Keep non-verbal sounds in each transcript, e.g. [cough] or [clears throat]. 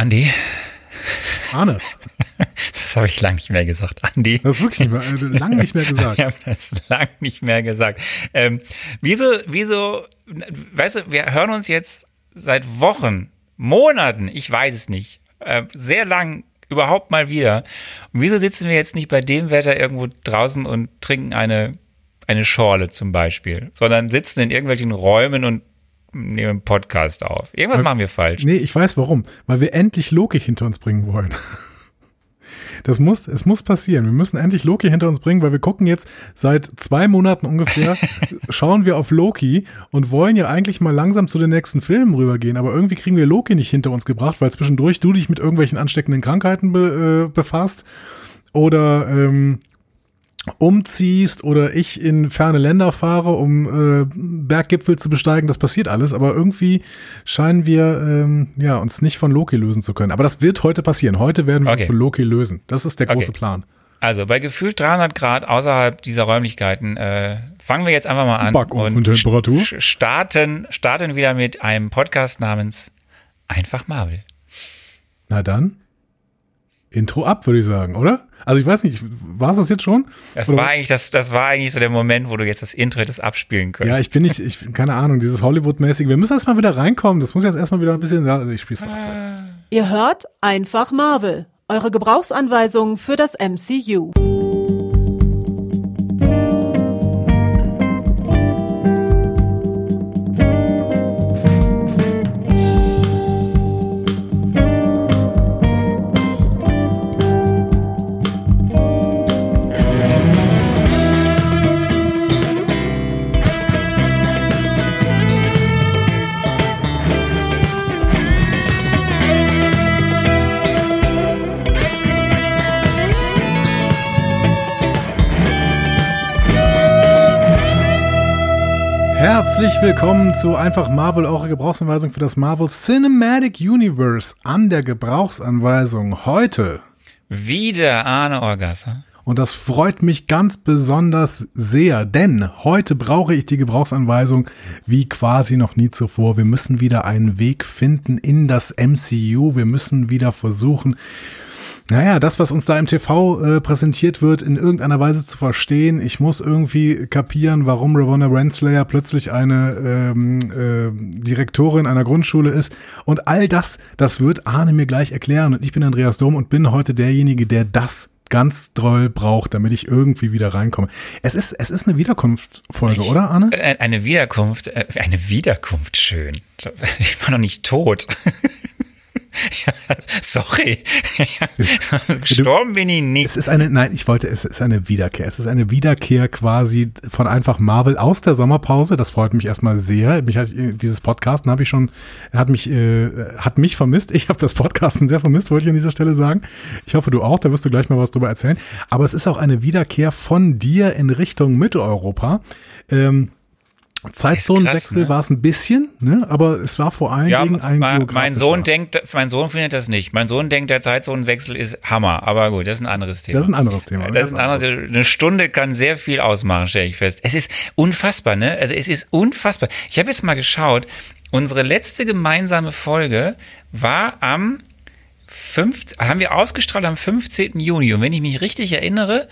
Andi. Arne. [laughs] Das habe ich lange nicht mehr gesagt, Andi. Das ist wirklich nicht mehr, äh, lange nicht mehr gesagt. [laughs] Wir haben das lange nicht mehr gesagt. Ähm, wieso, wieso, weißt du, wir hören uns jetzt seit Wochen, Monaten, ich weiß es nicht, äh, sehr lang überhaupt mal wieder. Und wieso sitzen wir jetzt nicht bei dem Wetter irgendwo draußen und trinken eine, eine Schorle zum Beispiel, sondern sitzen in irgendwelchen Räumen und nehmen einen Podcast auf. Irgendwas Weil- machen wir falsch. Nee, ich weiß warum. Weil wir endlich Loki hinter uns bringen wollen. [laughs] Das muss, es muss passieren. Wir müssen endlich Loki hinter uns bringen, weil wir gucken jetzt seit zwei Monaten ungefähr, [laughs] schauen wir auf Loki und wollen ja eigentlich mal langsam zu den nächsten Filmen rübergehen. Aber irgendwie kriegen wir Loki nicht hinter uns gebracht, weil zwischendurch du dich mit irgendwelchen ansteckenden Krankheiten be, äh, befasst oder ähm, umziehst oder ich in ferne Länder fahre, um äh, Berggipfel zu besteigen, das passiert alles, aber irgendwie scheinen wir ähm, ja, uns nicht von Loki lösen zu können. Aber das wird heute passieren. Heute werden wir Okay. uns von Loki lösen. Das ist der große Okay. Plan. Also bei gefühlt 300 Grad außerhalb dieser Räumlichkeiten äh, fangen wir jetzt einfach mal an Backofentemperatur. st- starten, starten wieder mit einem Podcast namens Einfach Marvel. Na dann, Intro ab, würde ich sagen, oder? Also ich weiß nicht, war es das jetzt schon? Das Oder- war eigentlich das, das war eigentlich so der Moment, wo du jetzt das Intro hättest abspielen können. Ja, ich bin nicht, ich keine Ahnung, dieses Hollywood-mäßige. Wir müssen erstmal wieder reinkommen. Das muss jetzt erstmal wieder ein bisschen. Also ich spiel's mal. Ihr hört einfach Marvel, eure Gebrauchsanweisung für das MCU. Herzlich willkommen zu Einfach Marvel, eure Gebrauchsanweisung für das Marvel Cinematic Universe an der Gebrauchsanweisung heute. Wieder Arne Orgasser. Und das freut mich ganz besonders sehr, denn heute brauche ich die Gebrauchsanweisung wie quasi noch nie zuvor. Wir müssen wieder einen Weg finden in das MCU. Wir müssen wieder versuchen, naja, das, was uns da im TV äh, präsentiert wird, in irgendeiner Weise zu verstehen. Ich muss irgendwie kapieren, warum Ravonna Renslayer plötzlich eine ähm, äh, Direktorin einer Grundschule ist. Und all das, das wird Arne mir gleich erklären. Und ich bin Andreas Dom und bin heute derjenige, der das ganz doll braucht, damit ich irgendwie wieder reinkomme. Es ist, es ist eine Wiederkunftsfolge, oder, Arne? Eine Wiederkunft, äh, eine Wiederkunft, schön. Ich war noch nicht tot. [laughs] Ja, [laughs] Sorry. [laughs] Gestorben bin ich nicht. Es ist eine, nein, ich wollte, es ist eine Wiederkehr. Es ist eine Wiederkehr quasi von einfach Marvel aus der Sommerpause. Das freut mich erstmal sehr. Mich hat dieses Podcasten habe ich schon, hat mich, äh, hat mich vermisst. Ich habe das Podcasten sehr vermisst, wollte ich an dieser Stelle sagen. Ich hoffe, du auch. Da wirst du gleich mal was drüber erzählen. Aber es ist auch eine Wiederkehr von dir in Richtung Mitteleuropa. Ähm, Zeitzonenwechsel ne? war es ein bisschen, ne? aber es war vor allen Ja, Dingen ein mein, mein. Sohn denkt, mein Sohn findet das nicht. Mein Sohn denkt, der Zeitzonenwechsel ist Hammer. Aber gut, das ist ein anderes Thema. Das ist ein anderes Thema. Das ist ein anderes, eine Stunde kann sehr viel ausmachen, stelle ich fest. Es ist unfassbar, ne? Also es ist unfassbar. Ich habe jetzt mal geschaut, unsere letzte gemeinsame Folge war am 5, haben wir ausgestrahlt am 15. Juni. Und wenn ich mich richtig erinnere,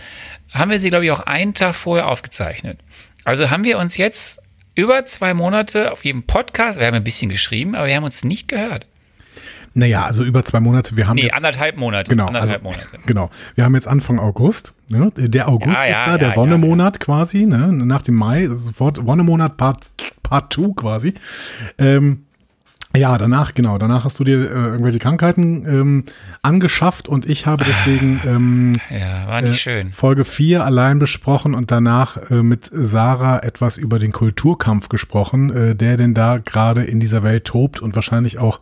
haben wir sie, glaube ich, auch einen Tag vorher aufgezeichnet. Also haben wir uns jetzt über zwei Monate auf jedem Podcast, wir haben ein bisschen geschrieben, aber wir haben uns nicht gehört. Naja, also über zwei Monate. Wir haben Nee, jetzt, anderthalb Monate. Genau, anderthalb also, Monate. [laughs] genau. Wir haben jetzt Anfang August. Ne? Der August Ja, ja, ist da, ja, der ja, Wonnemonat quasi. Ne? Nach dem Mai, sofort Wonnemonat Part, Part 2 quasi. Ähm, ja, danach, genau. Danach hast du dir äh, irgendwelche Krankheiten ähm, angeschafft und ich habe deswegen [laughs] ähm, Ja, war nicht schön. Folge 4 allein besprochen und danach äh, mit Sarah etwas über den Kulturkampf gesprochen, äh, der denn da gerade in dieser Welt tobt und wahrscheinlich auch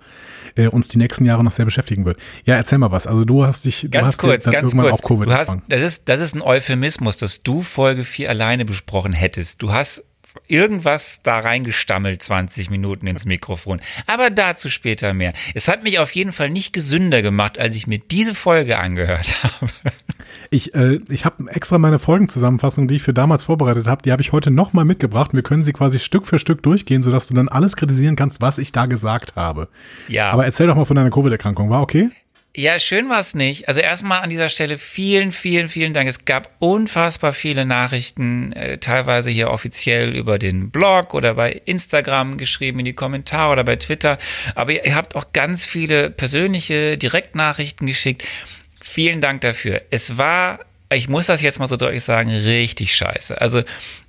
äh, uns die nächsten Jahre noch sehr beschäftigen wird. Ja, erzähl mal was. Also du hast dich du Ganz hast kurz, ganz irgendwann kurz. auf Covid Du hast, das, ist, das ist ein Euphemismus, dass du Folge 4 alleine besprochen hättest. Du hast irgendwas da reingestammelt, 20 Minuten ins Mikrofon. Aber dazu später mehr. Es hat mich auf jeden Fall nicht gesünder gemacht, als ich mir diese Folge angehört [laughs] habe. Ich, äh, ich habe extra meine Folgenzusammenfassung, die ich für damals vorbereitet habe, die habe ich heute nochmal mitgebracht. Wir können sie quasi Stück für Stück durchgehen, sodass du dann alles kritisieren kannst, was ich da gesagt habe. Ja. Aber erzähl doch mal von deiner Covid-Erkrankung. War okay? Ja, schön war es nicht. Also erstmal an dieser Stelle vielen, vielen, vielen Dank. Es gab unfassbar viele Nachrichten, äh, teilweise hier offiziell über den Blog oder bei Instagram geschrieben in die Kommentare oder bei Twitter. Aber ihr, ihr habt auch ganz viele persönliche Direktnachrichten geschickt. Vielen Dank dafür. Es war, ich muss das jetzt mal so deutlich sagen, richtig scheiße. Also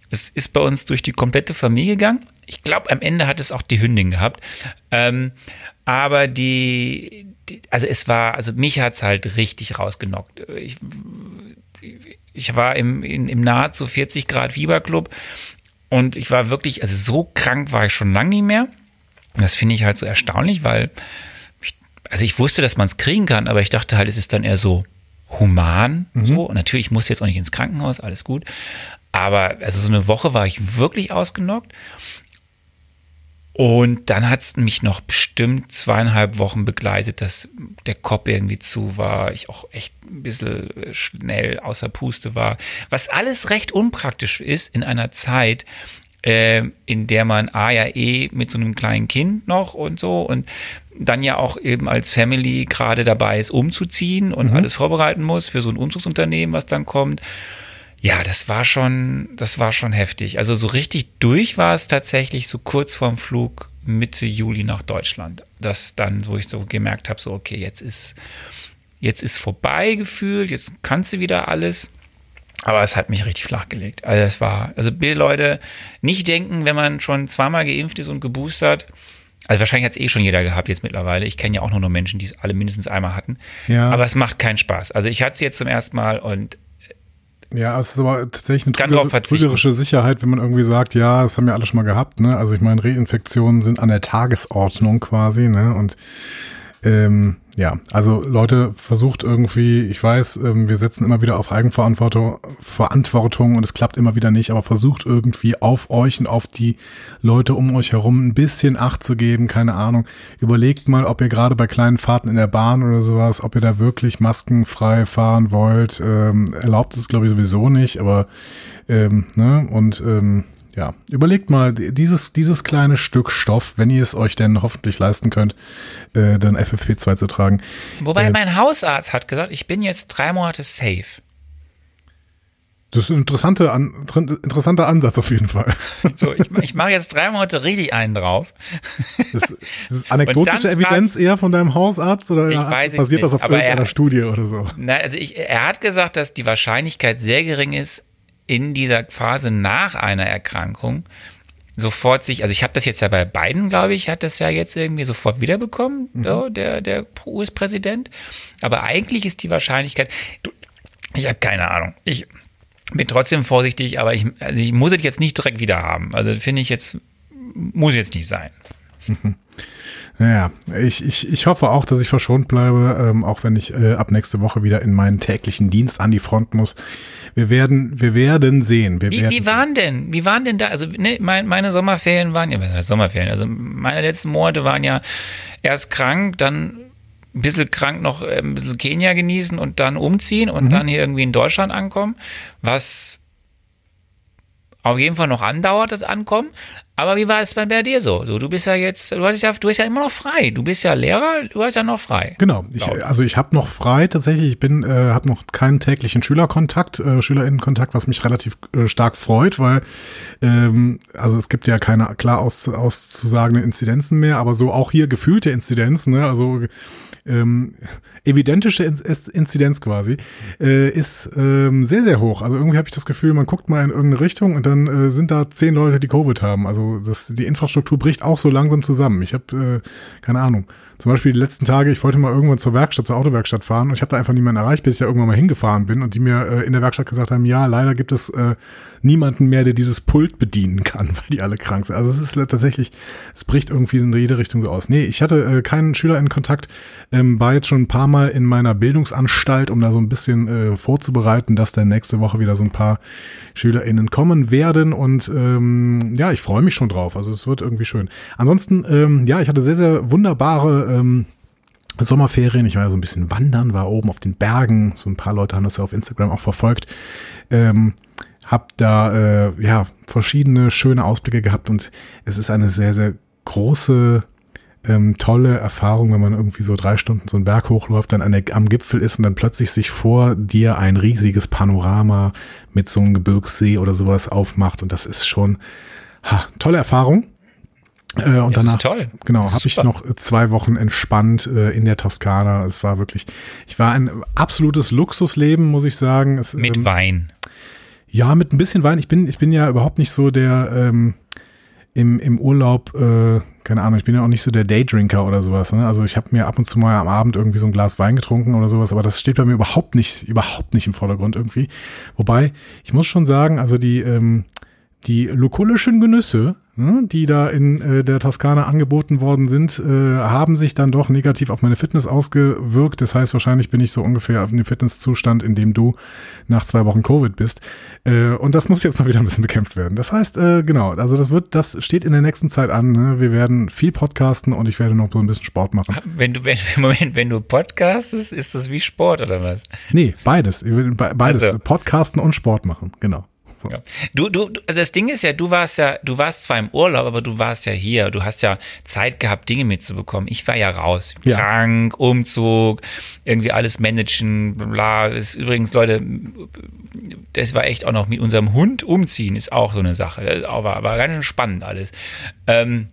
es ist bei uns durch die komplette Familie gegangen. Ich glaube, am Ende hat es auch die Hündin gehabt. Ähm, aber die, die, also es war, also mich hat es halt richtig rausgenockt. Ich, ich war im, in, im nahezu 40 Grad Fieberclub und ich war wirklich, also so krank war ich schon lange nicht mehr. Das finde ich halt so erstaunlich, weil, ich, also ich wusste, dass man es kriegen kann, aber ich dachte halt, es ist dann eher so human. Mhm. So. Und natürlich musste jetzt auch nicht ins Krankenhaus, alles gut. Aber also so eine Woche war ich wirklich ausgenockt. Und dann hat es mich noch bestimmt zweieinhalb Wochen begleitet, dass der Kopf irgendwie zu war, ich auch echt ein bisschen schnell außer Puste war. Was alles recht unpraktisch ist in einer Zeit, äh, in der man A ja eh mit so einem kleinen Kind noch und so und dann ja auch eben als Family gerade dabei ist, umzuziehen und mhm. alles vorbereiten muss für so ein Umzugsunternehmen, was dann kommt. Ja, das war schon, das war schon heftig. Also so richtig durch war es tatsächlich so kurz vorm Flug Mitte Juli nach Deutschland. Das dann, wo ich so gemerkt habe, so okay, jetzt ist, jetzt ist vorbei gefühlt, jetzt kannst du wieder alles. Aber es hat mich richtig flachgelegt. Also es war, also bitte Leute, nicht denken, wenn man schon zweimal geimpft ist und geboostert, also wahrscheinlich hat es eh schon jeder gehabt jetzt mittlerweile. Ich kenne ja auch nur noch Menschen, die es alle mindestens einmal hatten. Ja. Aber es macht keinen Spaß. Also ich hatte es jetzt zum ersten Mal und ja, es ist aber tatsächlich eine trüger, trügerische Sicherheit, wenn man irgendwie sagt, ja, das haben wir alle schon mal gehabt, ne? Also ich meine, Reinfektionen sind an der Tagesordnung quasi, ne? Und ähm, ja, also Leute, versucht irgendwie, ich weiß, ähm, wir setzen immer wieder auf Eigenverantwortung Verantwortung und es klappt immer wieder nicht, aber versucht irgendwie auf euch und auf die Leute um euch herum ein bisschen Acht zu geben, keine Ahnung. Überlegt mal, ob ihr gerade bei kleinen Fahrten in der Bahn oder sowas, ob ihr da wirklich maskenfrei fahren wollt. Ähm, erlaubt es, glaube ich, sowieso nicht, aber ähm, ne, und ähm, ja, überlegt mal, dieses, dieses kleine Stück Stoff, wenn ihr es euch denn hoffentlich leisten könnt, äh, dann FFP2 zu tragen. Wobei äh, mein Hausarzt hat gesagt, ich bin jetzt drei Monate safe. Das ist ein interessanter, an, interessanter Ansatz auf jeden Fall. So, ich, [laughs] ich mache jetzt drei Monate richtig einen drauf. Das, das ist [laughs] anekdotische Evidenz eher von deinem Hausarzt oder basiert nicht, das auf irgendeiner er, Studie oder so? Na, also ich, er hat gesagt, dass die Wahrscheinlichkeit sehr gering ist, in dieser Phase nach einer Erkrankung sofort sich, also ich habe das jetzt ja bei beiden, glaube ich, hat das ja jetzt irgendwie sofort wiederbekommen, mhm. so, der, der US-Präsident. Aber eigentlich ist die Wahrscheinlichkeit, du, ich habe keine Ahnung. Ich bin trotzdem vorsichtig, aber ich, also ich muss es jetzt nicht direkt wieder haben. Also finde ich jetzt, muss jetzt nicht sein. [laughs] Naja, ich, ich, ich hoffe auch, dass ich verschont bleibe, ähm, auch wenn ich äh, ab nächste Woche wieder in meinen täglichen Dienst an die Front muss. Wir werden, wir werden sehen. Wir wie, werden wie waren denn? Wie waren denn da? Also ne, mein, meine Sommerferien waren ja, was heißt Sommerferien? Also meine letzten Monate waren ja erst krank, dann ein bisschen krank noch äh, ein bisschen Kenia genießen und dann umziehen und mhm. dann hier irgendwie in Deutschland ankommen, was auf jeden Fall noch andauert, das Ankommen. Aber wie war es bei dir so? so? Du bist ja jetzt, du hast ja, du bist ja immer noch frei. Du bist ja Lehrer, du hast ja noch frei. Genau. Ich, also ich habe noch frei tatsächlich. Ich bin, äh, habe noch keinen täglichen Schülerkontakt, äh, Schülerinnenkontakt, was mich relativ äh, stark freut, weil ähm, also es gibt ja keine klar aus, auszusagende Inzidenzen mehr, aber so auch hier gefühlte Inzidenzen. Ne? Also ähm, evidentische Inzidenz quasi, äh, ist ähm, sehr, sehr hoch. Also irgendwie habe ich das Gefühl, man guckt mal in irgendeine Richtung und dann äh, sind da zehn Leute, die Covid haben. Also das, die Infrastruktur bricht auch so langsam zusammen. Ich habe äh, keine Ahnung. Zum Beispiel die letzten Tage, ich wollte mal irgendwann zur Werkstatt, zur Autowerkstatt fahren und ich habe da einfach niemanden erreicht, bis ich ja irgendwann mal hingefahren bin und die mir äh, in der Werkstatt gesagt haben, ja, leider gibt es äh, niemanden mehr, der dieses Pult bedienen kann, [laughs] weil die alle krank sind. Also es ist tatsächlich, es bricht irgendwie in jede Richtung so aus. Nee, ich hatte äh, keinen Schüler in Kontakt, ähm, war jetzt schon ein paar Mal in meiner Bildungsanstalt, um da so ein bisschen äh, vorzubereiten, dass dann nächste Woche wieder so ein paar SchülerInnen kommen werden und ähm, ja, ich freue mich schon drauf. Also es wird irgendwie schön. Ansonsten, ähm, ja, ich hatte sehr, sehr wunderbare ähm, Sommerferien. Ich war ja so ein bisschen wandern, war oben auf den Bergen. So ein paar Leute haben das ja auf Instagram auch verfolgt. Ähm, hab da äh, ja verschiedene schöne Ausblicke gehabt und es ist eine sehr sehr große ähm, tolle Erfahrung, wenn man irgendwie so drei Stunden so einen Berg hochläuft, dann der, am Gipfel ist und dann plötzlich sich vor dir ein riesiges Panorama mit so einem Gebirgssee oder sowas aufmacht und das ist schon ha, tolle Erfahrung. Äh, und Das danach, ist toll. genau, habe ich noch zwei Wochen entspannt äh, in der Toskana. Es war wirklich, ich war ein absolutes Luxusleben, muss ich sagen. Es, Mit ähm, Wein. ja, mit ein bisschen Wein. Ich bin, ich bin ja überhaupt nicht so der ähm, im, im Urlaub, äh, keine Ahnung, ich bin ja auch nicht so der Daydrinker oder sowas. Ne? Also ich habe mir ab und zu mal am Abend irgendwie so ein Glas Wein getrunken oder sowas, aber das steht bei mir überhaupt nicht, überhaupt nicht im Vordergrund irgendwie. Wobei, ich muss schon sagen, also die, ähm, die lukullischen Genüsse, ne, die da in äh, der Toskana angeboten worden sind, äh, haben sich dann doch negativ auf meine Fitness ausgewirkt. Das heißt, wahrscheinlich bin ich so ungefähr auf dem Fitnesszustand, in dem du nach zwei Wochen Covid bist. Äh, und das muss jetzt mal wieder ein bisschen bekämpft werden. Das heißt, genau, also das wird, das steht in der nächsten Zeit an. Ne? Wir werden viel podcasten und ich werde noch so ein bisschen Sport machen. Wenn du, wenn, [laughs] Moment, wenn du podcastest, ist das wie Sport oder was? Nee, beides. Beides. Also. Podcasten und Sport machen, genau. So. Ja. Du, du, du- also das Ding ist ja, du warst ja, du warst zwar im Urlaub, aber du warst ja hier. Du hast ja Zeit gehabt, Dinge mitzubekommen. Ich war ja raus. Ja. Krank, Umzug, irgendwie alles managen, bla. Ist übrigens, Leute, das war echt auch noch mit unserem Hund umziehen, ist auch so eine Sache. Das war, war ganz schön spannend alles. Ähm,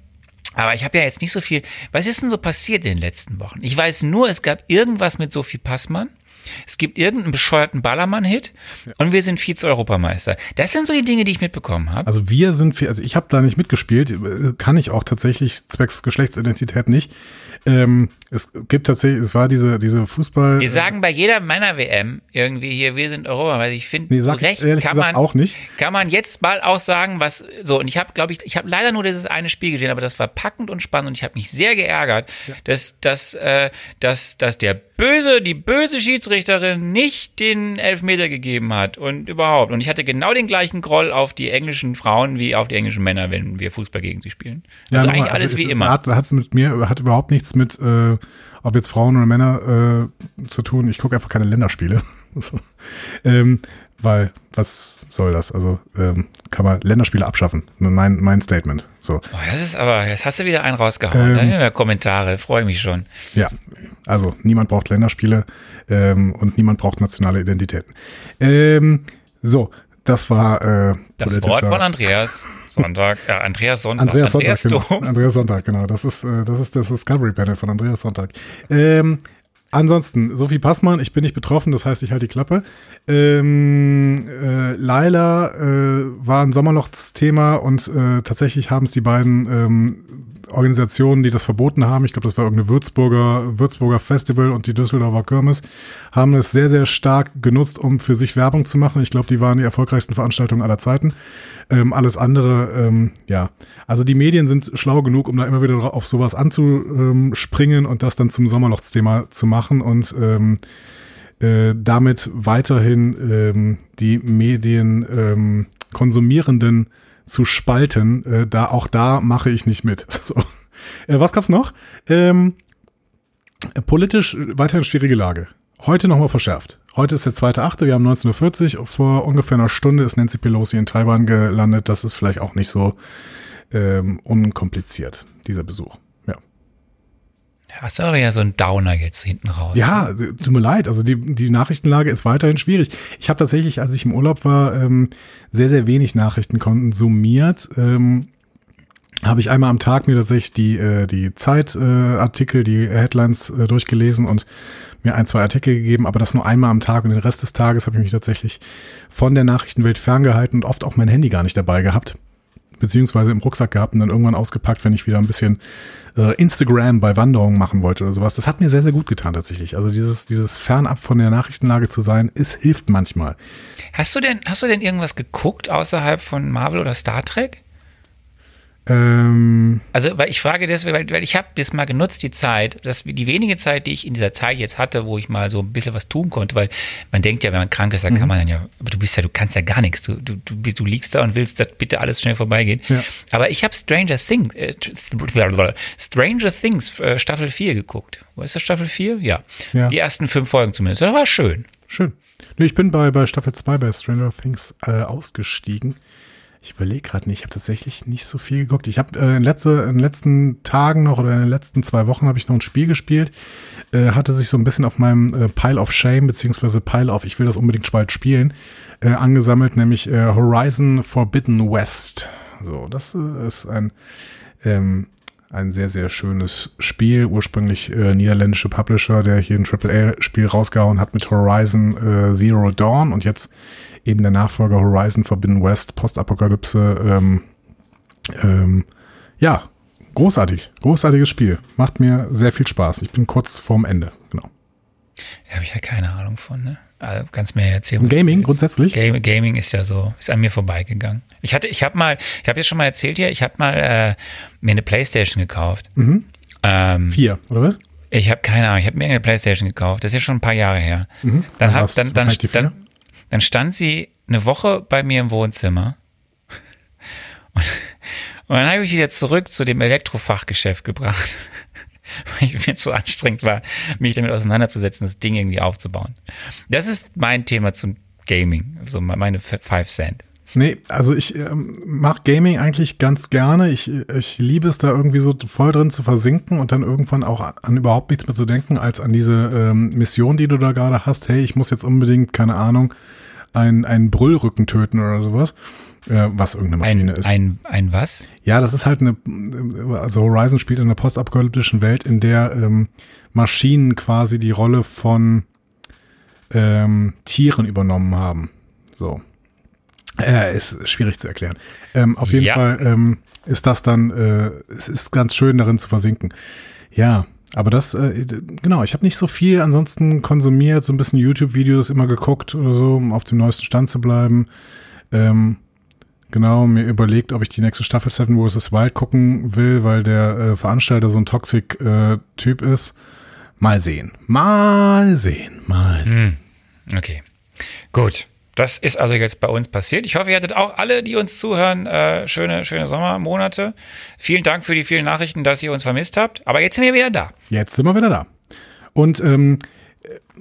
aber ich habe ja jetzt nicht so viel. Was ist denn so passiert in den letzten Wochen? Ich weiß nur, es gab irgendwas mit Sophie Passmann. Es gibt irgendeinen bescheuerten Ballermann-Hit und wir sind Vize-Europameister. Das sind so die Dinge, die ich mitbekommen habe. Also wir sind, also ich habe da nicht mitgespielt, kann ich auch tatsächlich zwecks Geschlechtsidentität nicht. Ähm, es gibt tatsächlich, es war diese diese Fußball. Wir sagen bei jeder Männer-WM irgendwie hier, wir sind Europameister. Ich finde, Nee, sag recht ehrlich kann gesagt man auch nicht. Kann man jetzt mal auch sagen, was so und ich habe, glaube ich, ich habe leider nur dieses eine Spiel gesehen, aber das war packend und spannend und ich habe mich sehr geärgert, dass dass äh, dass dass der böse, die böse Schiedsrichterin nicht den Elfmeter gegeben hat und überhaupt. Und ich hatte genau den gleichen Groll auf die englischen Frauen wie auf die englischen Männer, wenn wir Fußball gegen sie spielen. Also nochmal, eigentlich alles es- wie es immer. Hat, hat mit mir, hat überhaupt nichts mit, äh, ob jetzt Frauen oder Männer äh, zu tun. Ich gucke einfach keine Länderspiele. [laughs] so. ähm, weil, was soll das? Also ähm, kann man Länderspiele abschaffen. Mein, mein Statement. So. Boah, das ist aber, jetzt hast du wieder einen rausgehauen. Ähm? Ja, Kommentare, freue mich schon. Ja, also niemand braucht Länderspiele ähm, und niemand braucht nationale Identitäten. Ähm, so, das war äh, Das Wort von Andreas Sonntag, äh, Andreas Sonntag, Andreas Sonntag, genau. Dom. Andreas Sonntag, genau. Das ist, äh, das ist das Discovery Panel von Andreas Sonntag. Ähm, ansonsten, Sophie Passmann, ich bin nicht betroffen, das heißt, ich halte die Klappe. Ähm, äh, Laila äh, war ein Sommerlochsthema und äh, tatsächlich haben es die beiden ähm, Organisationen, die das verboten haben, ich glaube, das war irgendeine Würzburger, Würzburger Festival und die Düsseldorfer Kirmes, haben es sehr, sehr stark genutzt, um für sich Werbung zu machen. Ich glaube, die waren die erfolgreichsten Veranstaltungen aller Zeiten. Ähm, alles andere, ähm, ja. Also die Medien sind schlau genug, um da immer wieder auf sowas anzuspringen und das dann zum Sommerlochsthema zu machen und ähm, äh, damit weiterhin ähm, die Medien ähm, Konsumierenden zu spalten. Äh, da auch da mache ich nicht mit. [laughs] So. Äh, was gab's noch? Ähm, politisch weiterhin schwierige Lage. Heute nochmal verschärft. Heute ist der 2.8., wir haben 19.40 Uhr. Vor ungefähr einer Stunde ist Nancy Pelosi in Taiwan gelandet. Das ist vielleicht auch nicht so ähm, unkompliziert, dieser Besuch. Hast du aber ja so ein Downer jetzt hinten raus. Ja, äh, tut mir leid. Also die, die Nachrichtenlage ist weiterhin schwierig. Ich habe tatsächlich, als ich im Urlaub war, ähm, sehr, sehr wenig Nachrichten konsumiert. Ähm, habe ich einmal am Tag mir tatsächlich die, äh, die Zeitartikel, äh, die Headlines äh, durchgelesen und mir ein, zwei Artikel gegeben, aber das nur einmal am Tag und den Rest des Tages habe ich mich tatsächlich von der Nachrichtenwelt ferngehalten und oft auch mein Handy gar nicht dabei gehabt, beziehungsweise im Rucksack gehabt und dann irgendwann ausgepackt, wenn ich wieder ein bisschen äh, Instagram bei Wanderungen machen wollte oder sowas. Das hat mir sehr, sehr gut getan tatsächlich. Also dieses, dieses fernab von der Nachrichtenlage zu sein, es hilft manchmal. Hast du denn, hast du denn irgendwas geguckt außerhalb von Marvel oder Star Trek? Ähm, Also, weil ich frage deswegen, weil, weil ich habe das mal genutzt, die Zeit, dass die wenige Zeit, die ich in dieser Zeit jetzt hatte, wo ich mal so ein bisschen was tun konnte, weil man denkt ja, wenn man krank ist, dann kann man dann ja, aber du bist ja, du kannst ja gar nichts. Du, du, du, du liegst da und willst, dass bitte alles schnell vorbeigeht. Ja. Aber ich habe Stranger Things, äh, Stranger Things äh, Staffel 4 geguckt. Wo ist das Staffel 4? Ja. Ja. Die ersten fünf Folgen zumindest. Das war schön. schön. Ich bin bei, bei Staffel 2 bei Stranger Things äh, ausgestiegen. Ich überlege gerade nicht, ich habe tatsächlich nicht so viel geguckt. Ich habe äh, in, letzte, in den letzten Tagen noch oder in den letzten zwei Wochen habe ich noch ein Spiel gespielt. Äh, hatte sich so ein bisschen auf meinem äh, Pile of Shame, beziehungsweise Pile of, ich will das unbedingt bald spielen, äh, angesammelt, nämlich äh, Horizon Forbidden West. So, das äh, ist ein, ähm, ein sehr, sehr schönes Spiel. Ursprünglich äh, niederländische Publisher, der hier ein AAA-Spiel rausgehauen hat mit Horizon äh, Zero Dawn und jetzt eben der Nachfolger Horizon Forbidden West, Postapokalypse. Ähm, ähm, ja, großartig. Großartiges Spiel. Macht mir sehr viel Spaß. Ich bin kurz vorm Ende. Genau. Da habe ich ja keine Ahnung von, ne? Also, kannst mir ja erzählen. Gaming grundsätzlich? Game, Gaming ist ja so, ist an mir vorbeigegangen. Ich hatte, ich habe mal, ich habe jetzt schon mal erzählt hier, ich habe mal äh, mir eine Playstation gekauft. Ähm, Vier, oder was? ich habe keine Ahnung, ich habe mir eine Playstation gekauft. Das ist schon ein paar Jahre her. Dann, Wann hab, dann, dann, dann, dann stand sie eine Woche bei mir im Wohnzimmer. Und, und dann habe ich wieder zurück zu dem Elektrofachgeschäft gebracht, [laughs] weil ich mir zu anstrengend war, mich damit auseinanderzusetzen, das Ding irgendwie aufzubauen. Das ist mein Thema zum Gaming, so meine Five Cent. Nee, also ich ähm, mache Gaming eigentlich ganz gerne. Ich, ich liebe es da irgendwie so voll drin zu versinken und dann irgendwann auch an, an überhaupt nichts mehr zu denken, als an diese ähm, Mission, die du da gerade hast. Hey, ich muss jetzt unbedingt, keine Ahnung, einen, einen Brüllrücken töten oder sowas. Äh, was irgendeine Maschine Ein, ist. ein, ein was? Ja, das ist halt eine, also Horizon spielt in einer postapokalyptischen Welt, in der ähm, Maschinen quasi die Rolle von ähm, Tieren übernommen haben. So. Äh, ist schwierig zu erklären. Ähm, auf jeden Ja. Fall ähm, ist das dann, äh, es ist ganz schön darin zu versinken. Ja, aber das, äh, genau, ich habe nicht so viel ansonsten konsumiert, so ein bisschen YouTube-Videos immer geguckt oder so, um auf dem neuesten Stand zu bleiben. Ähm, Genau, mir überlegt, ob ich die nächste Staffel Seven vs. Wild gucken will, weil der äh, Veranstalter so ein Toxic-Typ ist. Mal sehen. Mal sehen. Mal sehen. Okay. Gut. Das ist also jetzt bei uns passiert. Ich hoffe, ihr hattet auch alle, die uns zuhören, äh, schöne, schöne Sommermonate. Vielen Dank für die vielen Nachrichten, dass ihr uns vermisst habt. Aber jetzt sind wir wieder da. Jetzt sind wir wieder da. Und ähm,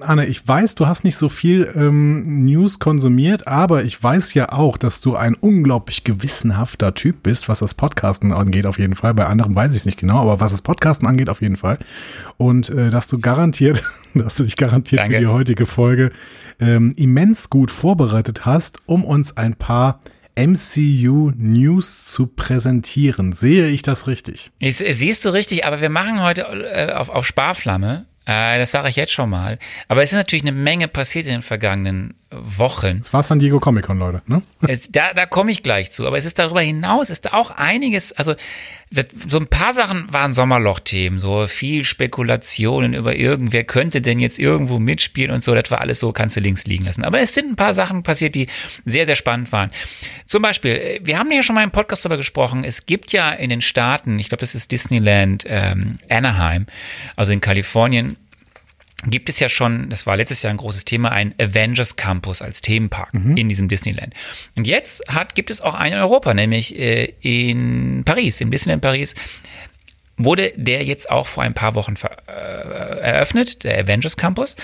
Anne, ich weiß, du hast nicht so viel ähm, News konsumiert, aber ich weiß ja auch, dass du ein unglaublich gewissenhafter Typ bist, was das Podcasten angeht, auf jeden Fall. Bei anderen weiß ich es nicht genau, aber was das Podcasten angeht, auf jeden Fall. Und äh, dass du garantiert, [laughs] dass du dich garantiert Danke. für die heutige Folge ähm, immens gut vorbereitet hast, um uns ein paar MCU-News zu präsentieren. Sehe ich das richtig? Ich, siehst du richtig, aber wir machen heute äh, auf, auf Sparflamme. Äh, das sage ich jetzt schon mal. Aber es ist natürlich eine Menge passiert in den vergangenen Wochen. Es war San Diego Comic Con, Leute. Ne? [laughs] Es, da da komme ich gleich zu. Aber es ist darüber hinaus, ist da auch einiges, also das- so ein paar Sachen waren Sommerloch-Themen, so viel Spekulationen über irgendwer könnte denn jetzt irgendwo mitspielen und so. Das war alles so, kannst du links liegen lassen. Aber es sind ein paar Sachen passiert, die sehr, sehr spannend waren. Zum Beispiel, äh, wir haben ja schon mal im Podcast darüber gesprochen, es gibt ja in den Staaten, ich glaube, das ist Disneyland ähm, Anaheim, also in Kalifornien, gibt es ja schon, das war letztes Jahr ein großes Thema, ein Avengers Campus als Themenpark in diesem Disneyland. Und jetzt hat, gibt es auch einen in Europa, nämlich äh, in Paris, im Disneyland Paris. Wurde der jetzt auch vor ein paar Wochen äh, eröffnet, der Avengers Campus.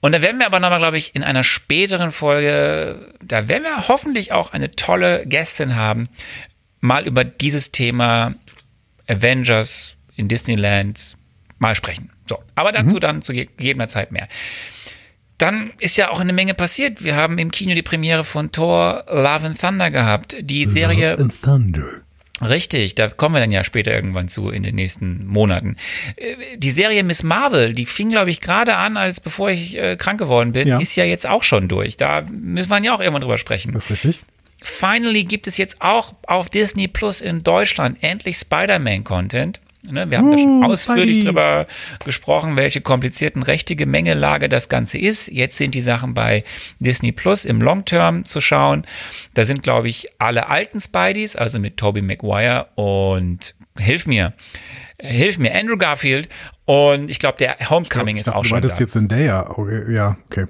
Und da werden wir aber nochmal, glaube ich, in einer späteren Folge, da werden wir hoffentlich auch eine tolle Gästin haben, mal über dieses Thema Avengers in Disneyland mal sprechen. So, aber dazu dann zu gegebener Zeit mehr. Dann ist ja auch eine Menge passiert. Wir haben im Kino die Premiere von Thor Love and Thunder gehabt. Die Serie and Thunder. Richtig, da kommen wir dann ja später irgendwann zu in den nächsten Monaten. Äh, Die Serie Miss Marvel, die fing, glaube ich, gerade an, als bevor ich äh, krank geworden bin, Ja. ist ja jetzt auch schon durch. Da müssen wir ja auch irgendwann drüber sprechen. Das ist richtig. Finally gibt es jetzt auch auf Disney Plus in Deutschland endlich Spider-Man-Content. Ne, wir haben da schon Uh, ausführlich Spidey. drüber gesprochen, welche komplizierten rechte Gemengelage das Ganze ist. Jetzt sind die Sachen bei Disney Plus im Long Term zu schauen. Da sind, glaube ich, alle alten Spideys, also mit Tobey Maguire und hilf mir, hilf mir, Andrew Garfield. Und ich glaube, der Homecoming Ich ist dachte, auch du schon meintest da. jetzt Zendaya. Okay, ja, okay.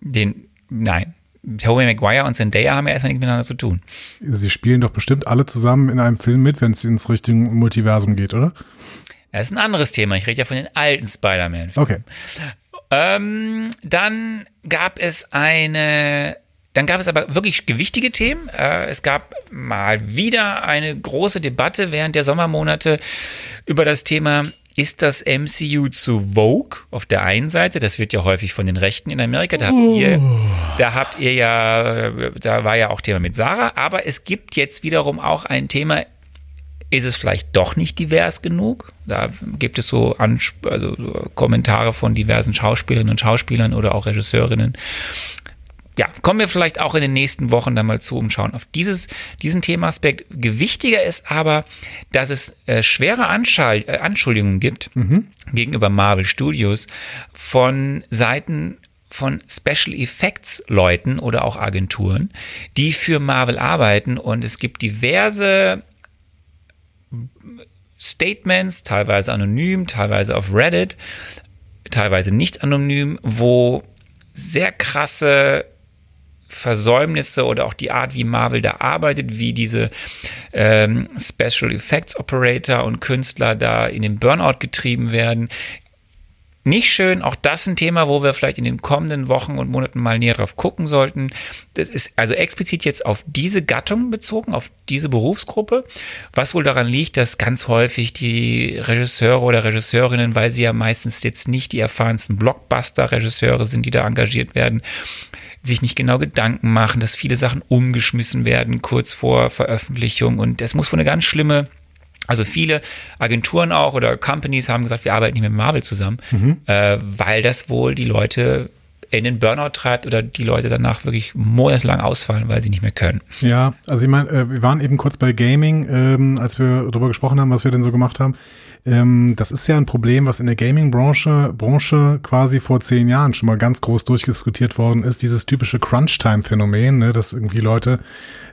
Den, nein. Tobey Maguire und Zendaya haben ja erstmal nichts miteinander zu tun. Sie spielen doch bestimmt alle zusammen in einem Film mit, wenn es ins richtige Multiversum geht, oder? Das ist ein anderes Thema. Ich rede ja von den alten Spider-Man. Okay. Ähm, dann gab es eine, dann gab es aber wirklich gewichtige Themen. Äh, es gab mal wieder eine große Debatte während der Sommermonate über das Thema, ist das MCU zu Vogue auf der einen Seite? Das wird ja häufig von den Rechten in Amerika. Da habt ihr, da habt ihr ja, da war ja auch Thema mit Sarah. Aber es gibt jetzt wiederum auch ein Thema ist es vielleicht doch nicht divers genug? Da gibt es so, Ansp also so Kommentare von diversen Schauspielerinnen und Schauspielern oder auch Regisseurinnen. Ja, kommen wir vielleicht auch in den nächsten Wochen dann mal zu und schauen auf dieses, diesen Themaaspekt. Gewichtiger ist aber, dass es äh, schwere Anschall äh, Anschuldigungen gibt gegenüber Marvel Studios von Seiten von Special Effects Leuten oder auch Agenturen, die für Marvel arbeiten und es gibt diverse Statements, teilweise anonym, teilweise auf Reddit, teilweise nicht anonym, wo sehr krasse Versäumnisse oder auch die Art, wie Marvel da arbeitet, wie diese ähm, Special Effects Operator und Künstler da in den Burnout getrieben werden. Nicht schön, auch das ein Thema, wo wir vielleicht in den kommenden Wochen und Monaten mal näher drauf gucken sollten. Das ist also explizit jetzt auf diese Gattung bezogen, auf diese Berufsgruppe, was wohl daran liegt, dass ganz häufig die Regisseure oder Regisseurinnen, weil sie ja meistens jetzt nicht die erfahrensten Blockbuster-Regisseure sind, die da engagiert werden, sich nicht genau Gedanken machen, dass viele Sachen umgeschmissen werden kurz vor Veröffentlichung und es muss wohl eine ganz schlimme also viele Agenturen auch oder Companies haben gesagt, wir arbeiten nicht mit Marvel zusammen, äh, weil das wohl die Leute in den Burnout treibt oder die Leute danach wirklich monatelang ausfallen, weil sie nicht mehr können. Ja, also ich meine, äh, wir waren eben kurz bei Gaming, ähm, als wir darüber gesprochen haben, was wir denn so gemacht haben. Ähm, das ist ja ein Problem, was in der Gaming-Branche Branche quasi vor zehn Jahren schon mal ganz groß durchdiskutiert worden ist, dieses typische Crunch-Time-Phänomen, ne, dass irgendwie Leute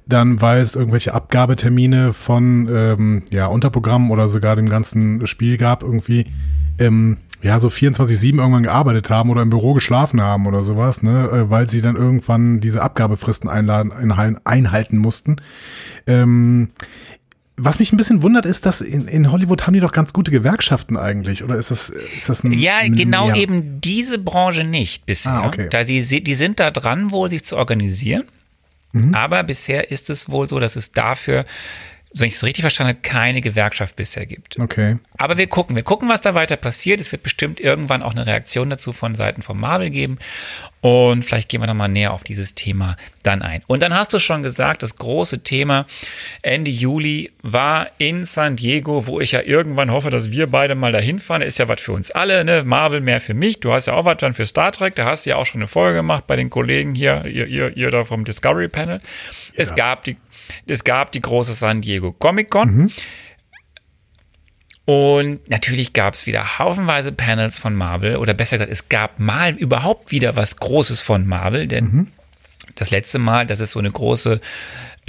dann, weil es irgendwelche Abgabetermine von ähm, ja, Unterprogrammen oder sogar dem ganzen Spiel gab, irgendwie ähm, ja, so 24-7 irgendwann gearbeitet haben oder im Büro geschlafen haben oder sowas, ne, äh, weil sie dann irgendwann diese Abgabefristen einladen, einhalten, einhalten mussten. Ähm, was mich ein bisschen wundert, ist, dass in, in Hollywood haben die doch ganz gute Gewerkschaften eigentlich, oder ist das, ist das ein Ja, genau mehr? eben diese Branche nicht bisher. Ah, okay. Da sie, die sind da dran, wohl sich zu organisieren. Mhm. Aber bisher ist es wohl so, dass es dafür, so ich es richtig verstanden habe, keine Gewerkschaft bisher gibt. Okay. Aber wir gucken, wir gucken, was da weiter passiert. Es wird bestimmt irgendwann auch eine Reaktion dazu von Seiten von Marvel geben. Und vielleicht gehen wir nochmal näher auf dieses Thema dann ein. Und dann hast du schon gesagt, das große Thema Ende Juli war in San Diego, wo ich ja irgendwann hoffe, dass wir beide mal dahin fahren. Ist ja was für uns alle, ne? Marvel mehr für mich. Du hast ja auch was dann für Star Trek. Da hast du ja auch schon eine Folge gemacht bei den Kollegen hier, ihr, ihr, ihr da vom Discovery Panel. Es gab die, es gab die große San Diego Comic Con. Und natürlich gab es wieder haufenweise Panels von Marvel. Oder besser gesagt, es gab mal überhaupt wieder was Großes von Marvel, denn das letzte Mal, dass es so eine große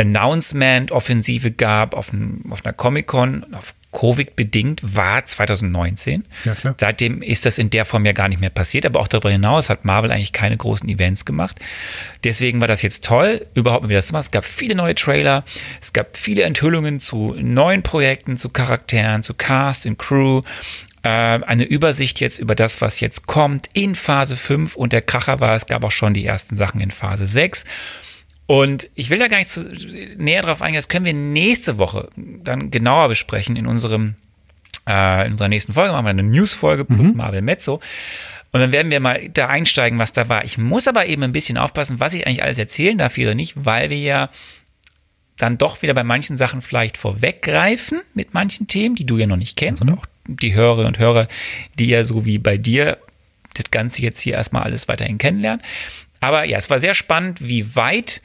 Announcement-Offensive gab auf, einem, auf einer Comic-Con, auf Covid bedingt, war 2019. Ja. Seitdem ist das in der Form ja gar nicht mehr passiert, aber auch darüber hinaus hat Marvel eigentlich keine großen Events gemacht. Deswegen war das jetzt toll, überhaupt wieder das zu machen. Es gab viele neue Trailer, es gab viele Enthüllungen zu neuen Projekten, zu Charakteren, zu Cast und Crew. Äh, eine Übersicht jetzt über das, was jetzt kommt in Phase 5 und der Kracher war, es gab auch schon die ersten Sachen in Phase 6. Und ich will da gar nicht zu, näher drauf eingehen, das können wir nächste Woche dann genauer besprechen in unserem äh, in unserer nächsten Folge. Machen wir eine News-Folge plus Marvel Mezzo. Und dann werden wir mal da einsteigen, was da war. Ich muss aber eben ein bisschen aufpassen, was ich eigentlich alles erzählen darf oder nicht, weil wir ja dann doch wieder bei manchen Sachen vielleicht vorweggreifen mit manchen Themen, die du ja noch nicht kennst und auch die Hörerinnen und Hörer, die ja so wie bei dir das Ganze jetzt hier erstmal alles weiterhin kennenlernen. Aber ja, es war sehr spannend, wie weit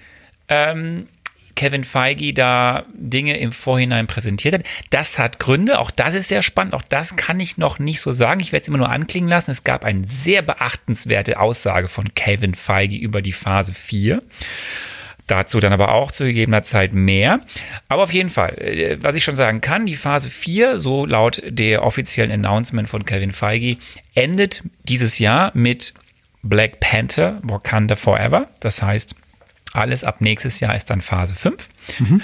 ähm, Kevin Feige da Dinge im Vorhinein präsentiert hat. Das hat Gründe, auch das ist sehr spannend, auch das kann ich noch nicht so sagen. Ich werde es immer nur anklingen lassen. Es gab eine sehr beachtenswerte Aussage von Kevin Feige über die Phase 4. Dazu dann aber auch zu gegebener Zeit mehr. Aber auf jeden Fall, äh, was ich schon sagen kann, die Phase 4, so laut der offiziellen Announcement von Kevin Feige, endet dieses Jahr mit Black Panther, Wakanda Forever. Das heißt, alles ab nächstes Jahr ist dann Phase 5. Mhm.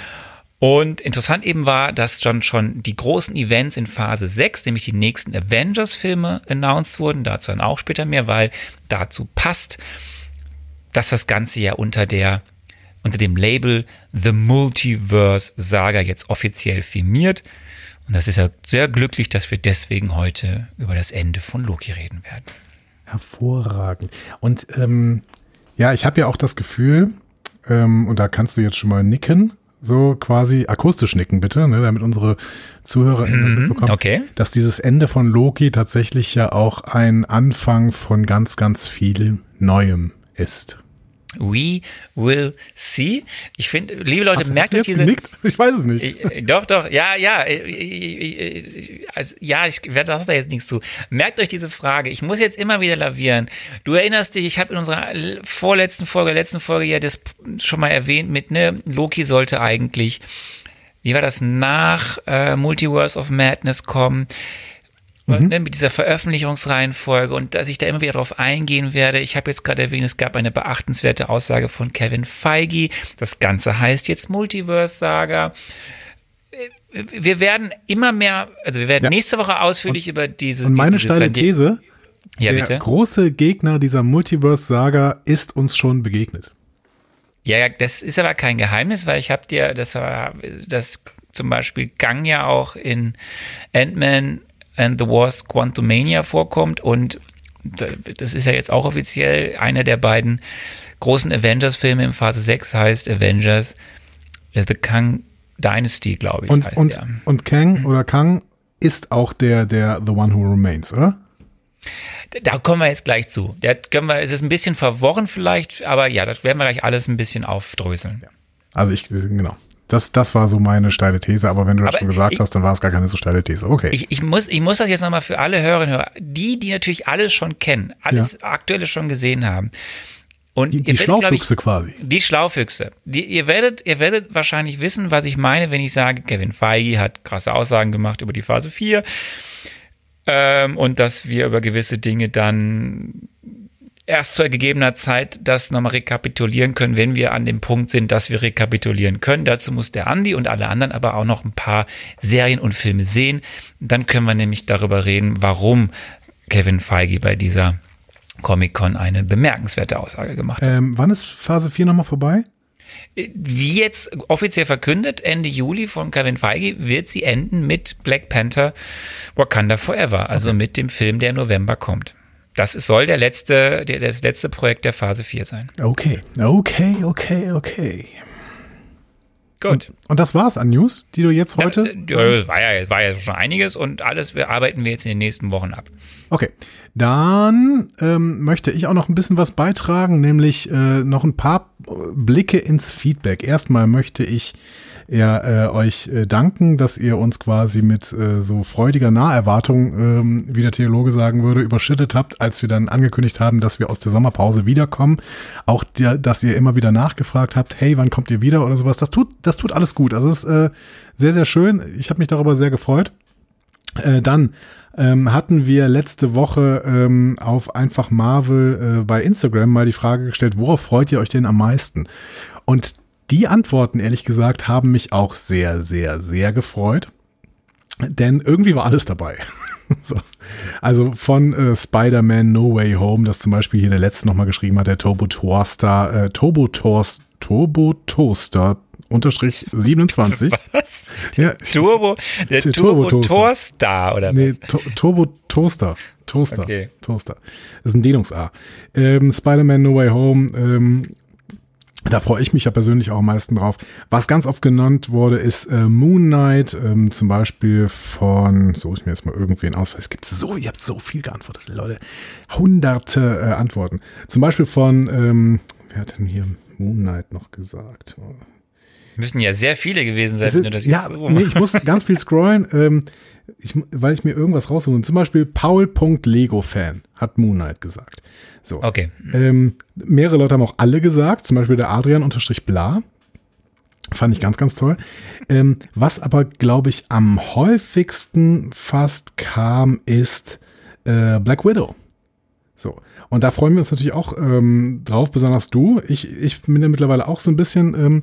Und interessant eben war, dass dann schon die großen Events in Phase 6, nämlich die nächsten Avengers-Filme, announced wurden. Dazu dann auch später mehr, weil dazu passt, dass das Ganze ja unter der unter dem Label The Multiverse Saga jetzt offiziell firmiert. Und das ist ja sehr glücklich, dass wir deswegen heute über das Ende von Loki reden werden. Hervorragend. Und ähm, ja, ich habe ja auch das Gefühl, ähm, und da kannst du jetzt schon mal nicken, so quasi akustisch nicken bitte, ne, damit unsere Zuhörer mhm, mitbekommen, okay. dass dieses Ende von Loki tatsächlich ja auch ein Anfang von ganz, ganz viel Neuem ist. We will see. Ich finde, liebe Leute, hast, merkt euch diese. Genickt? [laughs] Ich weiß es nicht. Ich, doch, doch, ja, ja. Ich, also, ja, ich werde da jetzt nichts zu. Merkt euch diese Frage. Ich muss jetzt immer wieder lavieren. Du erinnerst dich, ich habe in unserer vorletzten Folge, letzten Folge ja das schon mal erwähnt mit, ne, Loki sollte eigentlich, wie war das, nach äh, Multiverse of Madness kommen mhm. ne, mit dieser Veröffentlichungsreihenfolge und dass ich da immer wieder darauf eingehen werde. Ich habe jetzt gerade erwähnt, es gab eine beachtenswerte Aussage von Kevin Feige. Das Ganze heißt jetzt Multiverse-Saga. Wir werden immer mehr, also wir werden ja. nächste Woche ausführlich und, über dieses. Und meine dieses steile These, ja, der bitte? große Gegner dieser Multiverse-Saga ist uns schon begegnet. Ja, ja, das ist aber kein Geheimnis, weil ich habe dir, das war das zum Beispiel Gang ja auch in Ant-Man and the Wars Quantumania vorkommt und das ist ja jetzt auch offiziell einer der beiden großen Avengers-Filme in Phase 6 heißt Avengers The Kang Dynasty, glaube ich. Und, heißt und, der. und Kang oder Kang ist auch der, der The One Who Remains, oder? Da kommen wir jetzt gleich zu. Da können wir, es ist ein bisschen verworren vielleicht, aber ja, das werden wir gleich alles ein bisschen aufdröseln. Also ich, genau. Das, das war so meine steile These, aber wenn du das aber schon gesagt ich, hast, dann war es gar keine so steile These. Okay. Ich, ich, muss, ich muss das jetzt nochmal für alle Hörerinnen und Hörer, die, die natürlich alles schon kennen, alles ja. Aktuelle schon gesehen haben. Und die, die Schlaufüchse quasi. Die Schlaufüchse. Die, ihr, werdet, ihr werdet wahrscheinlich wissen, was ich meine, wenn ich sage, Kevin Feige hat krasse Aussagen gemacht über die Phase 4 ähm, und dass wir über gewisse Dinge dann erst zu gegebener Zeit das nochmal rekapitulieren können, wenn wir an dem Punkt sind, dass wir rekapitulieren können. Dazu muss der Andi und alle anderen aber auch noch ein paar Serien und Filme sehen. Dann können wir nämlich darüber reden, warum Kevin Feige bei dieser Comic-Con eine bemerkenswerte Aussage gemacht hat. Ähm, wann ist Phase 4 nochmal vorbei? Wie jetzt offiziell verkündet, Ende Juli von Kevin Feige wird sie enden mit Black Panther Wakanda Forever, also okay. mit dem Film, der im November kommt das soll der letzte, der, das letzte Projekt der Phase 4 sein. Okay, okay, okay, okay. Gut. Und, und das war's an News, die du jetzt heute. Ja, ja, war, ja, war ja schon einiges und alles wir arbeiten wir jetzt in den nächsten Wochen ab. Okay. Dann ähm, möchte ich auch noch ein bisschen was beitragen, nämlich äh, noch ein paar Blicke ins Feedback. Erstmal möchte ich ja, äh, euch äh, danken, dass ihr uns quasi mit äh, so freudiger Naherwartung, ähm, wie der Theologe sagen würde, überschüttet habt, als wir dann angekündigt haben, dass wir aus der Sommerpause wiederkommen. Auch der, dass ihr immer wieder nachgefragt habt, hey, wann kommt ihr wieder oder sowas. Das tut, das tut alles gut. Also es ist äh, sehr, sehr schön. Ich habe mich darüber sehr gefreut. Äh, dann ähm, hatten wir letzte Woche ähm, auf einfach Marvel äh, bei Instagram mal die Frage gestellt, worauf freut ihr euch denn am meisten? Und die Antworten, ehrlich gesagt, haben mich auch sehr, sehr, sehr gefreut. Denn irgendwie war alles dabei. [laughs] so. Also von äh, Spider-Man No Way Home, das zum Beispiel hier der letzte nochmal geschrieben hat, der Turbo Toaster, äh, Turbo Toast, Turbo Toaster unterstrich 27. [laughs] Was? Ja, Turbo, der Turbo, Turbo Toaster oder nee, was? Turbo Toaster. Toaster. Okay. Toaster. Das ist ein Dehnungs-A. Ähm, Spider-Man No Way Home, ähm, da freue ich mich ja persönlich auch am meisten drauf. Was ganz oft genannt wurde, ist äh, Moon Knight, ähm, zum Beispiel von, so ich mir jetzt mal irgendwen aus. Es gibt so, ihr habt so viel geantwortet, Leute. Hunderte äh, Antworten. Zum Beispiel von, ähm, wer hat denn hier Moon Knight noch gesagt? Müssen ja sehr viele gewesen sein, wenn du das ja, jetzt so nee, ich muss [laughs] ganz viel scrollen, ähm, ich, weil ich mir irgendwas raussuche. Zum Beispiel Paul.lego-Fan hat Moon Knight gesagt. So. Okay. Ähm, mehrere Leute haben auch alle gesagt, zum Beispiel der Adrian unterstrich bla. Fand ich ganz, ganz toll. Ähm, was aber, glaube ich, am häufigsten fast kam, ist äh, Black Widow. So. Und da freuen wir uns natürlich auch ähm, drauf, besonders du. Ich, ich bin ja mittlerweile auch so ein bisschen ähm,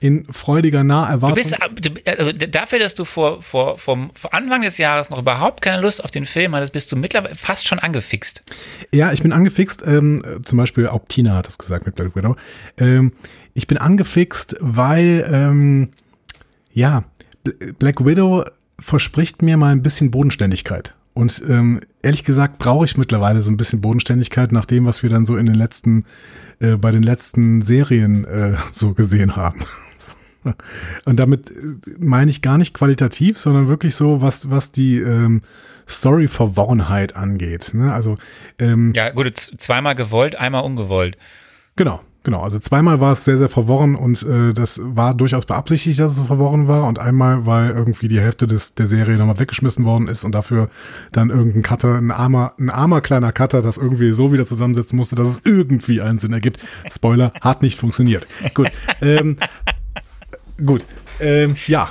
in freudiger Du Naherwartung. bist, du, also dafür, dass du vor, vor, vom, vor Anfang des Jahres noch überhaupt keine Lust auf den Film hattest, bist du mittlerweile fast schon angefixt. Ja, ich bin angefixt. Ähm, zum Beispiel auch Tina hat das gesagt mit Black Widow. Ähm, ich bin angefixt, weil ähm, ja Bl- Black Widow verspricht mir mal ein bisschen Bodenständigkeit. Und ähm, ehrlich gesagt brauche ich mittlerweile so ein bisschen Bodenständigkeit nach dem, was wir dann so in den letzten, äh, bei den letzten Serien äh, so gesehen haben. Und damit äh, meine ich gar nicht qualitativ, sondern wirklich so, was, was die ähm, Story-Verworrenheit angeht. Ne? Also ähm, Ja, gut, zweimal gewollt, einmal ungewollt. Genau, genau. Also zweimal war es sehr, sehr verworren und äh, das war durchaus beabsichtigt, dass es so verworren war. Und einmal, weil irgendwie die Hälfte des, der Serie nochmal weggeschmissen worden ist und dafür dann irgendein Cutter, ein armer, ein armer kleiner Cutter, das irgendwie so wieder zusammensetzen musste, dass es irgendwie einen Sinn ergibt. Spoiler, hat nicht funktioniert. Gut. Ähm, gut. Ähm, ja.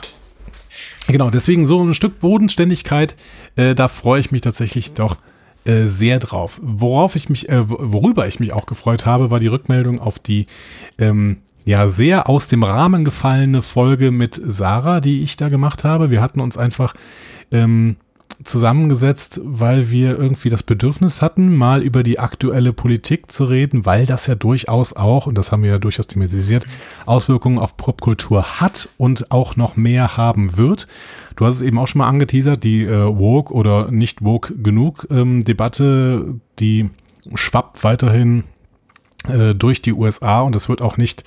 Genau, deswegen so ein Stück Bodenständigkeit, äh, da freue ich mich tatsächlich doch äh, sehr drauf. Worauf ich mich, äh, worüber ich mich auch gefreut habe, war die Rückmeldung auf die ähm, ja sehr aus dem Rahmen gefallene Folge mit Sarah, die ich da gemacht habe. Wir hatten uns einfach ähm, zusammengesetzt, weil wir irgendwie das Bedürfnis hatten, mal über die aktuelle Politik zu reden, weil das ja durchaus auch, und das haben wir ja durchaus thematisiert, Auswirkungen auf Popkultur hat und auch noch mehr haben wird. Du hast es eben auch schon mal angeteasert, die äh, woke oder nicht woke genug ähm, Debatte, die schwappt weiterhin äh, durch die USA und es wird auch nicht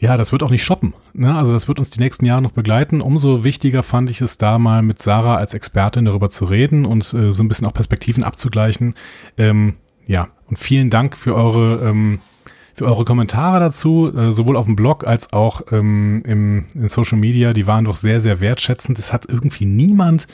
ja, das wird auch nicht shoppen. Ne? Also das wird uns die nächsten Jahre noch begleiten. Umso wichtiger fand ich es da mal mit Sarah als Expertin darüber zu reden und äh, so ein bisschen auch Perspektiven abzugleichen. Ähm, ja, und vielen Dank für eure ähm, für eure Kommentare dazu, äh, sowohl auf dem Blog als auch ähm, im, in Social Media. Die waren doch sehr, sehr wertschätzend. Es hat irgendwie niemand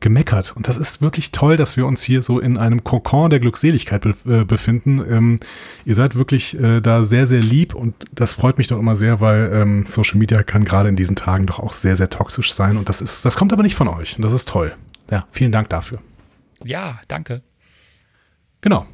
gemeckert. Und das ist wirklich toll, dass wir uns hier so in einem Kokon der Glückseligkeit be äh, befinden. Ähm, ihr seid wirklich äh, da sehr, sehr lieb und das freut mich doch immer sehr, weil ähm, Social Media kann gerade in diesen Tagen doch auch sehr, sehr toxisch sein und das ist, das kommt aber nicht von euch und das ist toll. Ja, vielen Dank dafür. Ja, danke. Genau.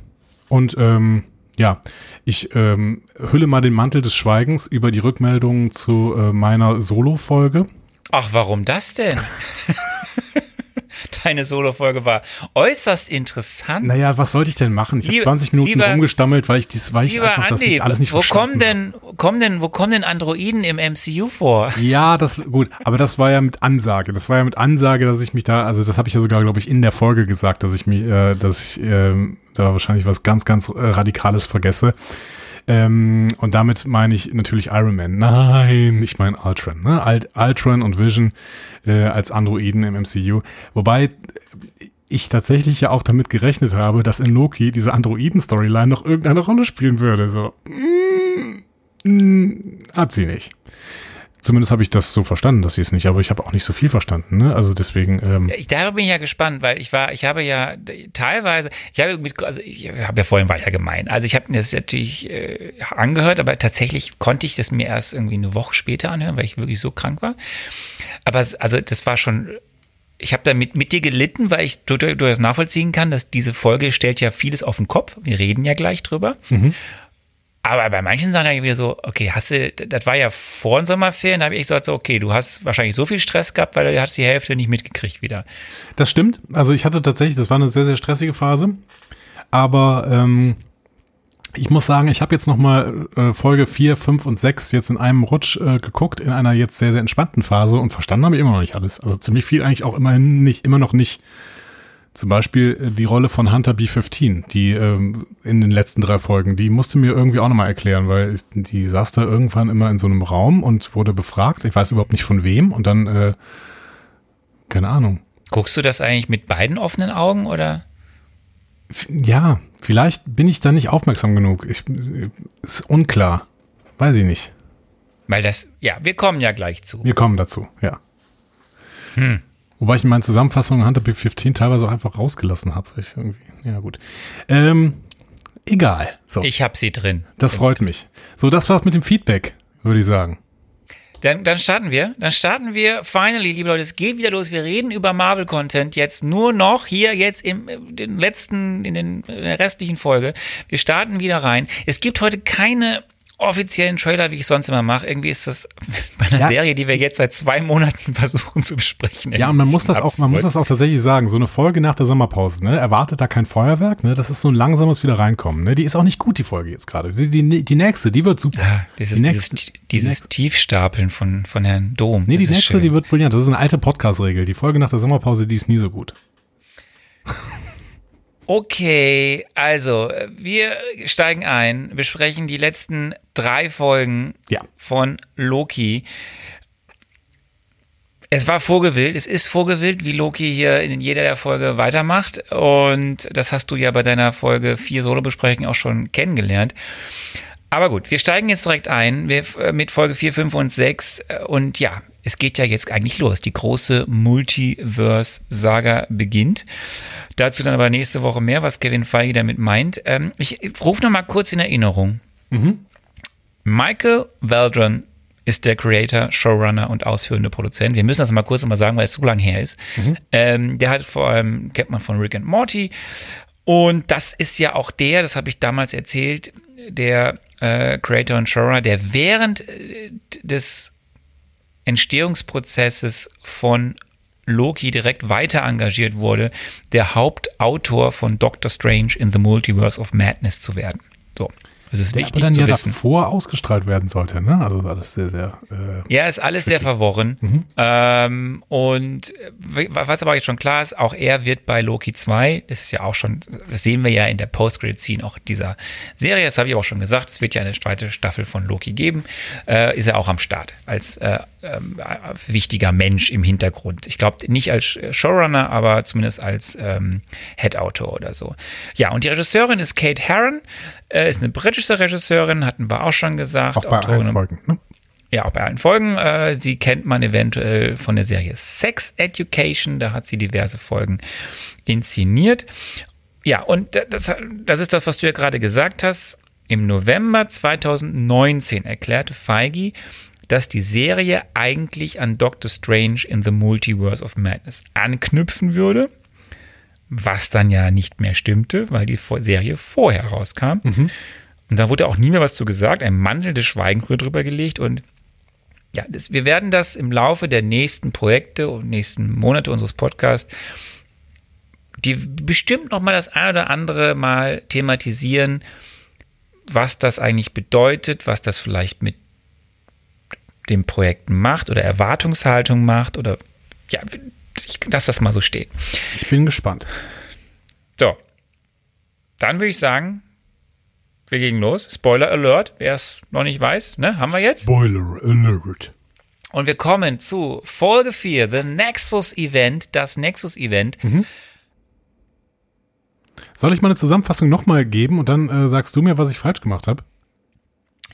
Und ähm, ja, ich ähm, hülle mal den Mantel des Schweigens über die Rückmeldungen zu äh, meiner Solo-Folge. Ach, warum das denn? [laughs] [laughs] Deine Solo-Folge war äußerst interessant. Naja, was sollte ich denn machen? Ich habe Lieber- 20 Minuten lieber- rumgestammelt, weil ich dies, weil ich einfach das Andi, nicht, alles nicht wo kommen denn, kommen denn, wo kommen denn Androiden im MCU vor? Ja, das gut, aber das war ja mit Ansage. Das war ja mit Ansage, dass ich mich da, also das habe ich ja sogar, glaube ich, in der Folge gesagt, dass ich mich, äh, dass ich ähm, da wahrscheinlich was ganz, ganz äh, Radikales vergesse. Ähm, und damit meine ich natürlich Iron Man. Nein, ich meine Ultron. Ne? Ultron und Vision äh, als Androiden im MCU. Wobei ich tatsächlich ja auch damit gerechnet habe, dass in Loki diese Androiden-Storyline noch irgendeine Rolle spielen würde. So, mm, mm, hat sie nicht. Zumindest habe ich das so verstanden, dass sie es nicht, aber ich habe auch nicht so viel verstanden, ne? Also deswegen, ähm, Ich, darüber bin ich ja gespannt, weil ich war, ich habe ja teilweise, ich habe mit, also ich habe ja vorhin war ich ja gemein. Also ich habe mir das natürlich äh, angehört, aber tatsächlich konnte ich das mir erst irgendwie eine Woche später anhören, weil ich wirklich so krank war. Aber also das war schon, ich habe da mit, dir gelitten, weil ich du- du- durchaus nachvollziehen kann, dass diese Folge stellt ja vieles auf den Kopf. Wir reden ja gleich drüber. Aber bei manchen Sachen habe ich wieder so, okay, hast du, das war ja vor den Sommerferien, da habe ich gesagt, so, okay, du hast wahrscheinlich so viel Stress gehabt, weil du hast die Hälfte nicht mitgekriegt wieder. das stimmt. Also ich hatte tatsächlich, das war eine sehr, sehr stressige Phase. Aber ähm, ich muss sagen, ich habe jetzt nochmal äh, Folge 4, 5 und 6 jetzt in einem Rutsch äh, geguckt, in einer jetzt sehr, sehr entspannten Phase und verstanden habe ich immer noch nicht alles. Also ziemlich viel eigentlich auch immerhin nicht, immer noch nicht. Zum Beispiel äh, die Rolle von Hunter B-15, die ähm, in den letzten drei Folgen, die musste mir irgendwie auch nochmal erklären, weil ich, die saß da irgendwann immer in so einem Raum und wurde befragt. Ich weiß überhaupt nicht von wem und dann, äh, keine Ahnung. Guckst du das eigentlich mit beiden offenen Augen oder? Ja, vielleicht bin ich da nicht aufmerksam genug. Ich, ist unklar. Weiß ich nicht. Weil das, ja, wir kommen ja gleich zu. Wir kommen dazu, ja. Hm. Wobei ich in meinen Zusammenfassungen Hunter B15 teilweise auch einfach rausgelassen habe. Ich irgendwie, ja gut. Ähm, egal. So. Ich habe sie drin. Das freut mich. So, das war's mit dem Feedback, würde ich sagen. Dann, dann starten wir. Dann starten wir finally, liebe Leute. Es geht wieder los. Wir reden über Marvel-Content jetzt nur noch hier jetzt im den letzten, in, den, in der restlichen Folge. Wir starten wieder rein. Es gibt heute keine offiziellen Trailer, wie ich sonst immer mache. Irgendwie ist das [laughs] bei einer ja. Serie, die wir jetzt seit zwei Monaten [laughs] versuchen zu besprechen. Ja, und man muss das auch, man muss das auch tatsächlich sagen. So eine Folge nach der Sommerpause, ne, erwartet da kein Feuerwerk, ne, das ist so ein langsames wieder reinkommen, ne. Die ist auch nicht gut, die Folge jetzt gerade. Die, die, die nächste, die wird super. Ja, dieses, die nächste, dieses, dieses die Tiefstapeln von, von Herrn Dom. Nee, die nächste, schön. die wird brillant. Das ist eine alte Podcast-Regel. Die Folge nach der Sommerpause, die ist nie so gut. Okay, also wir steigen ein, besprechen die letzten drei Folgen ja. von Loki. Es war vorgewillt, es ist vorgewillt, wie Loki hier in jeder der Folge weitermacht. Und das hast du ja bei deiner Folge 4 Solo-Besprechung auch schon kennengelernt. Aber gut, wir steigen jetzt direkt ein mit Folge 4, 5 und 6. Und ja, es geht ja jetzt eigentlich los. Die große Multiverse-Saga beginnt. Dazu dann aber nächste Woche mehr, was Kevin Feige damit meint. Ähm, ich rufe noch mal kurz in Erinnerung. Mhm. Michael Waldron ist der Creator, Showrunner und ausführende Produzent. Wir müssen das mal kurz mal sagen, weil es so lang her ist. Mhm. Ähm, der hat vor allem, kennt man von Rick and Morty. Und das ist ja auch der, das habe ich damals erzählt, der äh, Creator und Showrunner, der während äh, des Entstehungsprozesses von Loki direkt weiter engagiert wurde, der Hauptautor von Doctor Strange in the Multiverse of Madness zu werden. So. Das ist wichtig der dann zu ja wissen. davor ausgestrahlt werden sollte, ne? Also alles sehr, sehr. Äh, ja, ist alles sehr verworren. Mhm. Ähm, und was aber jetzt schon klar ist, auch er wird bei Loki 2, das ist ja auch schon, das sehen wir ja in der Post-Credit-Scene auch dieser Serie, das habe ich auch schon gesagt, es wird ja eine zweite Staffel von Loki geben, äh, ist er auch am Start als äh, ähm, wichtiger Mensch im Hintergrund. Ich glaube nicht als Showrunner, aber zumindest als ähm, Head-Autor oder so. Ja, und die Regisseurin ist Kate Herron, äh, ist eine britische Regisseurin, hatten wir auch schon gesagt. Auch bei Autorin, allen Folgen, ne? Ja, auch bei allen Folgen. Äh, sie kennt man eventuell von der Serie Sex Education, da hat sie diverse Folgen inszeniert. Ja, und das, das ist das, was du ja gerade gesagt hast. Im November 2019 erklärte Feige, dass die Serie eigentlich an Doctor Strange in the Multiverse of Madness anknüpfen würde, was dann ja nicht mehr stimmte, weil die Serie vorher rauskam. Mhm. Und da wurde auch nie mehr was zu gesagt, ein Mantel des Schweigens wurde drüber gelegt und ja, das, wir werden das im Laufe der nächsten Projekte und nächsten Monate unseres Podcasts die bestimmt noch mal das ein oder andere Mal thematisieren, was das eigentlich bedeutet, was das vielleicht mit dem Projekt macht oder Erwartungshaltung macht oder ja, ich lasse das mal so stehen. Ich bin gespannt. So, dann würde ich sagen, wir gehen los. Spoiler Alert, wer es noch nicht weiß, ne, haben wir jetzt. Spoiler Alert. Und wir kommen zu Folge 4, The Nexus Event, das Nexus Event. Mhm. Soll ich mal eine Zusammenfassung nochmal geben und dann äh, sagst du mir, was ich falsch gemacht habe?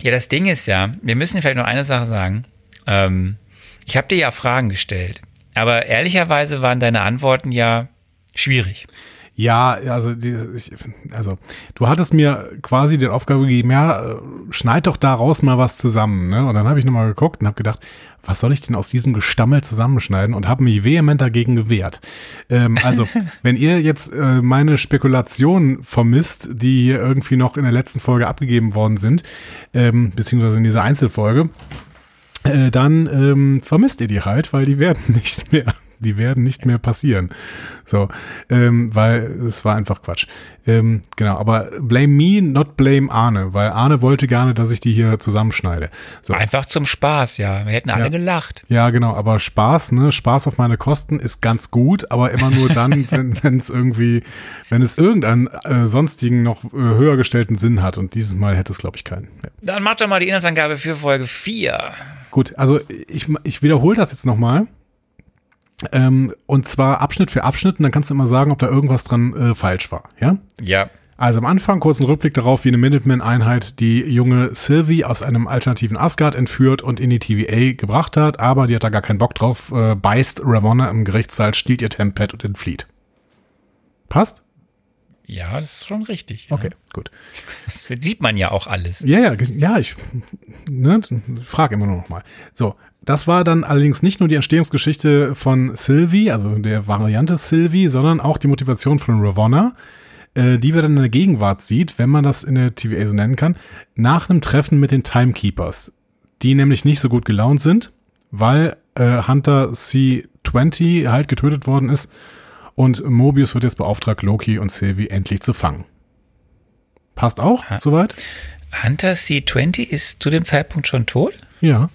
Ja, das Ding ist ja, wir müssen vielleicht noch eine Sache sagen. Ähm, ich habe dir ja Fragen gestellt, aber ehrlicherweise waren deine Antworten ja schwierig. Ja, also, die, ich, also du hattest mir quasi die Aufgabe gegeben, ja, äh, schneid doch daraus mal was zusammen. Ne? Und dann habe ich nochmal geguckt und habe gedacht, was soll ich denn aus diesem Gestammel zusammenschneiden und habe mich vehement dagegen gewehrt. Ähm, also, [laughs] wenn ihr jetzt äh, meine Spekulationen vermisst, die hier irgendwie noch in der letzten Folge abgegeben worden sind, ähm, beziehungsweise in dieser Einzelfolge, äh, dann ähm, vermisst ihr die halt, weil die werden [laughs] nicht mehr die werden nicht mehr passieren. So, ähm, weil es war einfach Quatsch. Ähm, genau, aber blame me, not blame Arne, weil Arne wollte gerne, dass ich die hier zusammenschneide. So. Einfach zum Spaß, ja. Wir hätten alle ja. gelacht. Ja, genau, aber Spaß, ne, Spaß auf meine Kosten ist ganz gut, aber immer nur dann, [laughs] wenn es irgendwie, wenn es irgendeinen äh, sonstigen noch äh, höher gestellten Sinn hat. Und dieses Mal hätte es, glaube ich, keinen. Ja. Dann mach doch mal die Inhaltsangabe für Folge 4. Gut, also ich, ich wiederhole das jetzt nochmal. Ähm, und zwar Abschnitt für Abschnitt und dann kannst du immer sagen, ob da irgendwas dran äh, falsch war, ja? Ja. Also am Anfang kurz ein Rückblick darauf, wie eine Minuteman-Einheit die junge Sylvie aus einem alternativen Asgard entführt und in die TVA gebracht hat, aber die hat da gar keinen Bock drauf, äh, beißt Ravonna im Gerichtssaal, stiehlt ihr Tempad und entflieht. Passt? Ja, das ist schon richtig. Ja. Okay, gut. [laughs] Das sieht man ja auch alles. Ja, ja, ja, ich ne, frage immer nur noch mal. So, das war dann allerdings nicht nur die Entstehungsgeschichte von Sylvie, also der Variante Sylvie, sondern auch die Motivation von Ravonna, äh, die wir dann in der Gegenwart sieht, wenn man das in der TVA so nennen kann, nach einem Treffen mit den Timekeepers, die nämlich nicht so gut gelaunt sind, weil äh, Hunter C20 halt getötet worden ist und Mobius wird jetzt beauftragt, Loki und Sylvie endlich zu fangen. Passt auch, soweit? Hunter C20 ist zu dem Zeitpunkt schon tot? Ja.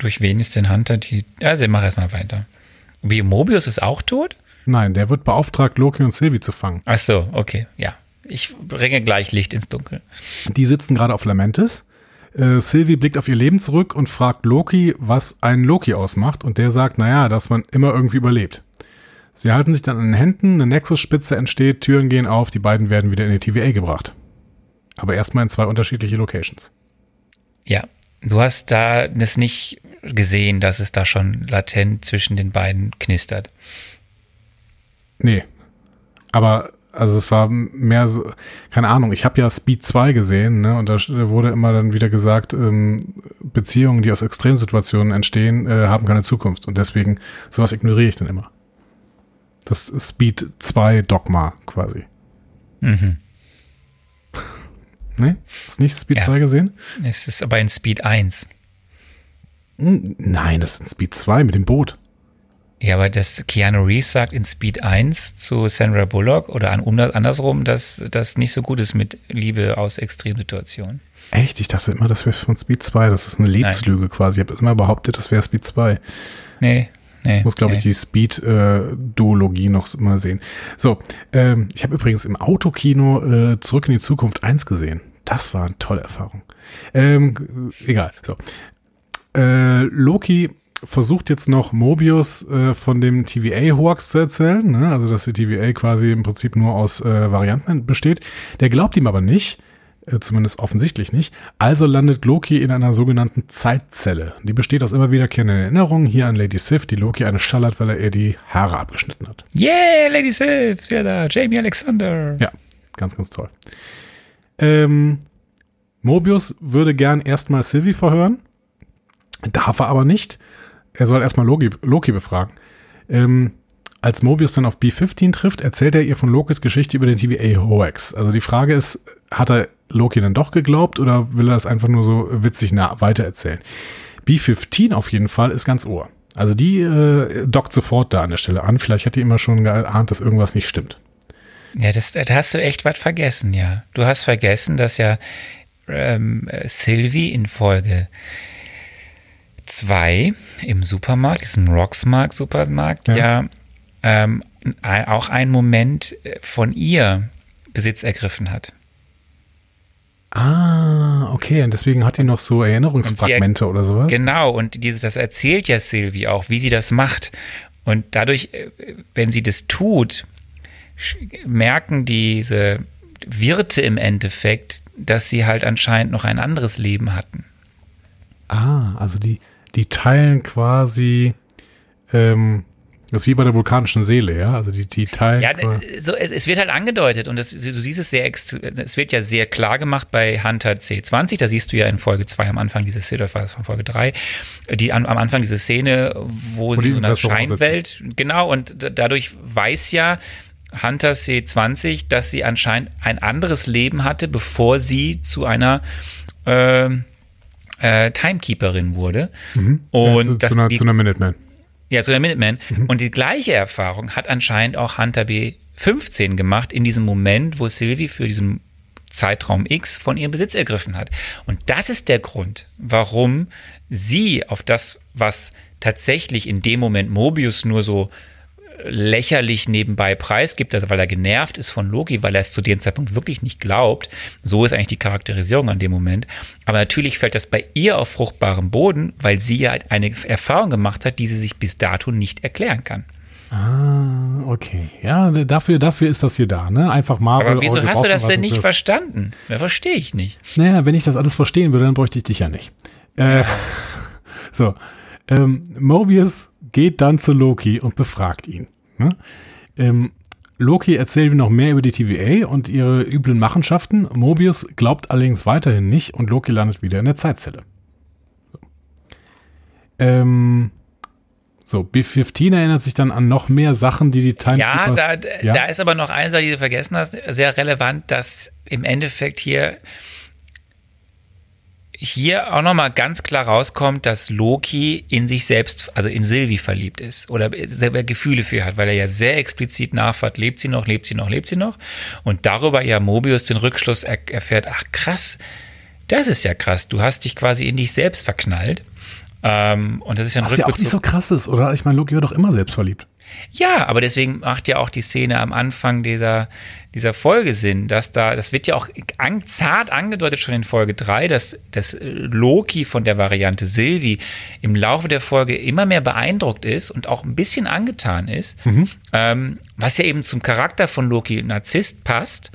Durch wen ist denn Hunter die. Also, mach erstmal weiter. Wie Mobius ist auch tot? Nein, der wird beauftragt, Loki und Sylvie zu fangen. Ach so, okay, ja. Ich bringe gleich Licht ins Dunkel. Die sitzen gerade auf Lamentis. Äh, Sylvie blickt auf ihr Leben zurück und fragt Loki, was einen Loki ausmacht. Und der sagt, naja, dass man immer irgendwie überlebt. Sie halten sich dann an den Händen, eine Nexus-Spitze entsteht, Türen gehen auf, die beiden werden wieder in die TVA gebracht. Aber erstmal in zwei unterschiedliche Locations. Ja, du hast da das nicht gesehen, dass es da schon latent zwischen den beiden knistert. Nee. Aber, also es war mehr so, keine Ahnung, ich habe ja Speed 2 gesehen, ne? Und da wurde immer dann wieder gesagt, ähm, Beziehungen, die aus Extremsituationen entstehen, äh, haben keine Zukunft. Und deswegen, sowas ignoriere ich dann immer. Das ist Speed 2 Dogma quasi. Mhm. Ne? Hast nicht Speed Ja. 2 gesehen? Es ist aber in Speed 1. Nein, das ist in Speed 2 mit dem Boot. Ja, aber das Keanu Reeves sagt in Speed 1 zu Sandra Bullock oder an, um- andersrum, dass das nicht so gut ist mit Liebe aus Extremsituationen. Echt? Ich dachte immer, das wäre von Speed 2. Das ist eine Lebenslüge quasi. Ich habe immer behauptet, das wäre Speed 2. Nee, nee. Muss, glaube nee. ich, die Speed-Duologie noch mal sehen. So, ähm, ich habe übrigens im Autokino äh, Zurück in die Zukunft 1 gesehen. Das war eine tolle Erfahrung. Ähm, egal. So. Äh, Loki versucht jetzt noch Mobius äh, von dem TVA-Hoax zu erzählen, ne? also dass die TVA quasi im Prinzip nur aus äh, Varianten besteht. Der glaubt ihm aber nicht, äh, zumindest offensichtlich nicht. Also landet Loki in einer sogenannten Zeitzelle. Die besteht aus immer wiederkehrenden Erinnerungen. Hier an Lady Sif, die Loki eine schallert, weil er ihr die Haare abgeschnitten hat. Yeah, Lady Sif, ist wieder da. Jamie Alexander. Ja, ganz, ganz toll. Ähm, Mobius würde gern erstmal Sylvie verhören, darf er aber nicht. Er soll erstmal Loki, Loki befragen. Ähm, als Mobius dann auf B-15 trifft, erzählt er ihr von Lokis Geschichte über den TVA-Hoax. Also die Frage ist, hat er Loki dann doch geglaubt oder will er das einfach nur so witzig weitererzählen? B-15 auf jeden Fall ist ganz ohr. Also die äh, dockt sofort da an der Stelle an. Vielleicht hat die immer schon geahnt, dass irgendwas nicht stimmt. Ja, das, da hast du echt was vergessen, ja. Du hast vergessen, dass ja ähm, Sylvie in Folge 2 im Supermarkt, diesem Rocksmark Supermarkt, Ja. ja, ähm, auch einen Moment äh, von ihr Besitz ergriffen hat. Ah, okay. Und deswegen hat die noch so Erinnerungsfragmente oder sowas. Genau, und dieses, das erzählt ja Sylvie auch, wie sie das macht. Und dadurch, äh, wenn sie das tut, merken diese Wirte im Endeffekt, dass sie halt anscheinend noch ein anderes Leben hatten. Ah, also die, die teilen quasi, ähm, das ist wie bei der vulkanischen Seele, ja? Also die, die teilen. Ja, qua- so, es, es wird halt angedeutet und das, du siehst es sehr, es wird ja sehr klar gemacht bei Hunter C20, da siehst du ja in Folge 2 am Anfang diese Szene, das war von Folge 3, die an, am Anfang diese Szene, wo, sie in im einer Restaurant sitzen. Scheinwelt, genau, und da- dadurch weiß ja Hunter C20, dass sie anscheinend ein anderes Leben hatte, bevor sie zu einer äh, äh, Timekeeperin wurde. Mhm. ja, Und zu, das, zu, einer, die, zu einer Minuteman. ja, so der Minuteman. Mhm. Und die gleiche Erfahrung hat anscheinend auch Hunter B15 gemacht, in diesem Moment, wo Sylvie für diesen Zeitraum X von ihrem Besitz ergriffen hat. Und das ist der Grund, warum sie auf das, was tatsächlich in dem Moment Mobius nur so lächerlich nebenbei preisgibt, also weil er genervt ist von Loki, weil er es zu dem Zeitpunkt wirklich nicht glaubt. So ist eigentlich die Charakterisierung an dem Moment. Aber natürlich fällt das bei ihr auf fruchtbarem Boden, weil sie ja eine Erfahrung gemacht hat, die sie sich bis dato nicht erklären kann. Ah, okay. Ja, dafür, dafür ist das hier da, ne? Einfach Marvel. Aber wieso hast du das denn Gebrauchsanweisung nicht verstanden? Das verstehe ich nicht. Naja, wenn ich das alles verstehen würde, dann bräuchte ich dich ja nicht. Äh, [laughs] so. Ähm, Mobius geht dann zu Loki und befragt ihn. Ne? Ähm, Loki erzählt ihm noch mehr über die TVA und ihre üblen Machenschaften. Mobius glaubt allerdings weiterhin nicht und Loki landet wieder in der Zeitzelle. So, ähm, so B-15 erinnert sich dann an noch mehr Sachen, die die Time Ja, da, Ja? da ist aber noch eins, die du vergessen hast, sehr relevant, dass im Endeffekt hier hier auch nochmal ganz klar rauskommt, dass Loki in sich selbst, also in Sylvie verliebt ist oder selber Gefühle für hat, weil er ja sehr explizit nachfragt, lebt sie noch, lebt sie noch, lebt sie noch und darüber ja Mobius den Rückschluss er erfährt, ach krass, das ist ja krass, du hast dich quasi in dich selbst verknallt ähm, und das ist ja ein Was ja auch nicht so krass ist, oder? Ich meine, Loki war doch immer selbstverliebt. Ja, aber deswegen macht ja auch die Szene am Anfang dieser, dieser Folge Sinn, dass da, das wird ja auch an, zart angedeutet schon in Folge 3, dass, dass Loki von der Variante Sylvie im Laufe der Folge immer mehr beeindruckt ist und auch ein bisschen angetan ist, ähm, was ja eben zum Charakter von Loki Narzisst passt,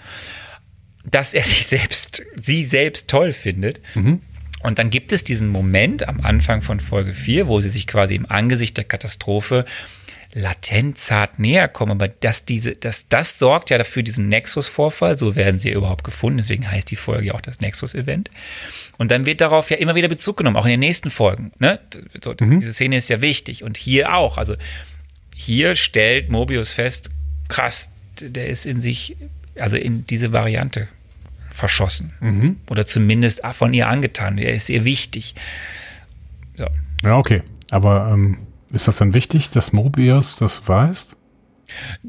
dass er [laughs] sich selbst, sie selbst toll findet. Und dann gibt es diesen Moment am Anfang von Folge 4, wo sie sich quasi im Angesicht der Katastrophe latent zart näher kommen, aber dass diese, dass das sorgt ja dafür diesen Nexus-Vorfall, so werden sie ja überhaupt gefunden, deswegen heißt die Folge ja auch das Nexus-Event. Und dann wird darauf ja immer wieder Bezug genommen, auch in den nächsten Folgen. Ne? So, Diese Szene ist ja wichtig und hier auch. Also hier stellt Mobius fest, krass, der ist in sich, also in diese Variante verschossen. Oder zumindest von ihr angetan. Der ist ihr wichtig. So. Ja, okay. Aber ähm, ist das dann wichtig, dass Mobius das weiß?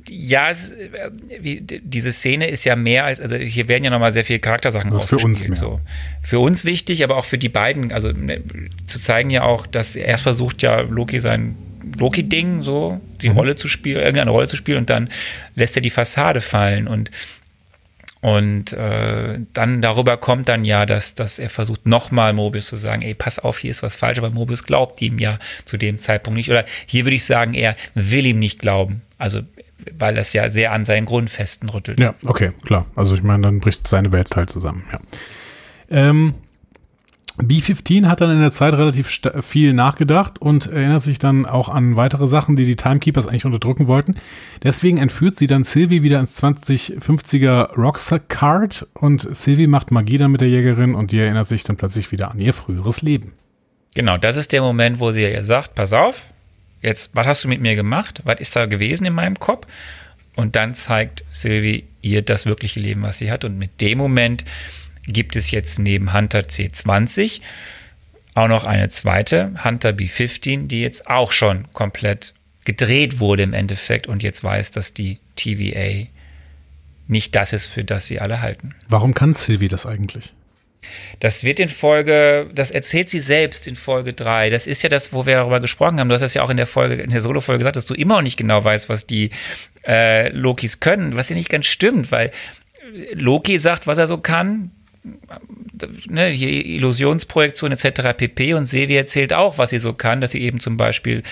Ja, es, äh, diese Szene ist ja mehr als, also hier werden ja nochmal sehr viele Charaktersachen Also für uns mehr. So. Für uns wichtig, aber auch für die beiden, also ne, zu zeigen ja auch, dass er erst versucht ja Loki sein Loki-Ding, so, die Mhm. Rolle zu spielen, irgendeine Rolle zu spielen und dann lässt er die Fassade fallen und und äh, dann darüber kommt dann ja, dass, dass er versucht, nochmal Mobius zu sagen, ey, pass auf, hier ist was falsch, aber Mobius glaubt ihm ja zu dem Zeitpunkt nicht. Oder hier würde ich sagen, er will ihm nicht glauben. Also, weil das ja sehr an seinen Grundfesten rüttelt. Ja, okay, klar. Also ich meine, dann bricht seine Welt halt zusammen, ja. Ähm, B-15 hat dann in der Zeit relativ viel nachgedacht und erinnert sich dann auch an weitere Sachen, die die Timekeepers eigentlich unterdrücken wollten. Deswegen entführt sie dann Sylvie wieder ins 2050er Rockstar Card und Sylvie macht Magie dann mit der Jägerin und die erinnert sich dann plötzlich wieder an ihr früheres Leben. Genau, das ist der Moment, wo sie ja sagt, pass auf, jetzt, was hast du mit mir gemacht? Was ist da gewesen in meinem Kopf? Und dann zeigt Sylvie ihr das wirkliche Leben, was sie hat. Und mit dem Moment gibt es jetzt neben Hunter C20 auch noch eine zweite, Hunter B15, die jetzt auch schon komplett gedreht wurde im Endeffekt und jetzt weiß, dass die TVA nicht das ist, für das sie alle halten. Warum kann Sylvie das eigentlich? Das wird in Folge, das erzählt sie selbst in Folge 3. Das ist ja das, wo wir darüber gesprochen haben. Du hast das ja auch in der Folge, in der Solo-Folge gesagt, dass du immer noch nicht genau weißt, was die äh, Lokis können, was ja nicht ganz stimmt, weil Loki sagt, was er so kann. Ne, hier Illusionsprojektion etc. pp. Und Sevi erzählt auch, was sie so kann, dass sie eben zum Beispiel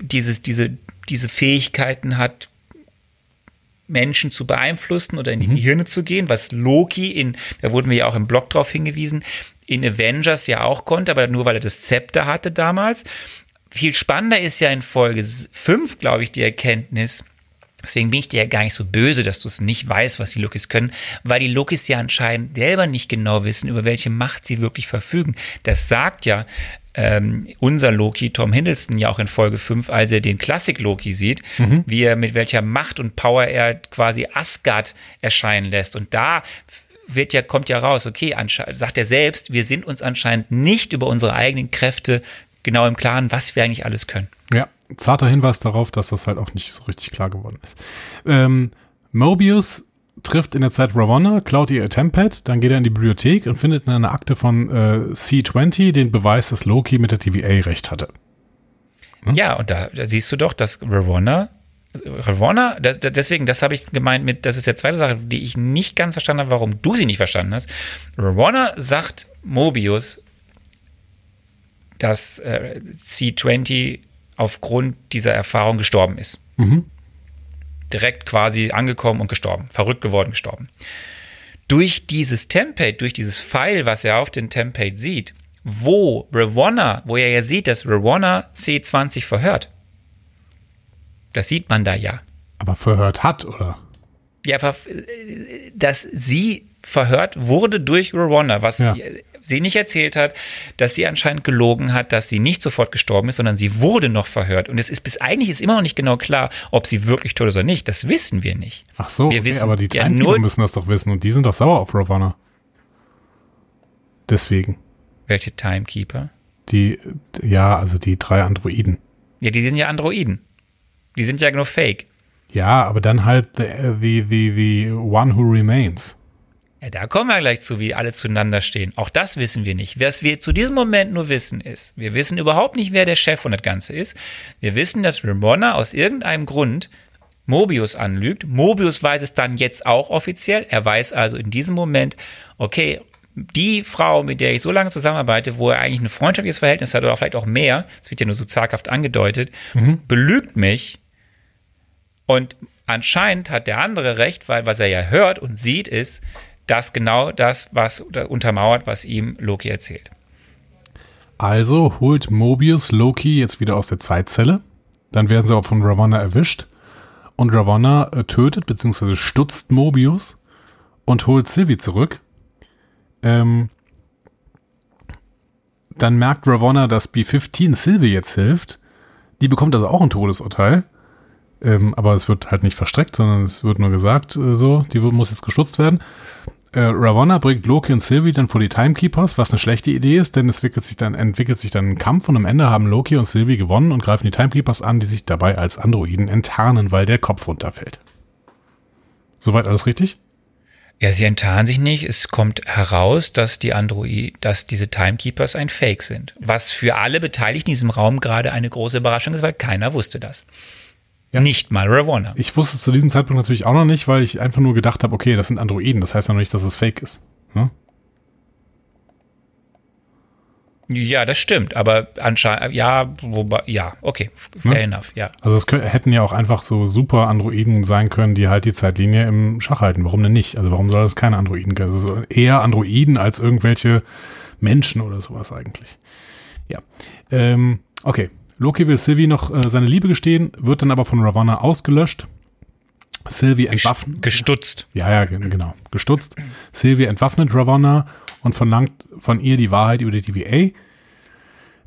dieses, diese, diese Fähigkeiten hat, Menschen zu beeinflussen oder in die Hirne zu gehen, was Loki in, da wurden wir ja auch im Blog drauf hingewiesen, in Avengers ja auch konnte, aber nur weil er das Zepter hatte damals. Viel spannender ist ja in Folge 5, glaube ich, die Erkenntnis, Deswegen bin ich dir ja gar nicht so böse, dass du es nicht weißt, was die Lokis können, weil die Lokis ja anscheinend selber nicht genau wissen, über welche Macht sie wirklich verfügen. Das sagt ja ähm, unser Loki, Tom Hiddleston, ja auch in Folge 5, als er den Klassik-Loki sieht, wie er mit welcher Macht und Power er quasi Asgard erscheinen lässt. Und da wird ja, kommt ja raus, okay, sagt er selbst, wir sind uns anscheinend nicht über unsere eigenen Kräfte genau im Klaren, was wir eigentlich alles können. Zarter Hinweis darauf, dass das halt auch nicht so richtig klar geworden ist. Ähm, Mobius trifft in der Zeit Ravonna, klaut ihr Tempad, dann geht er in die Bibliothek und findet in einer Akte von äh, C20 den Beweis, dass Loki mit der TVA recht hatte. Ja, und da, da siehst du doch, dass Ravonna, Ravonna, das, das- deswegen, das habe ich gemeint mit, das ist der zweite Sache, die ich nicht ganz verstanden habe, warum du sie nicht verstanden hast. Ravonna sagt Mobius, dass äh, C20 aufgrund dieser Erfahrung gestorben ist. Direkt quasi angekommen und gestorben. Verrückt geworden, gestorben. Durch dieses Template, durch dieses Pfeil, was er auf dem Template sieht, wo Ravonna, wo er ja sieht, dass Ravonna C20 verhört. Das sieht man da ja. Aber verhört hat, oder? Ja, ver- dass sie verhört wurde durch Rwanda, was Ja. Sie nicht erzählt hat, dass sie anscheinend gelogen hat, dass sie nicht sofort gestorben ist, sondern sie wurde noch verhört. Und es ist bis eigentlich ist immer noch nicht genau klar, ob sie wirklich tot ist oder nicht. Das wissen wir nicht. Ach so, Wir okay, wissen aber die ja nur- müssen das doch wissen und die sind doch sauer auf Ravonna. Deswegen. Welche Timekeeper? Die, ja, also die drei Androiden. Ja, die sind ja Androiden. Die sind ja nur Fake. Ja, aber dann halt the, the, the, the one who remains. Ja, da kommen wir gleich zu, wie alle zueinander stehen. Auch das wissen wir nicht. Was wir zu diesem Moment nur wissen ist, wir wissen überhaupt nicht, wer der Chef von das Ganze ist. Wir wissen, dass Ramona aus irgendeinem Grund Mobius anlügt. Mobius weiß es dann jetzt auch offiziell. Er weiß also in diesem Moment, okay, die Frau, mit der ich so lange zusammenarbeite, wo er eigentlich ein freundschaftliches Verhältnis hat oder vielleicht auch mehr, das wird ja nur so zaghaft angedeutet, belügt mich und anscheinend hat der andere recht, weil was er ja hört und sieht, ist, dass genau das, was untermauert, was ihm Loki erzählt. Also holt Mobius Loki jetzt wieder aus der Zeitzelle. Dann werden sie aber von Ravonna erwischt. Und Ravonna äh, tötet bzw. stutzt Mobius und holt Sylvie zurück. Ähm, dann merkt Ravonna, dass B-15 Sylvie jetzt hilft. Die bekommt also auch ein Todesurteil. Ähm, aber es wird halt nicht verstreckt, sondern es wird nur gesagt, äh, so, die muss jetzt gestutzt werden. Äh, Ravonna bringt Loki und Sylvie dann vor die Timekeepers, was eine schlechte Idee ist, denn es entwickelt sich dann, entwickelt sich dann ein Kampf und am Ende haben Loki und Sylvie gewonnen und greifen die Timekeepers an, die sich dabei als Androiden enttarnen, weil der Kopf runterfällt. Soweit alles richtig? Ja, sie enttarnen sich nicht. Es kommt heraus, dass die Android, dass diese Timekeepers ein Fake sind. Was für alle Beteiligten in diesem Raum gerade eine große Überraschung ist, weil keiner wusste das. Ja. Nicht mal Ravonna. Ich wusste es zu diesem Zeitpunkt natürlich auch noch nicht, weil ich einfach nur gedacht habe, okay, das sind Androiden, das heißt ja noch nicht, dass es fake ist. Hm? Ja, das stimmt, aber anscheinend, ja, wobei, ja, okay, fair Ne? enough, ja. Also es hätten ja auch einfach so super Androiden sein können, die halt die Zeitlinie im Schach halten. Warum denn nicht? Also warum soll das keine Androiden geben? Also eher Androiden als irgendwelche Menschen oder sowas eigentlich. Ja. Ähm, okay. Loki will Sylvie noch äh, seine Liebe gestehen, wird dann aber von Ravonna ausgelöscht. Sylvie entwaffnet. Gestutzt. Ja, ja, gen- genau. Gestutzt. Sylvie entwaffnet Ravonna und verlangt von ihr die Wahrheit über die TVA.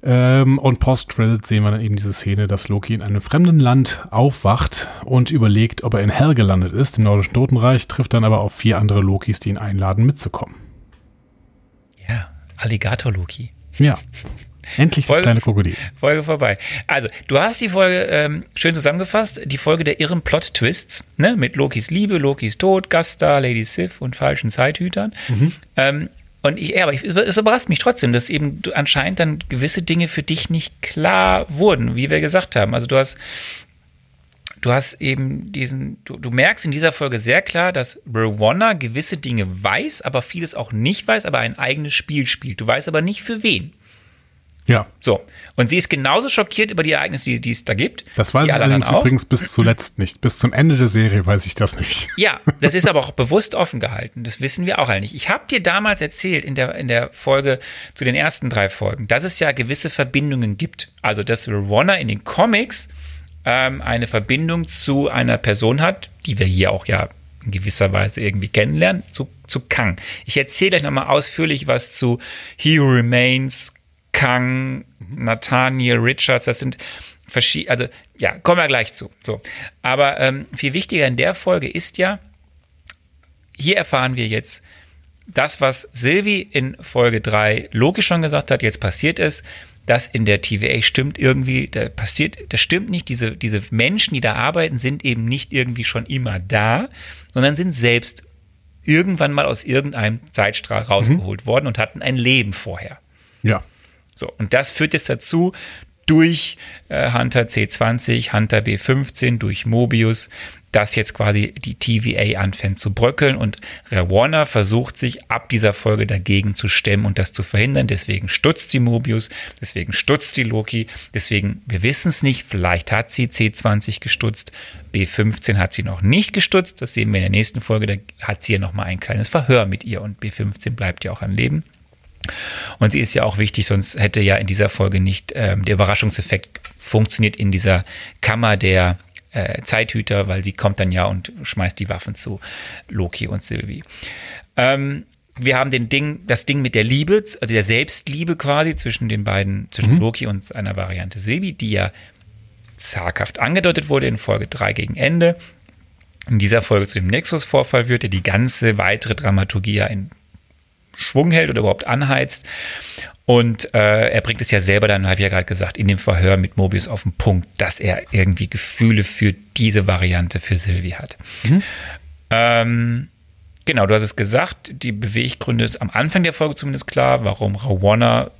Ähm, und post-Credit sehen wir dann eben diese Szene, dass Loki in einem fremden Land aufwacht und überlegt, ob er in Hell gelandet ist, im nordischen Totenreich, trifft dann aber auf vier andere Lokis, die ihn einladen, mitzukommen. Ja, Alligator-Loki. Ja. Endlich das Folge- kleine Krokodil. Folge vorbei. Also, du hast die Folge ähm, schön zusammengefasst, die Folge der irren Plot-Twists, ne? mit Lokis Liebe, Lokis Tod, Gaststar, Lady Sif und falschen Zeithütern. Ähm, und ich, ja, aber ich, es überrascht mich trotzdem, dass eben anscheinend dann gewisse Dinge für dich nicht klar wurden, wie wir gesagt haben. Also du hast, du hast eben diesen, du, du merkst in dieser Folge sehr klar, dass Rowanda gewisse Dinge weiß, aber vieles auch nicht weiß, aber ein eigenes Spiel spielt. Du weißt aber nicht für wen. Ja. So. Und sie ist genauso schockiert über die Ereignisse, die, die es da gibt. Das weiß ich alle allerdings übrigens bis zuletzt nicht. Bis zum Ende der Serie weiß ich das nicht. [laughs] Ja, das ist aber auch bewusst offen gehalten. Das wissen wir auch alle nicht. Ich habe dir damals erzählt in der, in der Folge zu den ersten drei Folgen, dass es ja gewisse Verbindungen gibt. Also, dass Rowena in den Comics ähm, eine Verbindung zu einer Person hat, die wir hier auch ja in gewisser Weise irgendwie kennenlernen, zu, zu Kang. Ich erzähle gleich nochmal ausführlich was zu He Remains, Kang, Nathaniel Richards, das sind verschiedene, also ja, kommen wir gleich zu. So. Aber ähm, viel wichtiger in der Folge ist ja, hier erfahren wir jetzt, das, was Sylvie in Folge 3 logisch schon gesagt hat, jetzt passiert es, das in der TVA stimmt irgendwie, da passiert, das stimmt nicht, diese, diese Menschen, die da arbeiten, sind eben nicht irgendwie schon immer da, sondern sind selbst irgendwann mal aus irgendeinem Zeitstrahl rausgeholt worden und hatten ein Leben vorher. Ja. So, und das führt jetzt dazu, durch äh, Hunter C20, Hunter B15, durch Mobius, dass jetzt quasi die TVA anfängt zu bröckeln und Warner versucht sich ab dieser Folge dagegen zu stemmen und das zu verhindern. Deswegen stutzt sie Mobius, deswegen stutzt sie Loki, deswegen, wir wissen es nicht, vielleicht hat sie C20 gestutzt, B15 hat sie noch nicht gestutzt, das sehen wir in der nächsten Folge, da hat sie ja nochmal ein kleines Verhör mit ihr und B15 bleibt ja auch am Leben. Und sie ist ja auch wichtig, sonst hätte ja in dieser Folge nicht ähm, der Überraschungseffekt funktioniert in dieser Kammer der äh, Zeithüter, weil sie kommt dann ja und schmeißt die Waffen zu Loki und Sylvie. Ähm, wir haben den Ding, das Ding mit der Liebe, also der Selbstliebe quasi zwischen den beiden, zwischen mhm. Loki und einer Variante Sylvie, die ja zaghaft angedeutet wurde in Folge 3 gegen Ende. In dieser Folge zu dem Nexus-Vorfall wird, der die ganze weitere Dramaturgie ja in Schwung hält oder überhaupt anheizt. Und äh, er bringt es ja selber dann, habe ich ja gerade gesagt, in dem Verhör mit Mobius auf den Punkt, dass er irgendwie Gefühle für diese Variante für Sylvie hat. Mhm. Ähm, genau, du hast es gesagt, die Beweggründe ist am Anfang der Folge zumindest klar, warum Rawana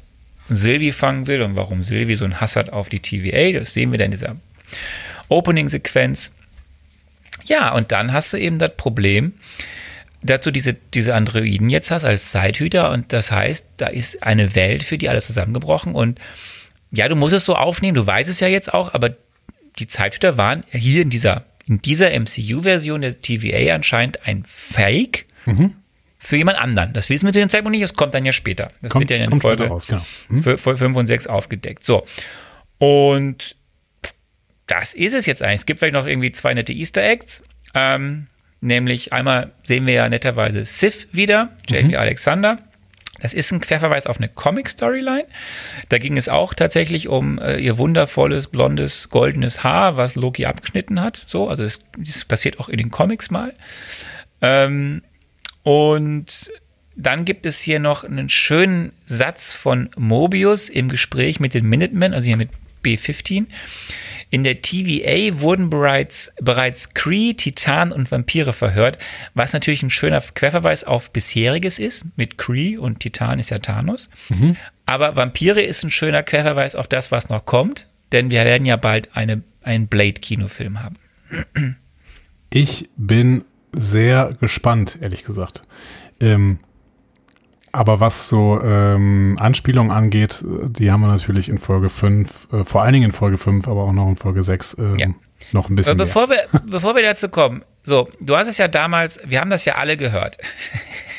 Sylvie fangen will und warum Sylvie so einen Hass hat auf die TVA. Das sehen wir dann in dieser Opening-Sequenz. Ja, und dann hast du eben das Problem, dass du diese, diese Androiden jetzt hast als Zeithüter und das heißt, da ist eine Welt für die alles zusammengebrochen und ja, du musst es so aufnehmen, du weißt es ja jetzt auch, aber die Zeithüter waren hier in dieser, in dieser MCU-Version der TVA anscheinend ein Fake mhm. für jemand anderen. Das wissen wir zu dem Zeitpunkt nicht, das kommt dann ja später. Das kommt, wird ja in der Folge raus, genau. mhm. 5 und 6 aufgedeckt. So. Und das ist es jetzt eigentlich. Es gibt vielleicht noch irgendwie zwei nette Easter Eggs. Ähm, Nämlich einmal sehen wir ja netterweise Sif wieder, Jamie mhm. Alexander. Das ist ein Querverweis auf eine Comic-Storyline. Da ging es auch tatsächlich um äh, ihr wundervolles, blondes, goldenes Haar, was Loki abgeschnitten hat. So, also das, das passiert auch in den Comics mal. Ähm, und dann gibt es hier noch einen schönen Satz von Mobius im Gespräch mit den Minutemen, also hier mit B15. In der TVA wurden bereits, bereits Kree, Titan und Vampire verhört, was natürlich ein schöner Querverweis auf bisheriges ist. Mit Kree und Titan ist ja Thanos. Mhm. Aber Vampire ist ein schöner Querverweis auf das, was noch kommt, denn wir werden ja bald eine, einen Blade-Kinofilm haben. Ich bin sehr gespannt, ehrlich gesagt. Ähm, aber was so ähm, Anspielungen angeht, die haben wir natürlich in Folge 5, äh, vor allen Dingen in Folge 5, aber auch noch in Folge 6 äh, ja. noch ein bisschen. Aber bevor wir, bevor wir dazu kommen, so, du hast es ja damals, wir haben das ja alle gehört.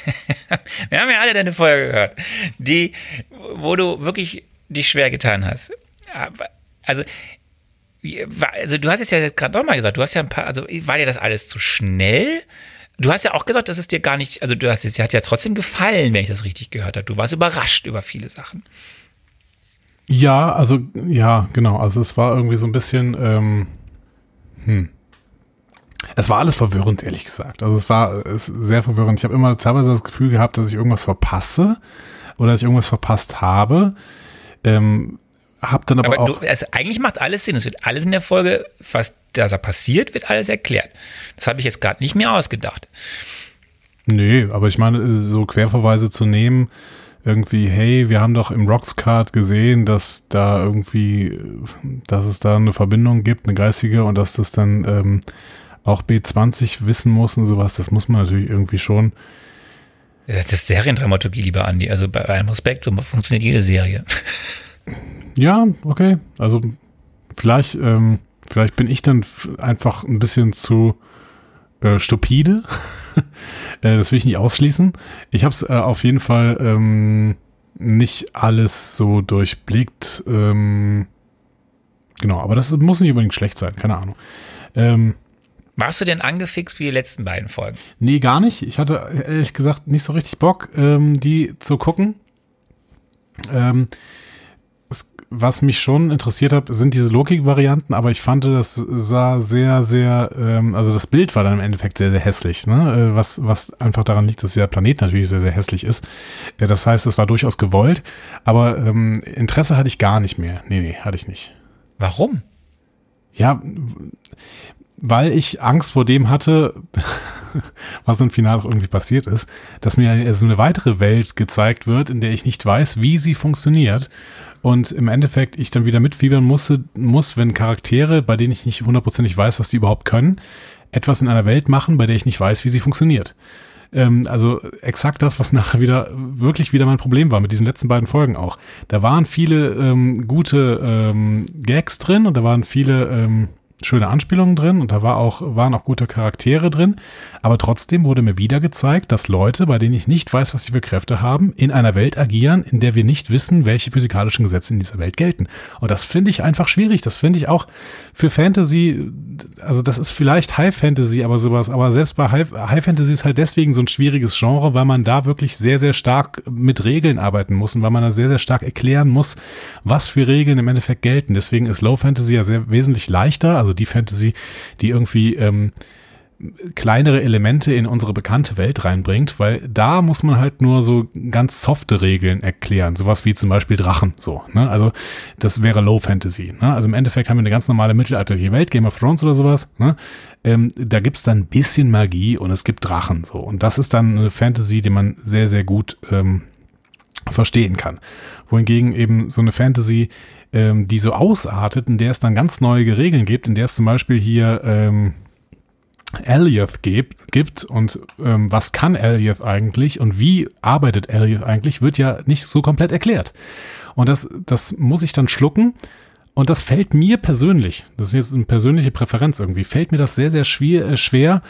[laughs] wir haben ja alle deine Folge gehört, die, wo du wirklich dich schwer getan hast. Also, also du hast es ja gerade nochmal gesagt, du hast ja ein paar, also war dir das alles zu schnell? Du hast ja auch gesagt, dass es dir gar nicht, also du hast es hat ja trotzdem gefallen, wenn ich das richtig gehört habe. Du warst überrascht über viele Sachen. Ja, also ja, genau. Also es war irgendwie so ein bisschen, ähm, hm. Es war alles verwirrend, ehrlich gesagt. Also es war es sehr verwirrend. Ich habe immer teilweise das Gefühl gehabt, dass ich irgendwas verpasse oder dass ich irgendwas verpasst habe. Ähm, hab dann aber, aber auch. Du, also eigentlich macht alles Sinn. Es wird alles in der Folge, was da passiert, wird alles erklärt. Das habe ich jetzt gerade nicht mehr ausgedacht. Nee, aber ich meine, so Querverweise zu nehmen, irgendwie, hey, wir haben doch im Rockscard gesehen, dass da irgendwie, dass es da eine Verbindung gibt, eine geistige, und dass das dann ähm, auch B20 wissen muss und sowas, das muss man natürlich irgendwie schon. Das ist Seriendramaturgie, lieber Andi. Also bei allem Respekt, so funktioniert jede Serie. [laughs] Ja, okay. Also vielleicht, ähm, vielleicht bin ich dann einfach ein bisschen zu äh, stupide. [laughs] äh, das will ich nicht ausschließen. Ich habe es äh, auf jeden Fall ähm, nicht alles so durchblickt. Ähm, genau, aber das muss nicht unbedingt schlecht sein, keine Ahnung. Ähm, warst du denn angefixt wie die letzten beiden Folgen? Nee, gar nicht. Ich hatte ehrlich gesagt nicht so richtig Bock, ähm, die zu gucken. Ähm, was mich schon interessiert hat, sind diese Logik-Varianten, aber ich fand, das sah sehr, sehr, ähm, also das Bild war dann im Endeffekt sehr, sehr hässlich, ne? Äh, was, was einfach daran liegt, dass der Planet natürlich sehr, sehr hässlich ist. Äh, das heißt, es war durchaus gewollt, aber ähm, Interesse hatte ich gar nicht mehr. Nee, nee, hatte ich nicht. Warum? ja, weil ich Angst vor dem hatte, [laughs] was im Finale irgendwie passiert ist, dass mir so eine weitere Welt gezeigt wird, in der ich nicht weiß, wie sie funktioniert. Und im Endeffekt ich dann wieder mitfiebern musste, muss, wenn Charaktere, bei denen ich nicht hundertprozentig weiß, was die überhaupt können, etwas in einer Welt machen, bei der ich nicht weiß, wie sie funktioniert. Ähm, also exakt das, was nachher wieder wirklich wieder mein Problem war mit diesen letzten beiden Folgen auch. Da waren viele ähm, gute ähm, Gags drin und da waren viele ähm, schöne Anspielungen drin und da war auch, waren auch gute Charaktere drin. Aber trotzdem wurde mir wieder gezeigt, dass Leute, bei denen ich nicht weiß, was sie für Kräfte haben, in einer Welt agieren, in der wir nicht wissen, welche physikalischen Gesetze in dieser Welt gelten. Und das finde ich einfach schwierig. Das finde ich auch für Fantasy, also das ist vielleicht High Fantasy, aber sowas, aber selbst bei High, High Fantasy ist halt deswegen so ein schwieriges Genre, weil man da wirklich sehr, sehr stark mit Regeln arbeiten muss und weil man da sehr, sehr stark erklären muss, was für Regeln im Endeffekt gelten. Deswegen ist Low Fantasy ja sehr wesentlich leichter, also die Fantasy, die irgendwie ähm, kleinere Elemente in unsere bekannte Welt reinbringt, weil da muss man halt nur so ganz softe Regeln erklären, sowas wie zum Beispiel Drachen, so, ne? Also das wäre Low Fantasy, ne? Also im Endeffekt haben wir eine ganz normale mittelalterliche Welt, Game of Thrones oder sowas, ne? Ähm, da gibt's dann ein bisschen Magie und es gibt Drachen, so. Und das ist dann eine Fantasy, die man sehr, sehr gut ähm, verstehen kann. Wohingegen eben so eine Fantasy, ähm, die so ausartet, in der es dann ganz neue Regeln gibt, in der es zum Beispiel hier ähm, Elioth gibt, gibt und ähm, was kann Elioth eigentlich und wie arbeitet Elioth eigentlich, wird ja nicht so komplett erklärt. Und das, das muss ich dann schlucken. Und das fällt mir persönlich, das ist jetzt eine persönliche Präferenz irgendwie, fällt mir das sehr, sehr schwer, äh, schwer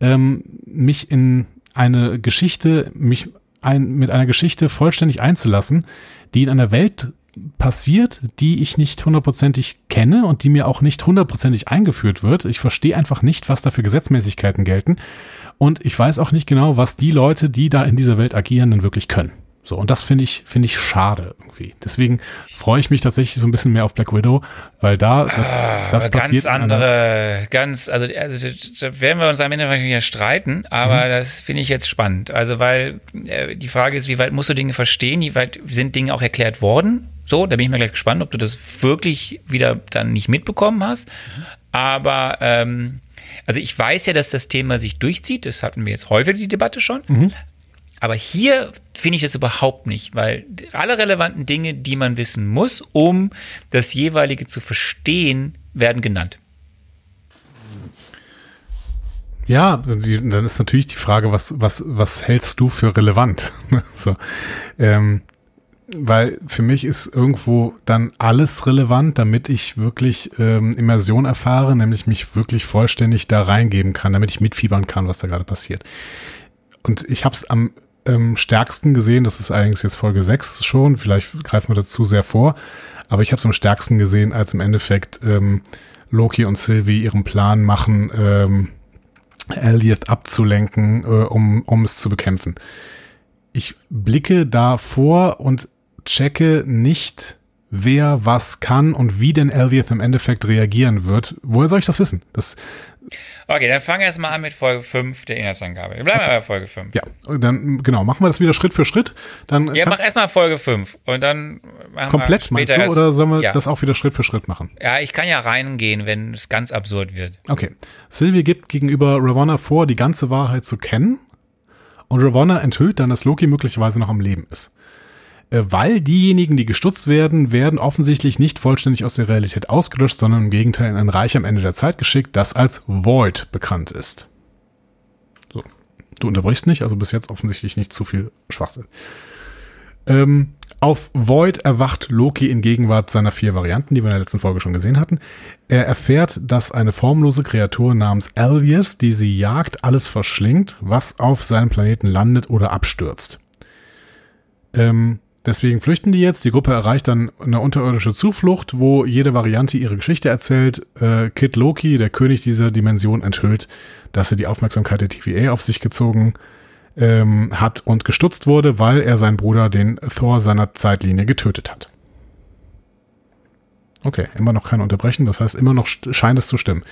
ähm, mich in eine Geschichte, mich ein, mit einer Geschichte vollständig einzulassen, die in einer Welt passiert, die ich nicht hundertprozentig kenne und die mir auch nicht hundertprozentig eingeführt wird. Ich verstehe einfach nicht, was da für Gesetzmäßigkeiten gelten. Und ich weiß auch nicht genau, was die Leute, die da in dieser Welt agieren, denn wirklich können. So, und das finde ich, finde ich schade irgendwie. Deswegen freue ich mich tatsächlich so ein bisschen mehr auf Black Widow, weil da das, ah, das passiert. Ganz andere, ganz, also, also da werden wir uns am Ende wahrscheinlich streiten, aber mhm. das finde ich jetzt spannend. Also, weil äh, die Frage ist, wie weit musst du Dinge verstehen, wie weit sind Dinge auch erklärt worden? So, da bin ich mal gleich gespannt, ob du das wirklich wieder dann nicht mitbekommen hast. Mhm. Aber ähm, also ich weiß ja, dass das Thema sich durchzieht. Das hatten wir jetzt häufig die Debatte schon. Mhm. Aber hier finde ich das überhaupt nicht, weil alle relevanten Dinge, die man wissen muss, um das jeweilige zu verstehen, werden genannt. Ja, dann ist natürlich die Frage, was, was, was hältst du für relevant? [laughs] so, ähm, weil für mich ist irgendwo dann alles relevant, damit ich wirklich ähm, Immersion erfahre, nämlich mich wirklich vollständig da reingeben kann, damit ich mitfiebern kann, was da gerade passiert. Und ich habe es am ähm, stärksten gesehen, das ist allerdings jetzt Folge 6 schon, vielleicht greifen wir dazu sehr vor, aber ich habe es am stärksten gesehen, als im Endeffekt ähm, Loki und Sylvie ihren Plan machen, ähm, Elliot abzulenken, äh, um, um es zu bekämpfen. Ich blicke da vor und checke nicht, wer was kann und wie denn Elliot im Endeffekt reagieren wird. Woher soll ich das wissen? Das Okay, dann fangen wir erstmal an mit Folge 5 der Inhaltsangabe. Wir bleiben okay. bei Folge 5. Ja, dann genau, machen wir das wieder Schritt für Schritt. Dann ja, mach erstmal Folge 5 und dann machen komplett wir später meinst du, oder sollen wir ja. das auch wieder Schritt für Schritt machen? Ja, ich kann ja reingehen, wenn es ganz absurd wird. Okay. Sylvie gibt gegenüber Ravonna vor, die ganze Wahrheit zu kennen und Ravonna enthüllt dann, dass Loki möglicherweise noch am Leben ist. Äh, weil diejenigen, die gestutzt werden, werden offensichtlich nicht vollständig aus der Realität ausgelöscht, sondern im Gegenteil in ein Reich am Ende der Zeit geschickt, das als Void bekannt ist. So. Du unterbrichst nicht, also bis jetzt offensichtlich nicht zu viel Schwachsinn. Ähm, auf Void erwacht Loki in Gegenwart seiner vier Varianten, die wir in der letzten Folge schon gesehen hatten. Er erfährt, dass eine formlose Kreatur namens Alias, die sie jagt, alles verschlingt, was auf seinem Planeten landet oder abstürzt. Ähm, Deswegen flüchten die jetzt. Die Gruppe erreicht dann eine unterirdische Zuflucht, wo jede Variante ihre Geschichte erzählt. Äh, Kid Loki, der König dieser Dimension, enthüllt, dass er die Aufmerksamkeit der TVA auf sich gezogen ähm, hat und gestutzt wurde, weil er seinen Bruder, den Thor seiner Zeitlinie, getötet hat. Okay, immer noch kein Unterbrechen, das heißt, immer noch scheint es zu stimmen.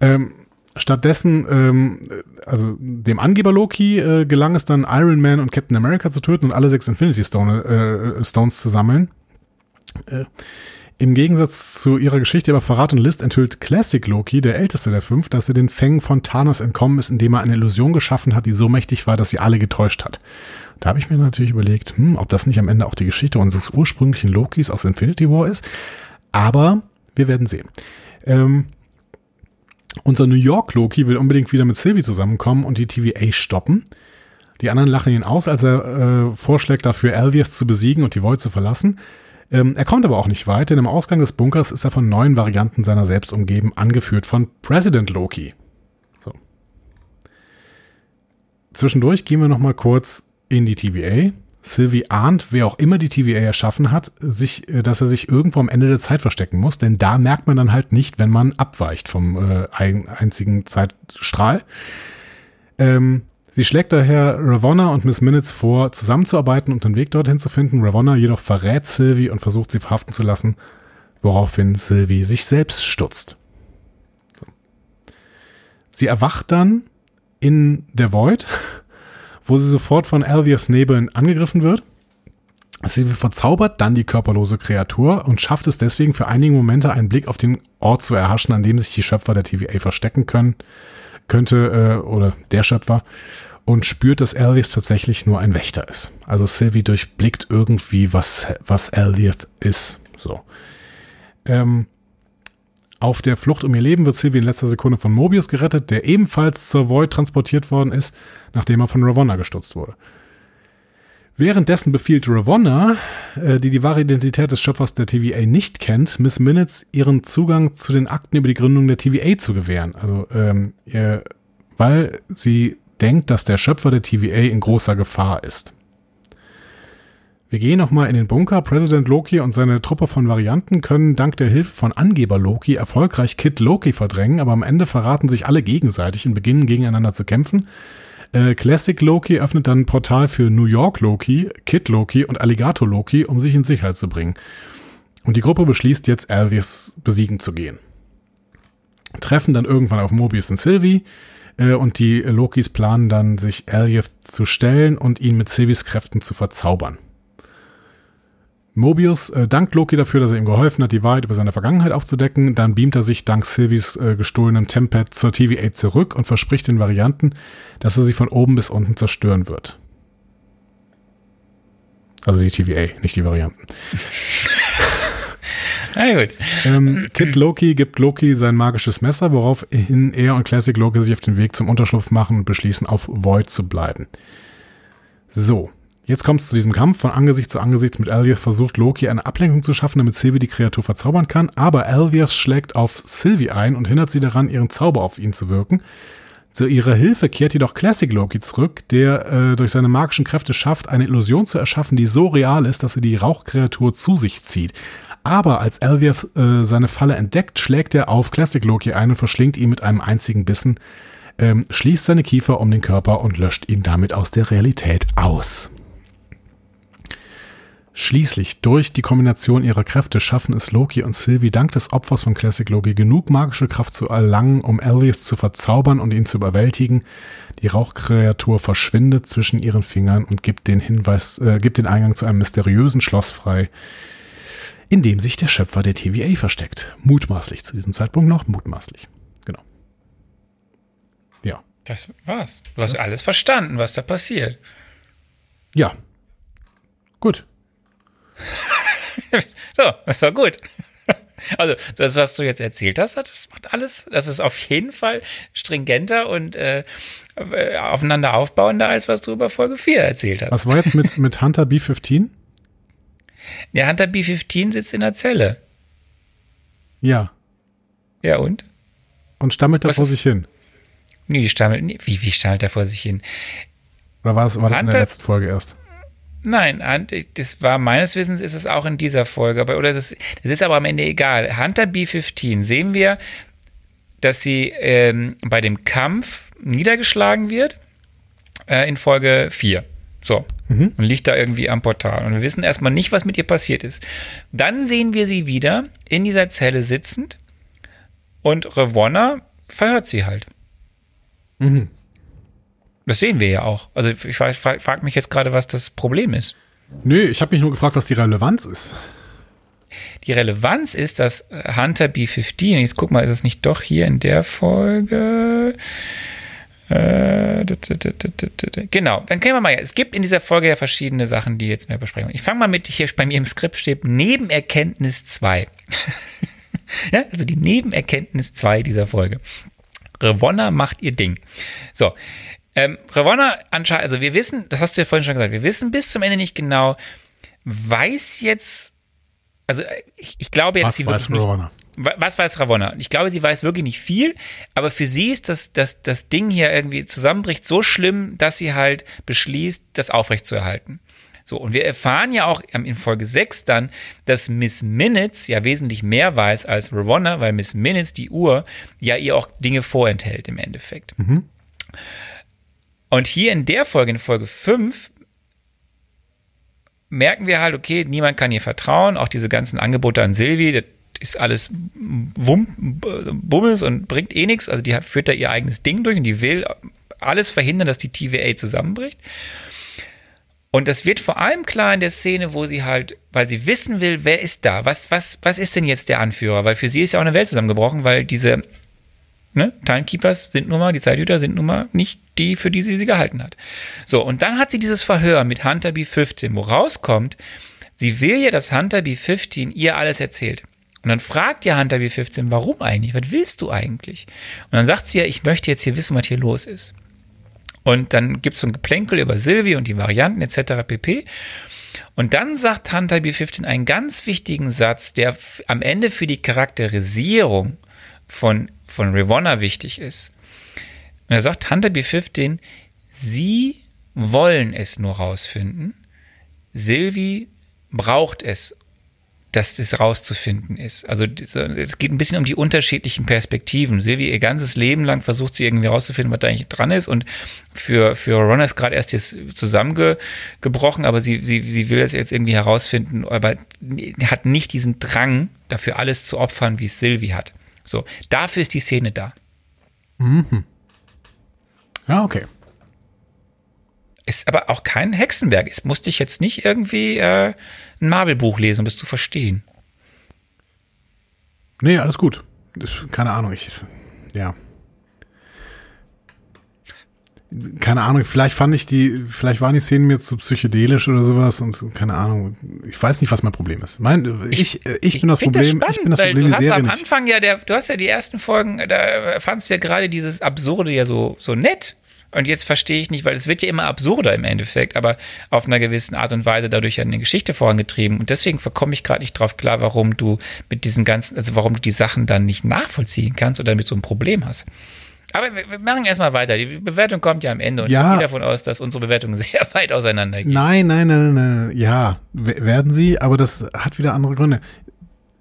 Ähm, Stattdessen, ähm, also dem Angeber Loki äh, gelang es dann Iron Man und Captain America zu töten und alle sechs Infinity Stone, äh, Stones zu sammeln. Äh, Im Gegensatz zu ihrer Geschichte über Verrat und List enthüllt Classic Loki, der älteste der fünf, dass er den Fängen von Thanos entkommen ist, indem er eine Illusion geschaffen hat, die so mächtig war, dass sie alle getäuscht hat. Da habe ich mir natürlich überlegt, hm, ob das nicht am Ende auch die Geschichte unseres ursprünglichen Lokis aus Infinity War ist. Aber wir werden sehen. Ähm, unser New York Loki will unbedingt wieder mit Sylvie zusammenkommen und die TVA stoppen. Die anderen lachen ihn aus, als er äh, vorschlägt, dafür Alvius zu besiegen und die Void zu verlassen. Ähm, er kommt aber auch nicht weit, denn im Ausgang des Bunkers ist er von neuen Varianten seiner selbst umgeben, angeführt von President Loki. So. Zwischendurch gehen wir noch mal kurz in die TVA. Sylvie ahnt, wer auch immer die TVA erschaffen hat, sich, äh, dass er sich irgendwo am Ende der Zeit verstecken muss, denn da merkt man dann halt nicht, wenn man abweicht vom äh, einzigen Zeitstrahl. Ähm, Sie schlägt daher Ravonna und Miss Minutes vor, zusammenzuarbeiten und einen Weg dorthin zu finden. Ravonna jedoch verrät Sylvie und versucht sie verhaften zu lassen, woraufhin Sylvie sich selbst stutzt. Sie erwacht dann in der Void, [laughs] wo sie sofort von Alvius Nebeln angegriffen wird. Sylvie verzaubert dann die körperlose Kreatur und schafft es deswegen für einige Momente einen Blick auf den Ort zu erhaschen, an dem sich die Schöpfer der TVA verstecken können könnte, äh, oder der Schöpfer, und spürt, dass Elliot tatsächlich nur ein Wächter ist. Also Sylvie durchblickt irgendwie, was, was Elliot ist. So. Ähm, auf der Flucht um ihr Leben wird Sylvie in letzter Sekunde von Mobius gerettet, der ebenfalls zur Void transportiert worden ist, nachdem er von Ravonna gestutzt wurde. Währenddessen befiehlt Ravonna, äh, die die wahre Identität des Schöpfers der TVA nicht kennt, Miss Minutes ihren Zugang zu den Akten über die Gründung der TVA zu gewähren. Also, ähm, ihr, weil sie denkt, dass der Schöpfer der TVA in großer Gefahr ist. Wir gehen nochmal in den Bunker. President Loki und seine Truppe von Varianten können dank der Hilfe von Angeber Loki erfolgreich Kid Loki verdrängen, aber am Ende verraten sich alle gegenseitig und beginnen gegeneinander zu kämpfen. Äh, Classic Loki öffnet dann ein Portal für New York Loki, Kid Loki und Alligator Loki, um sich in Sicherheit zu bringen. Und die Gruppe beschließt jetzt, Alvius besiegen zu gehen. Treffen dann irgendwann auf Mobius und Sylvie äh, und die Lokis planen dann, sich Alvius zu stellen und ihn mit Sylvies Kräften zu verzaubern. Mobius äh, dankt Loki dafür, dass er ihm geholfen hat, die Wahrheit über seine Vergangenheit aufzudecken. Dann beamt er sich dank Sylvies äh, gestohlenem Tempad zur TVA zurück und verspricht den Varianten, dass er sie von oben bis unten zerstören wird. Also die TVA, nicht die Varianten. [laughs] Na gut. Ähm, Kid Loki gibt Loki sein magisches Messer, woraufhin er und Classic Loki sich auf den Weg zum Unterschlupf machen und beschließen, auf Void zu bleiben. So, Jetzt kommt es zu diesem Kampf. Von Angesicht zu Angesicht mit Alvius versucht Loki eine Ablenkung zu schaffen, damit Sylvie die Kreatur verzaubern kann. Aber Alvius schlägt auf Sylvie ein und hindert sie daran, ihren Zauber auf ihn zu wirken. Zu ihrer Hilfe kehrt jedoch Classic Loki zurück, der äh, durch seine magischen Kräfte schafft, eine Illusion zu erschaffen, die so real ist, dass sie die Rauchkreatur zu sich zieht. Aber als Alvius äh, seine Falle entdeckt, schlägt er auf Classic Loki ein und verschlingt ihn mit einem einzigen Bissen, ähm, schließt seine Kiefer um den Körper und löscht ihn damit aus der Realität aus. Schließlich, durch die Kombination ihrer Kräfte schaffen es Loki und Sylvie dank des Opfers von Classic Loki genug magische Kraft zu erlangen, um Elliot zu verzaubern und ihn zu überwältigen. Die Rauchkreatur verschwindet zwischen ihren Fingern und gibt den Hinweis, äh, gibt den Eingang zu einem mysteriösen Schloss frei, in dem sich der Schöpfer der TVA versteckt. Mutmaßlich zu diesem Zeitpunkt noch, mutmaßlich. Genau. Ja. Das war's. Du hast das? alles verstanden, was da passiert. Ja. Gut. [laughs] so, das war gut. [laughs] Also, das, was du jetzt erzählt hast, das macht alles, das ist auf jeden Fall stringenter und äh, aufeinander aufbauender, als was du über Folge 4 erzählt hast. Was war jetzt mit, mit Hunter B15? Der [laughs] Hunter B15 sitzt in der Zelle. Ja. Ja, und? Und stammelt er vor sich hin? Nee, stammelt, wie, wie stammelt er vor sich hin? Oder war das, war das in der letzten Folge erst? Nein, das war meines Wissens ist es auch in dieser Folge, aber oder das, das ist aber am Ende egal. Hunter B15 sehen wir, dass sie ähm, bei dem Kampf niedergeschlagen wird äh, in Folge 4. So. Mhm. Und liegt da irgendwie am Portal. Und wir wissen erstmal nicht, was mit ihr passiert ist. Dann sehen wir sie wieder in dieser Zelle sitzend und Revonna verhört sie halt. Mhm. Das sehen wir ja auch. Also ich frage frag mich jetzt gerade, was das Problem ist. Nö, ich habe mich nur gefragt, was die Relevanz ist. die Relevanz ist, dass Hunter B15, jetzt guck mal, ist das nicht doch hier in der Folge? Äh, genau, dann können wir mal, es gibt in dieser Folge ja verschiedene Sachen, die jetzt mehr besprechen. Ich fange mal mit, hier bei mir im Skript steht Nebenerkenntnis 2. [laughs] ja, also die Nebenerkenntnis 2 dieser Folge. Revonna macht ihr Ding. So, ähm, Ravonna anscheinend, also wir wissen, das hast du ja vorhin schon gesagt, wir wissen bis zum Ende nicht genau, weiß jetzt, also ich, ich glaube jetzt, Was sie weiß wirklich Ravonna? nicht, was weiß Ravonna? Ich glaube, sie weiß wirklich nicht viel, aber für sie ist das, das, das Ding hier irgendwie zusammenbricht so schlimm, dass sie halt beschließt, das aufrechtzuerhalten. So, und wir erfahren ja auch in Folge 6 dann, dass Miss Minutes ja wesentlich mehr weiß als Ravonna, weil Miss Minutes, die Uhr, ja ihr auch Dinge vorenthält im Endeffekt. Und hier in der Folge, in Folge 5, merken wir halt, okay, niemand kann ihr vertrauen, auch diese ganzen Angebote an Silvi, das ist alles Wum, Bummels und bringt eh nichts. Also die führt da ihr eigenes Ding durch und die will alles verhindern, dass die TVA zusammenbricht. Und das wird vor allem klar in der Szene, wo sie halt, weil sie wissen will, wer ist da? Was, was, was ist denn jetzt der Anführer? Weil für sie ist ja auch eine Welt zusammengebrochen, weil diese ne, Timekeepers sind nun mal, die Zeithüter sind nun mal nicht die, für die sie sie gehalten hat. So, und dann hat sie dieses Verhör mit Hunter B15, wo rauskommt, sie will ja, dass Hunter B15 ihr alles erzählt. Und dann fragt ja Hunter B15, warum eigentlich? Was willst du eigentlich? Und dann sagt sie ja, ich möchte jetzt hier wissen, was hier los ist. Und dann gibt es so ein Geplänkel über Sylvie und die Varianten etc. pp. Und dann sagt Hunter B15 einen ganz wichtigen Satz, der am Ende für die Charakterisierung von, von Ravonna wichtig ist. Und er sagt Hunter B15, sie wollen es nur rausfinden. Sylvie braucht es, dass das rauszufinden ist. Also es geht ein bisschen um die unterschiedlichen Perspektiven. Sylvie ihr ganzes Leben lang versucht sie irgendwie rauszufinden, was da eigentlich dran ist. Und für, für Ron ist gerade erst jetzt zusammengebrochen, aber sie, sie, sie will es jetzt irgendwie herausfinden, aber hat nicht diesen Drang, dafür alles zu opfern, wie es Sylvie hat. So, dafür ist die Szene da. Ja, okay. Ist aber auch kein Hexenwerk. Es musste ich jetzt nicht irgendwie äh, ein Marvel-Buch lesen, um es zu verstehen. Nee, alles gut. Keine Ahnung, ich, ja. Keine Ahnung, vielleicht fand ich die, vielleicht waren die Szenen mir zu psychedelisch oder sowas und keine Ahnung. Ich weiß nicht, was mein Problem ist. Mein, ich, ich, ich bin das Problem, spannend, ich bin das weil Problem du hast am nicht. Anfang ja, der, du hast ja die ersten Folgen, da fandst du ja gerade dieses Absurde ja so, so nett. Und jetzt verstehe ich nicht, weil es wird ja immer absurder im Endeffekt, aber auf einer gewissen Art und Weise dadurch ja eine Geschichte vorangetrieben. Und deswegen komme ich gerade nicht drauf klar, warum du mit diesen ganzen, also warum du die Sachen dann nicht nachvollziehen kannst oder mit so einem Problem hast. Aber wir, wir machen erstmal weiter. Die Bewertung kommt ja am Ende und Ja. ich gehe davon aus, dass unsere Bewertungen [laughs] sehr weit auseinander gehen. Nein, nein, nein, nein, nein. Ja, werden sie, aber das hat wieder andere Gründe.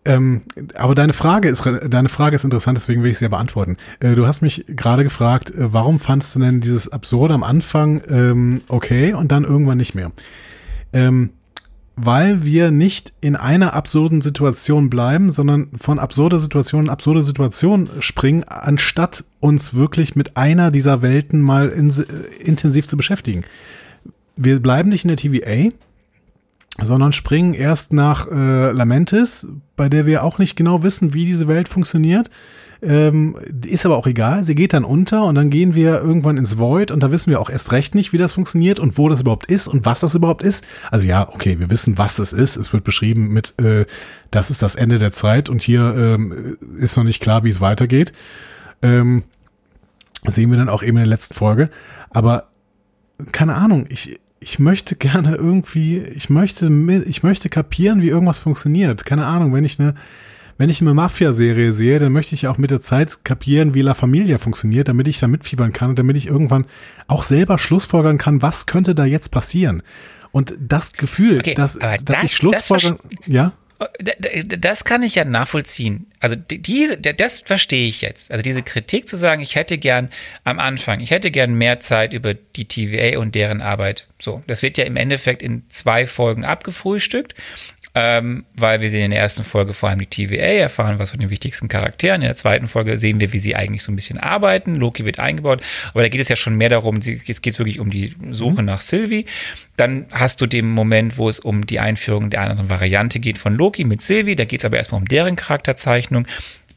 Ähm, aber deine Frage ist deine Frage ist interessant, deswegen will ich sie ja beantworten. Äh, du hast mich gerade gefragt, äh, warum fandst du denn dieses Absurde am Anfang ähm, okay und dann irgendwann nicht mehr? Ähm, weil wir nicht in einer absurden Situation bleiben, sondern von absurder Situation in absurde Situation springen, anstatt uns wirklich mit einer dieser Welten mal in, intensiv zu beschäftigen. Wir bleiben nicht in der TVA, sondern springen erst nach äh, Lamentis, bei der wir auch nicht genau wissen, wie diese Welt funktioniert. Ähm, ist aber auch egal. Sie geht dann unter und dann gehen wir irgendwann ins Void und da wissen wir auch erst recht nicht, wie das funktioniert und wo das überhaupt ist und was das überhaupt ist. Also ja, okay, wir wissen, was es ist. Es wird beschrieben mit, äh, das ist das Ende der Zeit und hier ähm, ist noch nicht klar, wie es weitergeht. Ähm, sehen wir dann auch eben in der letzten Folge. Aber keine Ahnung, ich, ich möchte gerne irgendwie, ich möchte, ich möchte kapieren, wie irgendwas funktioniert. Keine Ahnung, wenn ich eine, wenn ich eine Mafia-Serie sehe, dann möchte ich auch mit der Zeit kapieren, wie La Familia funktioniert, damit ich da mitfiebern kann und damit ich irgendwann auch selber schlussfolgern kann, was könnte da jetzt passieren. Und das Gefühl, Okay, dass, dass das- ich Schlussfolgern, ja, d- Das kann ich ja nachvollziehen. Also die- diese, das verstehe ich jetzt. Also diese Kritik zu sagen, ich hätte gern am Anfang, ich hätte gern mehr Zeit über die TVA und deren Arbeit. So, das wird ja im Endeffekt in zwei Folgen abgefrühstückt. Ähm, weil wir sehen in der ersten Folge vor allem die TVA, erfahren was von den wichtigsten Charakteren. In der zweiten Folge sehen wir, wie sie eigentlich so ein bisschen arbeiten. Loki wird eingebaut, aber da geht es ja schon mehr darum, jetzt geht es wirklich um die Suche mhm. nach Sylvie. Dann hast du den Moment, wo es um die Einführung der anderen Variante geht von Loki mit Sylvie. Da geht es aber erstmal um deren Charakterzeichnung.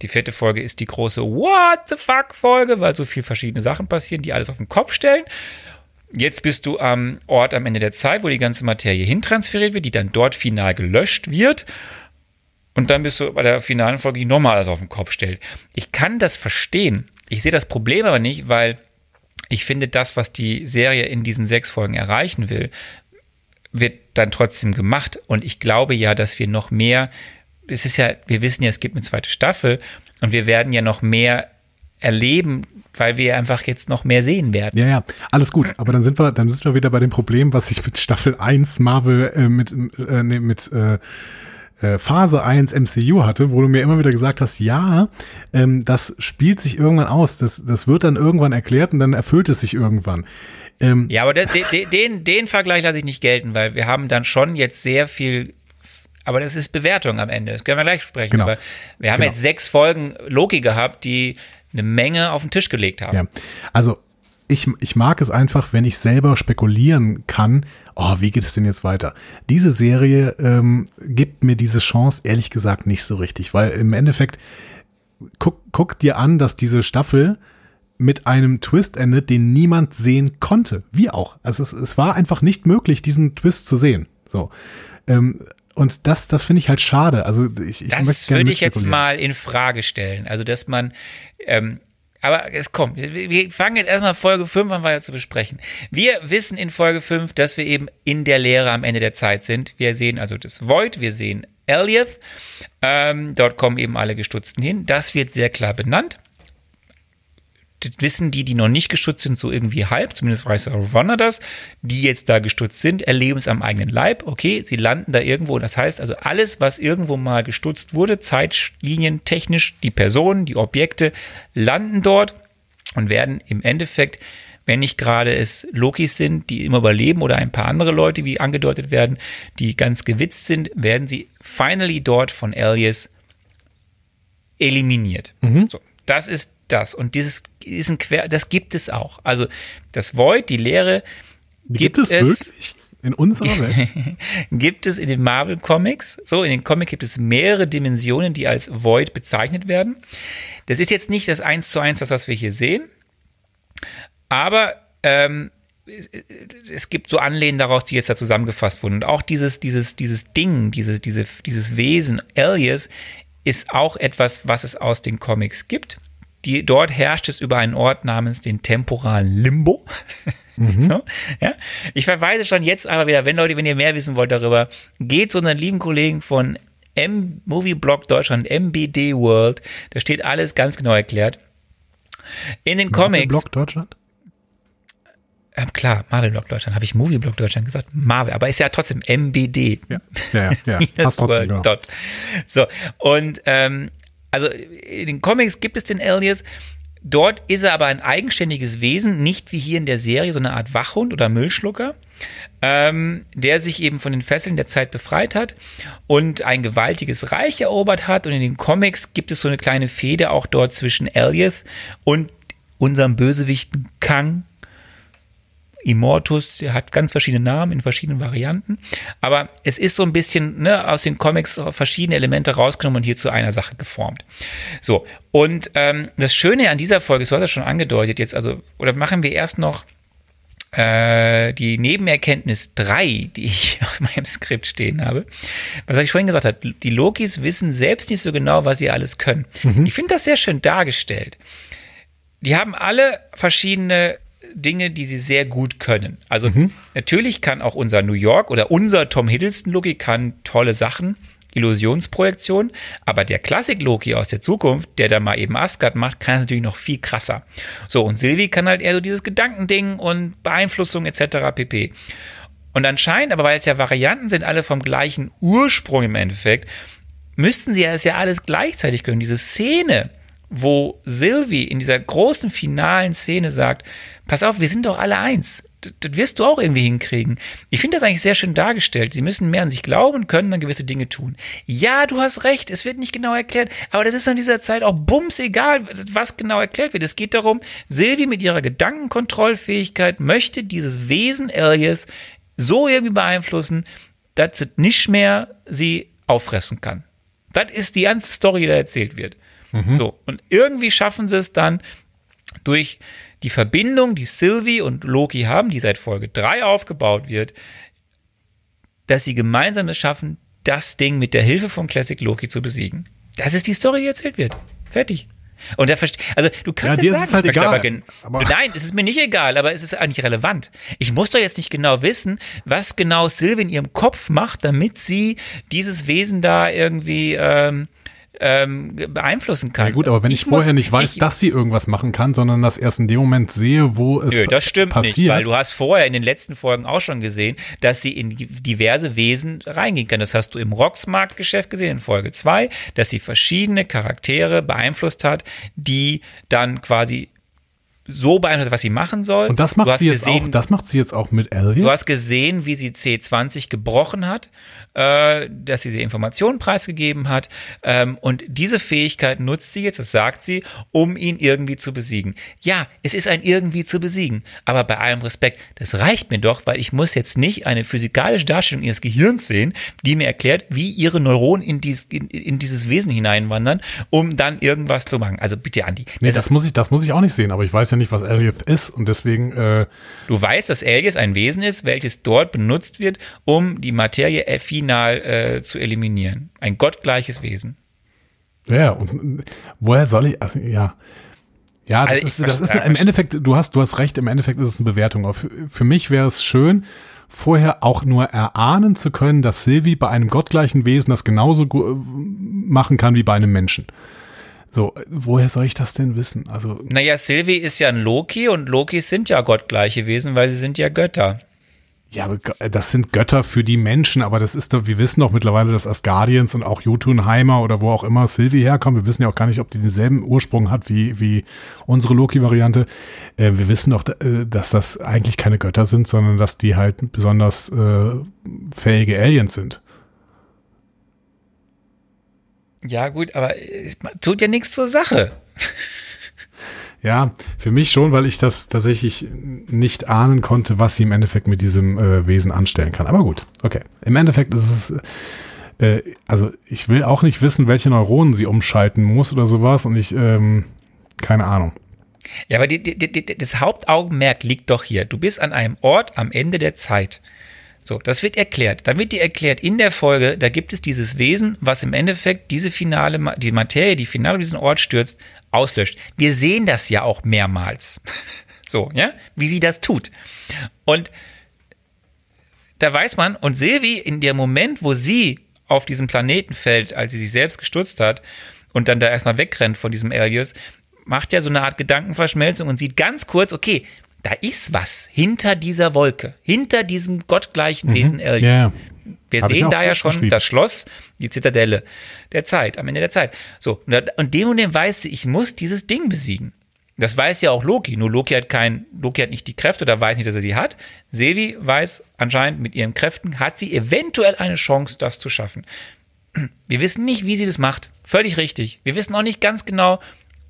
Die vierte Folge ist die große What the fuck Folge, weil so viele verschiedene Sachen passieren, die alles auf den Kopf stellen. Jetzt bist du am Ort am Ende der Zeit, wo die ganze Materie hintransferiert wird, die dann dort final gelöscht wird. Und dann bist du bei der finalen Folge, die nochmal alles auf den Kopf stellt. Ich kann das verstehen. Ich sehe das Problem aber nicht, weil ich finde, das, was die Serie in diesen sechs Folgen erreichen will, wird dann trotzdem gemacht. Und ich glaube ja, dass wir noch mehr, es ist ja, wir wissen ja, es gibt eine zweite Staffel und wir werden ja noch mehr erleben, weil wir einfach jetzt noch mehr sehen werden. Ja, ja, alles gut. Aber dann sind wir, dann sind wir wieder bei dem Problem, was ich mit Staffel 1 Marvel, äh, mit, äh, nee, mit äh, äh Phase 1 MCU hatte, wo du mir immer wieder gesagt hast, ja, ähm, das spielt sich irgendwann aus, das, das wird dann irgendwann erklärt und dann erfüllt es sich irgendwann. Ähm, ja, aber de, de, den, den Vergleich lasse ich nicht gelten, weil wir haben dann schon jetzt sehr viel aber das ist Bewertung am Ende. Das können wir gleich sprechen. Genau. Aber wir haben genau. jetzt sechs Folgen Loki gehabt, die eine Menge auf den Tisch gelegt haben. Ja. Also ich, ich mag es einfach, wenn ich selber spekulieren kann, oh, wie geht es denn jetzt weiter? Diese Serie ähm, gibt mir diese Chance ehrlich gesagt nicht so richtig, weil im Endeffekt guck, guck dir an, dass diese Staffel mit einem Twist endet, den niemand sehen konnte. Wie auch. Also es, es war einfach nicht möglich, diesen Twist zu sehen. So. Ähm, und das, das finde ich halt schade. Also ich, ich das würde ich jetzt mal in Frage stellen. Also dass man, ähm, aber es kommt. Wir fangen jetzt erstmal Folge 5 an weiter zu besprechen. Wir wissen in Folge 5, dass wir eben in der Lehre am Ende der Zeit sind. Wir sehen also das Void, wir sehen Elioth. Ähm, dort kommen eben alle Gestutzten hin. Das wird sehr klar benannt wissen die, die noch nicht gestutzt sind, so irgendwie halb, zumindest weiß Ronner das, die jetzt da gestutzt sind, erleben es am eigenen Leib, okay, sie landen da irgendwo, das heißt also alles, was irgendwo mal gestutzt wurde, Zeitlinien technisch, die Personen, die Objekte, landen dort und werden im Endeffekt wenn nicht gerade es Lokis sind, die immer überleben oder ein paar andere Leute, wie angedeutet werden, die ganz gewitzt sind, werden sie finally dort von Elias eliminiert. Mhm. So, das ist das. Und dieses ist ein Quer, das gibt es auch. Also das Void, die Leere, gibt, gibt es, es wirklich? In unserer [laughs] Welt? gibt es in den Marvel Comics. So, in den Comics gibt es mehrere Dimensionen, die als Void bezeichnet werden. Das ist jetzt nicht das eins zu eins, das, was wir hier sehen. Aber ähm, es gibt so Anlehnen daraus, die jetzt da zusammengefasst wurden. Und auch dieses, dieses, dieses Ding, diese, diese, dieses Wesen, Alias, ist auch etwas, was es aus den Comics gibt. Die, dort herrscht es über einen Ort namens den temporalen Limbo. Mhm. [laughs] So, ja. Ich verweise schon jetzt aber wieder, wenn Leute, wenn ihr mehr wissen wollt darüber, geht zu unseren lieben Kollegen von M Movie Blog Deutschland, MBD World. Da steht alles ganz genau erklärt. In den Marvel Comics. Blog Deutschland? Ähm, klar, Marvel Blog Deutschland. Habe ich Movie Blog Deutschland gesagt? Marvel, aber ist ja trotzdem MBD. Ja, ja, ja. ja. [laughs] World. Genau. So, und ähm, also in den Comics gibt es den Elias. Dort ist er aber ein eigenständiges Wesen, nicht wie hier in der Serie, so eine Art Wachhund oder Müllschlucker, ähm, der sich eben von den Fesseln der Zeit befreit hat und ein gewaltiges Reich erobert hat. Und in den Comics gibt es so eine kleine Fehde auch dort zwischen Elias und unserem Bösewichten Kang, Immortus, der hat ganz verschiedene Namen in verschiedenen Varianten. Aber es ist so ein bisschen ne, aus den Comics verschiedene Elemente rausgenommen und hier zu einer Sache geformt. So, und ähm, das Schöne an dieser Folge, so hat er schon angedeutet, jetzt also, oder machen wir erst noch äh, die Nebenerkenntnis 3, die ich [laughs] auf meinem Skript stehen habe. Was ich vorhin gesagt habe, die Lokis wissen selbst nicht so genau, was sie alles können. Mhm. Ich finde das sehr schön dargestellt. Die haben alle verschiedene Dinge, die sie sehr gut können. Also mhm. natürlich kann auch unser New York oder unser Tom Hiddleston Loki kann tolle Sachen, Illusionsprojektion, aber der Klassik Loki aus der Zukunft, der da mal eben Asgard macht, kann es natürlich noch viel krasser. So und Sylvie kann halt eher so dieses Gedankending und Beeinflussung etc. pp. Und anscheinend, aber weil es ja Varianten sind, alle vom gleichen Ursprung im Endeffekt, müssten sie es ja alles gleichzeitig können. Diese Szene, wo Sylvie in dieser großen finalen Szene sagt, pass auf, wir sind doch alle eins. das wirst du auch irgendwie hinkriegen. Ich finde das eigentlich sehr schön dargestellt. Sie müssen mehr an sich glauben und können dann gewisse Dinge tun. Ja, du hast recht, es wird nicht genau erklärt, aber das ist in dieser Zeit auch bums egal, was genau erklärt wird. Es geht darum, Sylvie mit ihrer Gedankenkontrollfähigkeit möchte dieses Wesen Elias so irgendwie beeinflussen, dass es nicht mehr sie auffressen kann. Das ist die ganze Story, die da erzählt wird. Mhm. So, und irgendwie schaffen sie es dann durch die Verbindung, die Sylvie und Loki haben, die seit Folge 3 aufgebaut wird, dass sie gemeinsam es schaffen, das Ding mit der Hilfe von Classic Loki zu besiegen. Das ist die Story, die erzählt wird. Fertig. Und der also du kannst ja, jetzt sagen, ist halt egal, aber, aber nein, es ist mir nicht egal, aber es ist eigentlich relevant. Ich muss doch jetzt nicht genau wissen, was genau Sylvie in ihrem Kopf macht, damit sie dieses Wesen da irgendwie ähm, ähm, beeinflussen kann. Ja gut, aber wenn ich, ich vorher muss, nicht weiß, ich, dass sie irgendwas machen kann, sondern das erst in dem Moment sehe, wo es nö, das stimmt passiert. nicht, weil du hast vorher in den letzten Folgen auch schon gesehen, dass sie in diverse Wesen reingehen kann. Das hast du im Rocksmarkt-Geschäft gesehen in Folge 2, dass sie verschiedene Charaktere beeinflusst hat, die dann quasi so beeinflusst, was sie machen soll. Und das macht sie jetzt gesehen, auch, das macht sie jetzt auch mit Elliot. Du hast gesehen, wie sie C20 gebrochen hat äh, dass sie die Informationen preisgegeben hat. Ähm, und diese Fähigkeit nutzt sie jetzt, das sagt sie, um ihn irgendwie zu besiegen. Ja, es ist ein irgendwie zu besiegen, aber bei allem Respekt, das reicht mir doch, weil ich muss jetzt nicht eine physikalische Darstellung ihres Gehirns sehen, die mir erklärt, wie ihre Neuronen in, dies, in, in dieses Wesen hineinwandern, um dann irgendwas zu machen. Also bitte, Andi. Nee, das, das, muss ich, das muss ich auch nicht sehen, aber ich weiß ja nicht, was Elliot ist und deswegen. Äh du weißt, dass Elliot ein Wesen ist, welches dort benutzt wird, um die Materie Effin final äh, zu eliminieren. Ein gottgleiches Wesen. Ja, und woher soll ich, also, ja. Ja, das also ist, das ist im Endeffekt, du hast, du hast recht, im Endeffekt ist es eine Bewertung. Für, für mich wäre es schön, vorher auch nur erahnen zu können, dass Sylvie bei einem gottgleichen Wesen das genauso machen kann wie bei einem Menschen. So, woher soll ich das denn wissen? Also. Naja, Sylvie ist ja ein Loki und Lokis sind ja gottgleiche Wesen, weil sie sind ja Götter. Ja, äh, das sind Götter für die Menschen, aber das ist doch, wir wissen doch mittlerweile, dass Asgardians und auch Jotunheimer oder wo auch immer Sylvie herkommt. Wir wissen ja auch gar nicht, ob die denselben Ursprung hat wie, wie unsere Loki-Variante. Äh, wir wissen doch, äh, dass das eigentlich keine Götter sind, sondern dass die halt besonders äh, fähige Aliens sind. Ja, gut, aber es tut ja nichts zur Sache. [laughs] Ja, für mich schon, weil ich das tatsächlich nicht ahnen konnte, was sie im Endeffekt mit diesem äh, Wesen anstellen kann. Aber gut, okay. Im Endeffekt ist es, äh, also ich will auch nicht wissen, welche Neuronen sie umschalten muss oder sowas und ich, ähm, keine Ahnung. Ja, aber die, die, die, das Hauptaugenmerk liegt doch hier. Du bist an einem Ort am Ende der Zeit. So, das wird erklärt. Dann wird dir erklärt in der Folge, da gibt es dieses Wesen, was im Endeffekt diese finale, die Materie, die finale diesen Ort stürzt, auslöscht. Wir sehen das ja auch mehrmals. [laughs] so, ja, wie sie das tut. Und da weiß man, und Silvi in dem Moment, wo sie auf diesem Planeten fällt, als sie sich selbst gestürzt hat und dann da erstmal wegrennt von diesem Alias, macht ja so eine Art Gedankenverschmelzung und sieht ganz kurz, okay, da ist was hinter dieser Wolke, hinter diesem gottgleichen mhm. Wesen Elliot. Yeah. Wir Hab sehen da ja schon das Schloss, die Zitadelle der Zeit, am Ende der Zeit. So, und dem und dem weiß sie, ich muss dieses Ding besiegen. Das weiß ja auch Loki, nur Loki hat kein, Loki hat nicht die Kräfte oder weiß nicht, dass er sie hat. Sevi weiß anscheinend, mit ihren Kräften hat sie eventuell eine Chance, das zu schaffen. Wir wissen nicht, wie sie das macht. Völlig richtig. Wir wissen auch nicht ganz genau,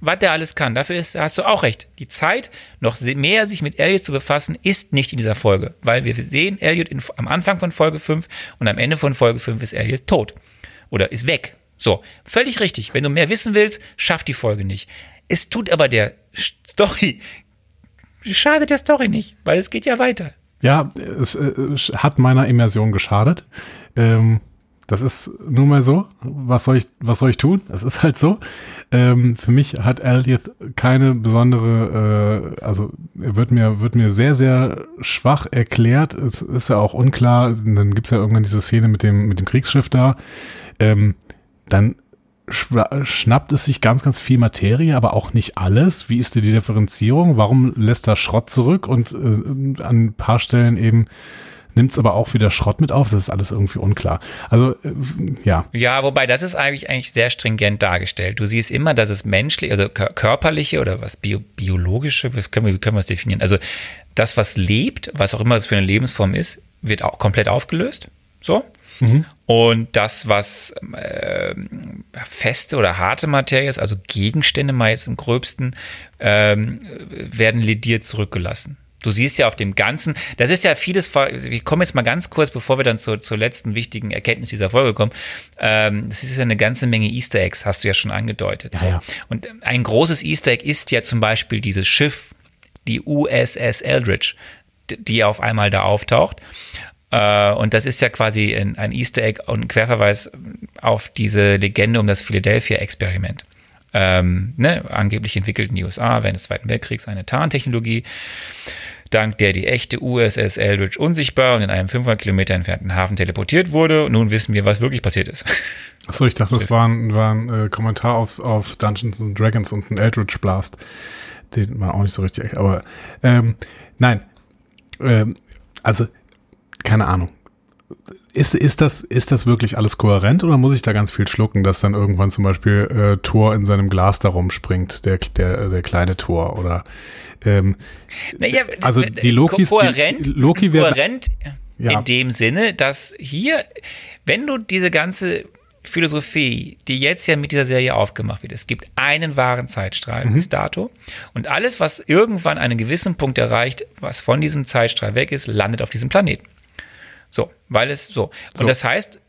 was der alles kann. Dafür ist, hast du auch recht. Die Zeit, noch mehr sich mit Elliot zu befassen, ist nicht in dieser Folge. Weil wir sehen Elliot in, am Anfang von Folge 5 und am Ende von Folge 5 ist Elliot tot. Oder ist weg. So, völlig richtig. Wenn du mehr wissen willst, schafft die Folge nicht. Es tut aber der Story, schadet der Story nicht, weil es geht ja weiter. Ja, es, es hat meiner Immersion geschadet. Ähm, das ist nun mal so. Was soll ich, was soll ich tun? Es ist halt so. Ähm, für mich hat Elliot keine besondere, äh, also er wird mir, wird mir sehr, sehr schwach erklärt. Es ist ja auch unklar. Dann gibt's ja irgendwann diese Szene mit dem, mit dem Kriegsschiff da. Ähm, dann schnappt es sich ganz, ganz viel Materie, aber auch nicht alles. Wie ist die Differenzierung? Warum lässt er Schrott zurück und äh, an ein paar Stellen eben nimmt es aber auch wieder Schrott mit auf. Das ist alles irgendwie unklar. Also, äh, ja. Ja, wobei das ist eigentlich, eigentlich sehr stringent dargestellt. Du siehst immer, dass es menschlich, also körperliche oder was bio, biologische, was können wir, wie können wir es definieren? Also das, was lebt, was auch immer es für eine Lebensform ist, wird auch komplett aufgelöst. So. Mhm. Und das, was äh, feste oder harte Materie ist, also Gegenstände mal jetzt im gröbsten, ähm, werden lediert zurückgelassen. Du siehst ja auf dem Ganzen, das ist ja vieles, wir kommen jetzt mal ganz kurz, bevor wir dann zur, zur letzten wichtigen Erkenntnis dieser Folge kommen. Ähm, das ist ja eine ganze Menge Easter Eggs, hast du ja schon angedeutet. Ja, ja. Und ein großes Easter Egg ist ja zum Beispiel dieses Schiff, die USS Eldridge, die auf einmal da auftaucht. Äh, und das ist ja quasi ein, ein Easter Egg und ein Querverweis auf diese Legende um das Philadelphia-Experiment. Ähm, ne, angeblich entwickelt in den USA während des Zweiten Weltkriegs eine Tarntechnologie, dank der die echte USS Eldridge unsichtbar und in einem 500 Kilometer entfernten Hafen teleportiert wurde. Nun wissen wir, was wirklich passiert ist. Achso, ich dachte, das war ein, war ein äh, Kommentar auf, auf Dungeons and Dragons und ein Eldridge Blast. Den war auch nicht so richtig, aber ähm, nein. Ähm, also keine Ahnung. Ist, ist, das, ist das wirklich alles kohärent oder muss ich da ganz viel schlucken, dass dann irgendwann zum Beispiel äh, Thor in seinem Glas da rumspringt, der, der, der kleine Tor oder ähm, naja, also die Lokis, kohärent, die, Loki wäre kohärent ja. in dem Sinne, dass hier, wenn du diese ganze Philosophie, die jetzt ja mit dieser Serie aufgemacht wird. Es gibt einen wahren Zeitstrahl mhm. bis dato und alles, was irgendwann einen gewissen Punkt erreicht, was von diesem Zeitstrahl weg ist, landet auf diesem Planeten. So, weil es so. Und so. das heißt,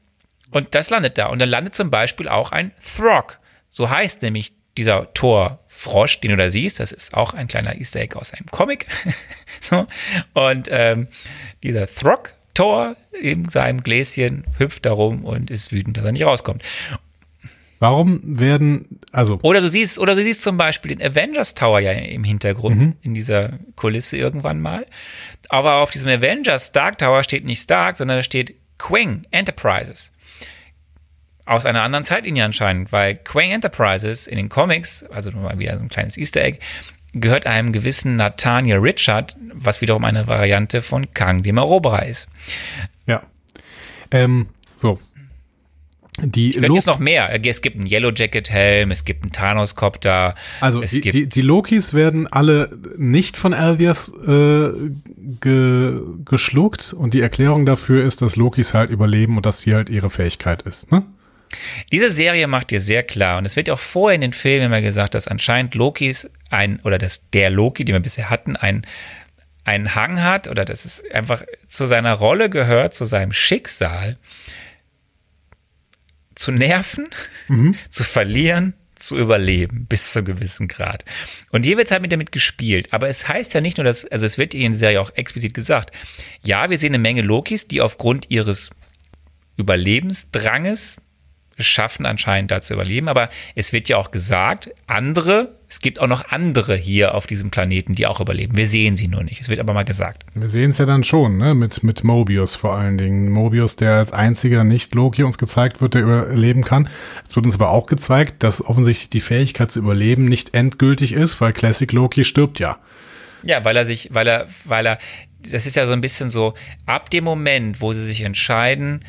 und das landet da. Und dann landet zum Beispiel auch ein Throg. So heißt nämlich dieser Tor-Frosch, den du da siehst. Das ist auch ein kleiner Easter Egg aus einem Comic. [laughs] so. Und ähm, dieser Throg, Tor in seinem Gläschen hüpft darum und ist wütend, dass er nicht rauskommt. Warum werden, also. Oder du siehst, oder du siehst zum Beispiel den Avengers Tower ja im Hintergrund, mhm. in dieser Kulisse irgendwann mal. Aber auf diesem Avengers Stark Tower steht nicht Stark, sondern da steht Quang Enterprises. Aus einer anderen Zeitlinie anscheinend, weil Quang Enterprises in den Comics, also mal wieder so ein kleines Easter Egg, gehört einem gewissen Nathaniel Richard, was wiederum eine Variante von Kang dem Eroberer ist. Ja. Ähm, so, die ich jetzt noch mehr. Es gibt einen Yellow Jacket Helm, es gibt einen Thanos Copter. Also die, die, die, Lokis werden alle nicht von Alvias äh, ge, geschluckt und die Erklärung dafür ist, dass Lokis halt überleben und dass sie halt ihre Fähigkeit ist. Ne? Diese Serie macht dir sehr klar und es wird auch vorher in den Filmen immer gesagt, dass anscheinend Lokis ein oder dass der Loki, den wir bisher hatten, ein einen Hang hat oder dass es einfach zu seiner Rolle gehört, zu seinem Schicksal, zu nerven, mhm. [laughs] zu verlieren, zu überleben, bis zu einem gewissen Grad. Und hier wird halt mit damit gespielt. Aber es heißt ja nicht nur, dass, also es wird in der Serie auch explizit gesagt, ja, wir sehen eine Menge Lokis, die aufgrund ihres Überlebensdranges schaffen anscheinend da zu überleben. Aber es wird ja auch gesagt, andere, es gibt auch noch andere hier auf diesem Planeten, die auch überleben. Wir sehen sie nur nicht. Es wird aber mal gesagt. Wir sehen es ja dann schon, ne? Mit, mit Mobius vor allen Dingen. Mobius, der als einziger Nicht-Loki uns gezeigt wird, der überleben kann. Es wird uns aber auch gezeigt, dass offensichtlich die Fähigkeit zu überleben nicht endgültig ist, weil Classic Loki stirbt ja. Ja, weil er sich, weil er, weil er, das ist ja so ein bisschen so, ab dem Moment, wo sie sich entscheiden,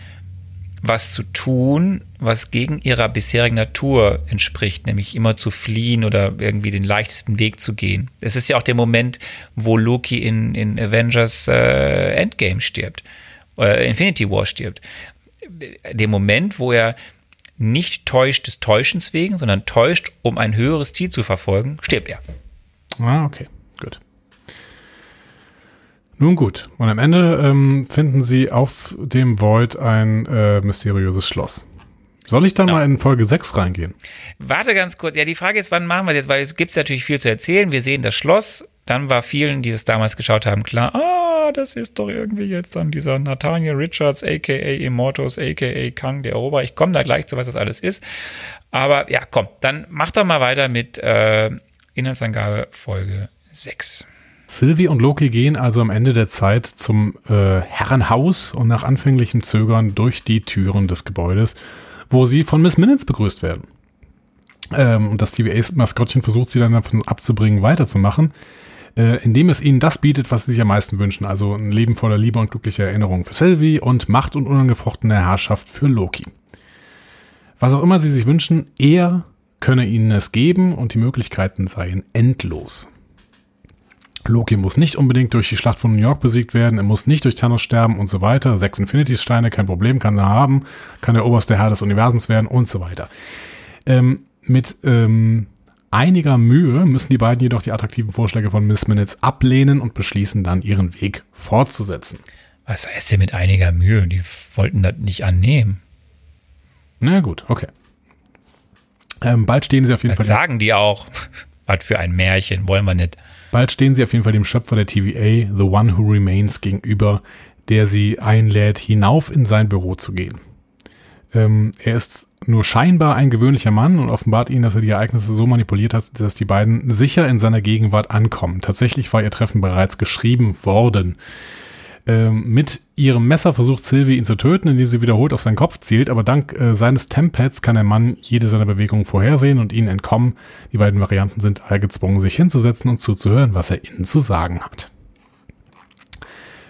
was zu tun, was gegen ihrer bisherigen Natur entspricht, nämlich immer zu fliehen oder irgendwie den leichtesten Weg zu gehen. Es ist ja auch der Moment, wo Loki in, in Avengers äh, Endgame stirbt, äh, Infinity War stirbt. Der Moment, wo er nicht täuscht des Täuschens wegen, sondern täuscht, um ein höheres Ziel zu verfolgen, stirbt er. Ah, okay, gut. Nun gut, und am Ende ähm, finden sie auf dem Void ein äh, mysteriöses Schloss. Soll ich da genau. mal in Folge 6 reingehen? Warte ganz kurz. Ja, die Frage ist, wann machen wir das jetzt? Weil es gibt natürlich viel zu erzählen. Wir sehen das Schloss. Dann war vielen, die es damals geschaut haben, klar, ah, das ist doch irgendwie jetzt dann dieser Nathaniel Richards, a.k.a. Immortus, a.k.a. Kang, der Eroberer. Ich komme da gleich zu, was das alles ist. Aber ja, komm, dann mach doch mal weiter mit äh, Inhaltsangabe Folge 6. Sylvie und Loki gehen also am Ende der Zeit zum äh, Herrenhaus und nach anfänglichem Zögern durch die Türen des Gebäudes, wo sie von Miss Minutes begrüßt werden. Ähm, und das TVA-Maskottchen versucht sie dann davon abzubringen, weiterzumachen. äh, indem es ihnen das bietet, was sie sich am meisten wünschen, also ein Leben voller Liebe und glücklicher Erinnerungen für Sylvie und Macht und unangefochtene Herrschaft für Loki. Was auch immer sie sich wünschen, er könne ihnen es geben und die Möglichkeiten seien endlos. Loki muss nicht unbedingt durch die Schlacht von New York besiegt werden, er muss nicht durch Thanos sterben und so weiter. Sechs Infinity-Steine, kein Problem, kann er haben, kann der oberste Herr des Universums werden und so weiter. Ähm, mit ähm, einiger Mühe müssen die beiden jedoch die attraktiven Vorschläge von Miss Minutes ablehnen und beschließen dann ihren Weg fortzusetzen. Was heißt denn mit einiger Mühe? Die wollten das nicht annehmen. Na gut, okay. Ähm, bald stehen sie auf jeden das Fall. sagen die auch. [laughs] Was für ein Märchen, wollen wir nicht. Bald stehen sie auf jeden Fall dem Schöpfer der TVA, The One Who Remains, gegenüber, der sie einlädt, hinauf in sein Büro zu gehen. Ähm, er ist nur scheinbar ein gewöhnlicher Mann und offenbart ihnen, dass er die Ereignisse so manipuliert hat, dass die beiden sicher in seiner Gegenwart ankommen. Tatsächlich war ihr Treffen bereits geschrieben worden. Ähm, mit ihrem Messer versucht Sylvie ihn zu töten, indem sie wiederholt auf seinen Kopf zielt, aber dank äh, seines Tempads kann der Mann jede seiner Bewegungen vorhersehen und ihnen entkommen. Die beiden Varianten sind alle gezwungen, sich hinzusetzen und zuzuhören, was er ihnen zu sagen hat.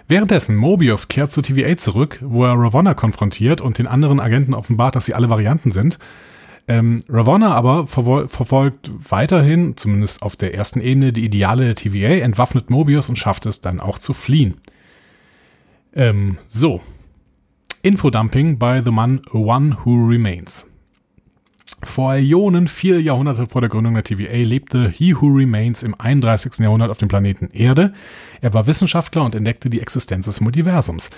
Währenddessen Mobius kehrt zu TVA zurück, wo er Ravonna konfrontiert und den anderen Agenten offenbart, dass sie alle Varianten sind. Ähm, Ravonna aber verfolgt weiterhin, zumindest auf der ersten Ebene, die Ideale der TVA, entwaffnet Mobius und schafft es dann auch zu fliehen. Ähm, so. Infodumping bei The Man One Who Remains. Vor Ionen, vier Jahrhunderte vor der Gründung der TVA, lebte He Who Remains im 31. Jahrhundert auf dem Planeten Erde. Er war Wissenschaftler und entdeckte die Existenz des Multiversums.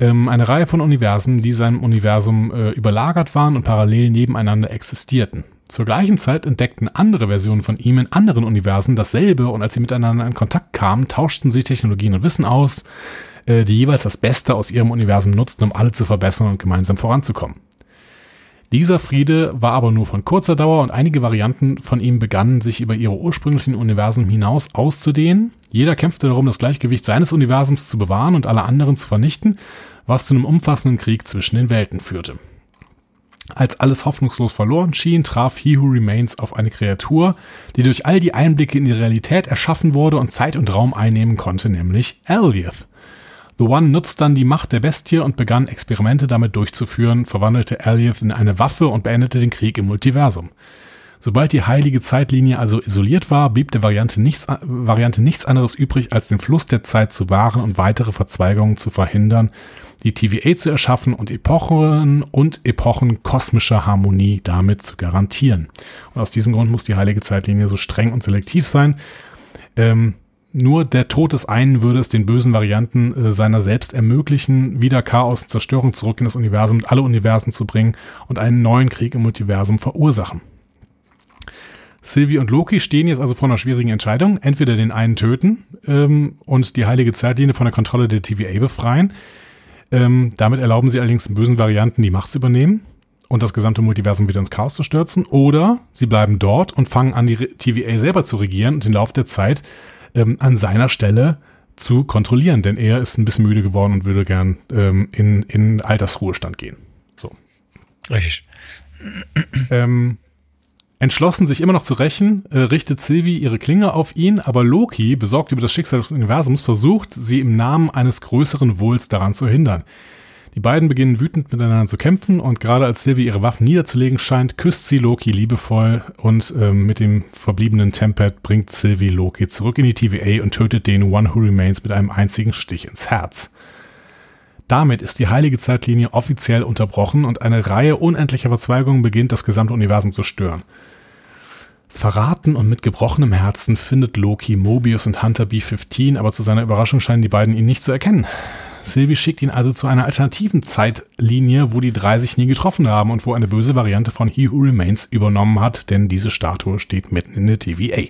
Ähm, eine Reihe von Universen, die seinem Universum äh, überlagert waren und parallel nebeneinander existierten. Zur gleichen Zeit entdeckten andere Versionen von ihm in anderen Universen dasselbe und als sie miteinander in Kontakt kamen, tauschten sie Technologien und Wissen aus, äh, die jeweils das Beste aus ihrem Universum nutzten, um alle zu verbessern und gemeinsam voranzukommen. Dieser Friede war aber nur von kurzer Dauer und einige Varianten von ihm begannen sich über ihre ursprünglichen Universen hinaus auszudehnen. Jeder kämpfte darum, das Gleichgewicht seines Universums zu bewahren und alle anderen zu vernichten, was zu einem umfassenden Krieg zwischen den Welten führte. Als alles hoffnungslos verloren schien, traf He Who Remains auf eine Kreatur, die durch all die Einblicke in die Realität erschaffen wurde und Zeit und Raum einnehmen konnte, nämlich Alioth. The One nutzt dann die Macht der Bestie und begann Experimente damit durchzuführen, verwandelte Alioth in eine Waffe und beendete den Krieg im Multiversum. Sobald die heilige Zeitlinie also isoliert war, blieb der Variante nichts, Variante nichts anderes übrig, als den Fluss der Zeit zu wahren und weitere Verzweigungen zu verhindern, die TVA zu erschaffen und Epochen und Epochen kosmischer Harmonie damit zu garantieren. Und aus diesem Grund muss die heilige Zeitlinie so streng und selektiv sein. Ähm, nur der Tod des einen würde es den bösen Varianten äh, seiner selbst ermöglichen, wieder Chaos und Zerstörung zurück in das Universum und alle Universen zu bringen und einen neuen Krieg im Multiversum verursachen. Sylvie und Loki stehen jetzt also vor einer schwierigen Entscheidung. Entweder den einen töten ähm, und die heilige Zeitlinie von der Kontrolle der TVA befreien. Ähm, damit erlauben sie allerdings den bösen Varianten die Macht zu übernehmen und das gesamte Multiversum wieder ins Chaos zu stürzen. Oder sie bleiben dort und fangen an, die TVA selber zu regieren und den Lauf der Zeit ähm, an seiner Stelle zu kontrollieren. Denn er ist ein bisschen müde geworden und würde gern ähm, in, in Altersruhestand gehen. So. Richtig. Ähm, entschlossen, sich immer noch zu rächen, äh, richtet Sylvie ihre Klinge auf ihn, aber Loki, besorgt über das Schicksal des Universums, versucht, sie im Namen eines größeren Wohls daran zu hindern. Die beiden beginnen wütend miteinander zu kämpfen und gerade als Sylvie ihre Waffen niederzulegen scheint, küsst sie Loki liebevoll und ähm, mit dem verbliebenen Tempad bringt Sylvie Loki zurück in die TVA und tötet den One Who Remains mit einem einzigen Stich ins Herz. Damit ist die heilige Zeitlinie offiziell unterbrochen und eine Reihe unendlicher Verzweigungen beginnt, das gesamte Universum zu stören. Verraten und mit gebrochenem Herzen findet Loki Mobius und Hunter B-15, aber zu seiner Überraschung scheinen die beiden ihn nicht zu erkennen. Sylvie schickt ihn also zu einer alternativen Zeitlinie, wo die drei sich nie getroffen haben und wo eine böse Variante von He Who Remains übernommen hat, denn diese Statue steht mitten in der TVA.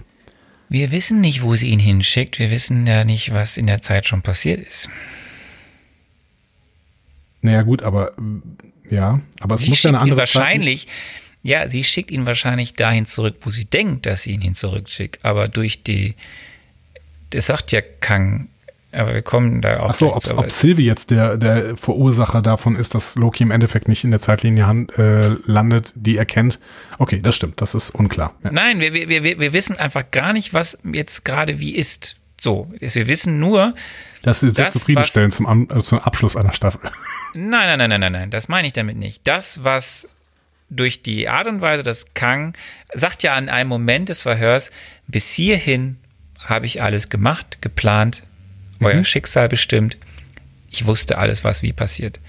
Wir wissen nicht, wo sie ihn hinschickt. Wir wissen ja nicht, was in der Zeit schon passiert ist. Naja, gut, aber ja, aber es sie muss ja eine andere Zeit- wahrscheinlich, ja, sie schickt ihn wahrscheinlich dahin zurück, wo sie denkt, dass sie ihn hin zurückschickt. Aber durch die, das sagt ja Kang, aber wir kommen da auch Achso, ob, zu, ob Sylvie jetzt der, der Verursacher davon ist, dass Loki im Endeffekt nicht in der Zeitlinie hand, äh, landet, die er kennt. Okay, das stimmt, das ist unklar. Ja. Nein, wir, wir, wir, wir wissen einfach gar nicht, was jetzt gerade wie ist. So, wir wissen nur, Das ist sehr zufriedenstellend zum, äh, zum Abschluss einer Staffel. [laughs] Nein, nein, nein, nein, nein, nein, das meine ich damit nicht. Das, was durch die Art und Weise, dass Kang sagt ja an einem Moment des Verhörs, bis hierhin habe ich alles gemacht, geplant, euer Schicksal bestimmt. Ich wusste alles, was wie passiert.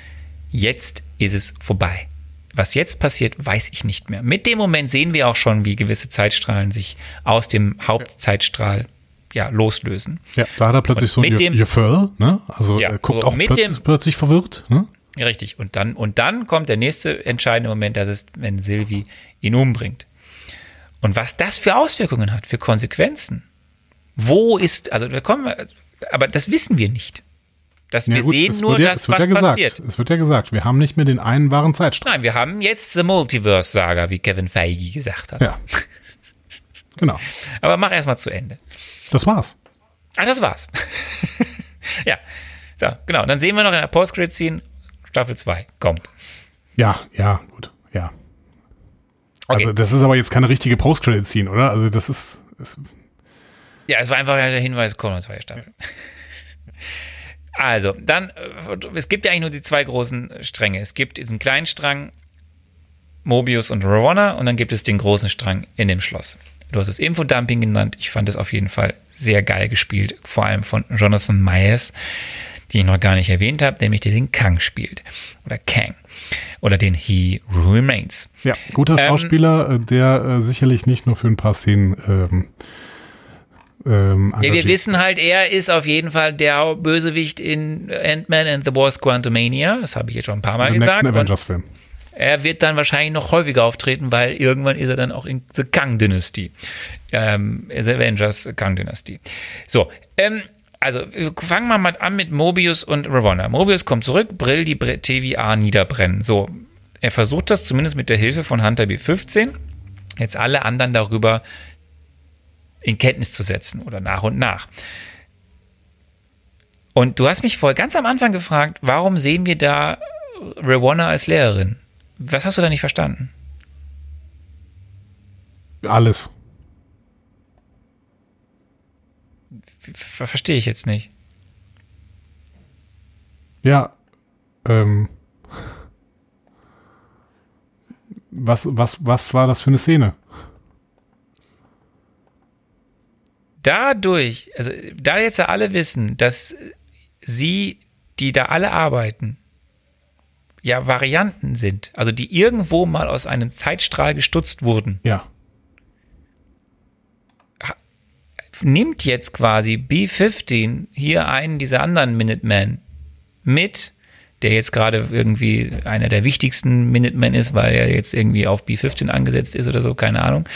Jetzt ist es vorbei. Was jetzt passiert, weiß ich nicht mehr. Mit dem Moment sehen wir auch schon, wie gewisse Zeitstrahlen sich aus dem Hauptzeitstrahl ja, loslösen. Ja, da hat er plötzlich so mit ein Gefühl, ne? Also Ja, er guckt so auch plötzlich, dem- plötzlich verwirrt, ne? Richtig. Und dann, und dann kommt der nächste entscheidende Moment, das ist, wenn Sylvie ihn umbringt. Und was das für Auswirkungen hat, für Konsequenzen. Wo ist, also da kommen wir, aber das wissen wir nicht. Das, Ja, wir gut, sehen nur ja, das, was ja gesagt, passiert. Es wird ja gesagt, wir haben nicht mehr den einen wahren Zeitstrahl. Nein, wir haben jetzt The Multiverse-Saga, wie Kevin Feige gesagt hat. Ja. Genau. [laughs] Aber mach erst mal zu Ende. Das war's. Ach, das war's. [laughs] ja. So, genau. Dann sehen wir noch in der Post-Credit-Scene, Staffel 2 kommt. Ja, ja, gut, ja. Okay. Also das ist aber jetzt keine richtige Post-Credit-Scene, oder? Also das ist, ist Ja, es war einfach der Hinweis, noch zweite Staffel. Also, dann, äh, es gibt ja eigentlich nur die zwei großen Stränge. Es gibt diesen kleinen Strang, Mobius und Ravonna, und dann gibt es den großen Strang in dem Schloss. Du hast es Infodumping genannt. Ich fand es auf jeden Fall sehr geil gespielt, vor allem von Jonathan Myers, den ich noch gar nicht erwähnt habe, nämlich der den Kang spielt. Oder Kang. Oder den He Remains. ja guter Ähm, Schauspieler, äh, der äh, sicherlich nicht nur für ein paar Szenen ähm, ähm, Ja, wir wissen halt, er ist auf jeden Fall der Bösewicht in Ant-Man and the Wasp Quantumania. Das habe ich jetzt schon ein paar Mal im gesagt. nächsten Und Avengers-Film. er wird dann wahrscheinlich noch häufiger auftreten, weil irgendwann ist er dann auch in The Kang Dynasty. Ähm, The Avengers Kang Dynasty. So, ähm, also fangen wir mal an mit Mobius und Ravonna. Mobius kommt zurück, Brill die TVA niederbrennen. So, er versucht das zumindest mit der Hilfe von Hunter B15. Jetzt alle anderen darüber in Kenntnis zu setzen oder nach und nach. Und du hast mich vorher ganz am Anfang gefragt, warum sehen wir da Rawana als Lehrerin? Was hast du da nicht verstanden? Alles. Ver Verstehe ich jetzt nicht. Ja. Ähm, was, was, was war das für eine Szene? Dadurch, also da jetzt ja alle wissen, dass sie, die da alle arbeiten, ja Varianten sind, also die irgendwo mal aus einem Zeitstrahl gestutzt wurden, Ja. nimmt jetzt quasi B-15 hier einen dieser anderen Minutemen mit, der jetzt gerade irgendwie einer der wichtigsten Minutemen ist, weil er jetzt irgendwie auf B-15 angesetzt ist oder so, keine Ahnung,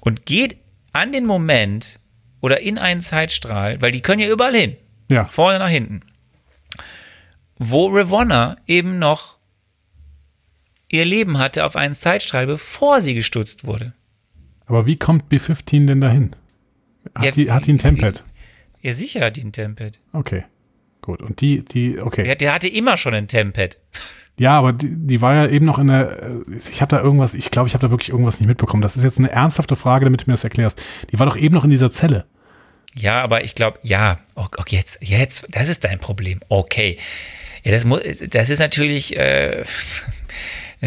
und geht an den Moment oder in einen Zeitstrahl, weil die können ja überall hin, Ja. vorne nach hinten, wo Ravonna eben noch ihr Leben hatte auf einen Zeitstrahl, bevor sie gestutzt wurde. Aber wie kommt B15 denn dahin? Hat, Ja, die, hat die ein Tempad? Ja, sicher hat die ein Tempad. Okay. Gut. Und die, die, okay. Der, der hatte immer schon ein Tempad. Ja, aber die, die war ja eben noch in der, äh, ich habe da irgendwas, ich glaube, ich habe da wirklich irgendwas nicht mitbekommen. Das ist jetzt eine ernsthafte Frage, damit du mir das erklärst. Die war doch eben noch in dieser Zelle. Ja, aber ich glaube, ja, okay, jetzt, jetzt, das ist dein Problem. Okay. Ja, das, muss, das ist natürlich, äh, [laughs]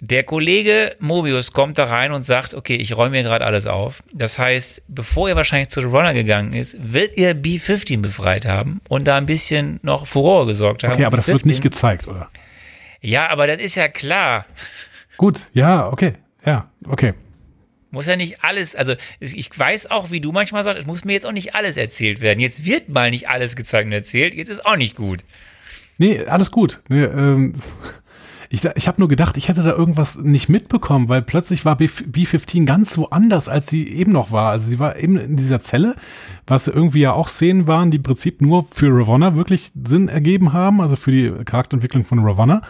der Kollege Mobius kommt da rein und sagt, okay, ich räume mir gerade alles auf. Das heißt, bevor er wahrscheinlich zu The Runner gegangen ist, wird er B-15 befreit haben und da ein bisschen noch Furore gesorgt haben. Okay, aber das wird B-15 nicht gezeigt, oder? Ja, aber das ist ja klar. Gut, ja, okay. Ja, okay. Muss ja nicht alles, also ich weiß auch, wie du manchmal sagst, es muss mir jetzt auch nicht alles erzählt werden. Jetzt wird mal nicht alles gezeigt und erzählt, jetzt ist auch nicht gut. Nee, alles gut. Nee, ähm, [laughs] ich ich habe nur gedacht, ich hätte da irgendwas nicht mitbekommen, weil plötzlich war B- B15 ganz woanders, als sie eben noch war. Also sie war eben in dieser Zelle, was irgendwie ja auch Szenen waren, die im Prinzip nur für Ravonna wirklich Sinn ergeben haben, also für die Charakterentwicklung von Ravonna.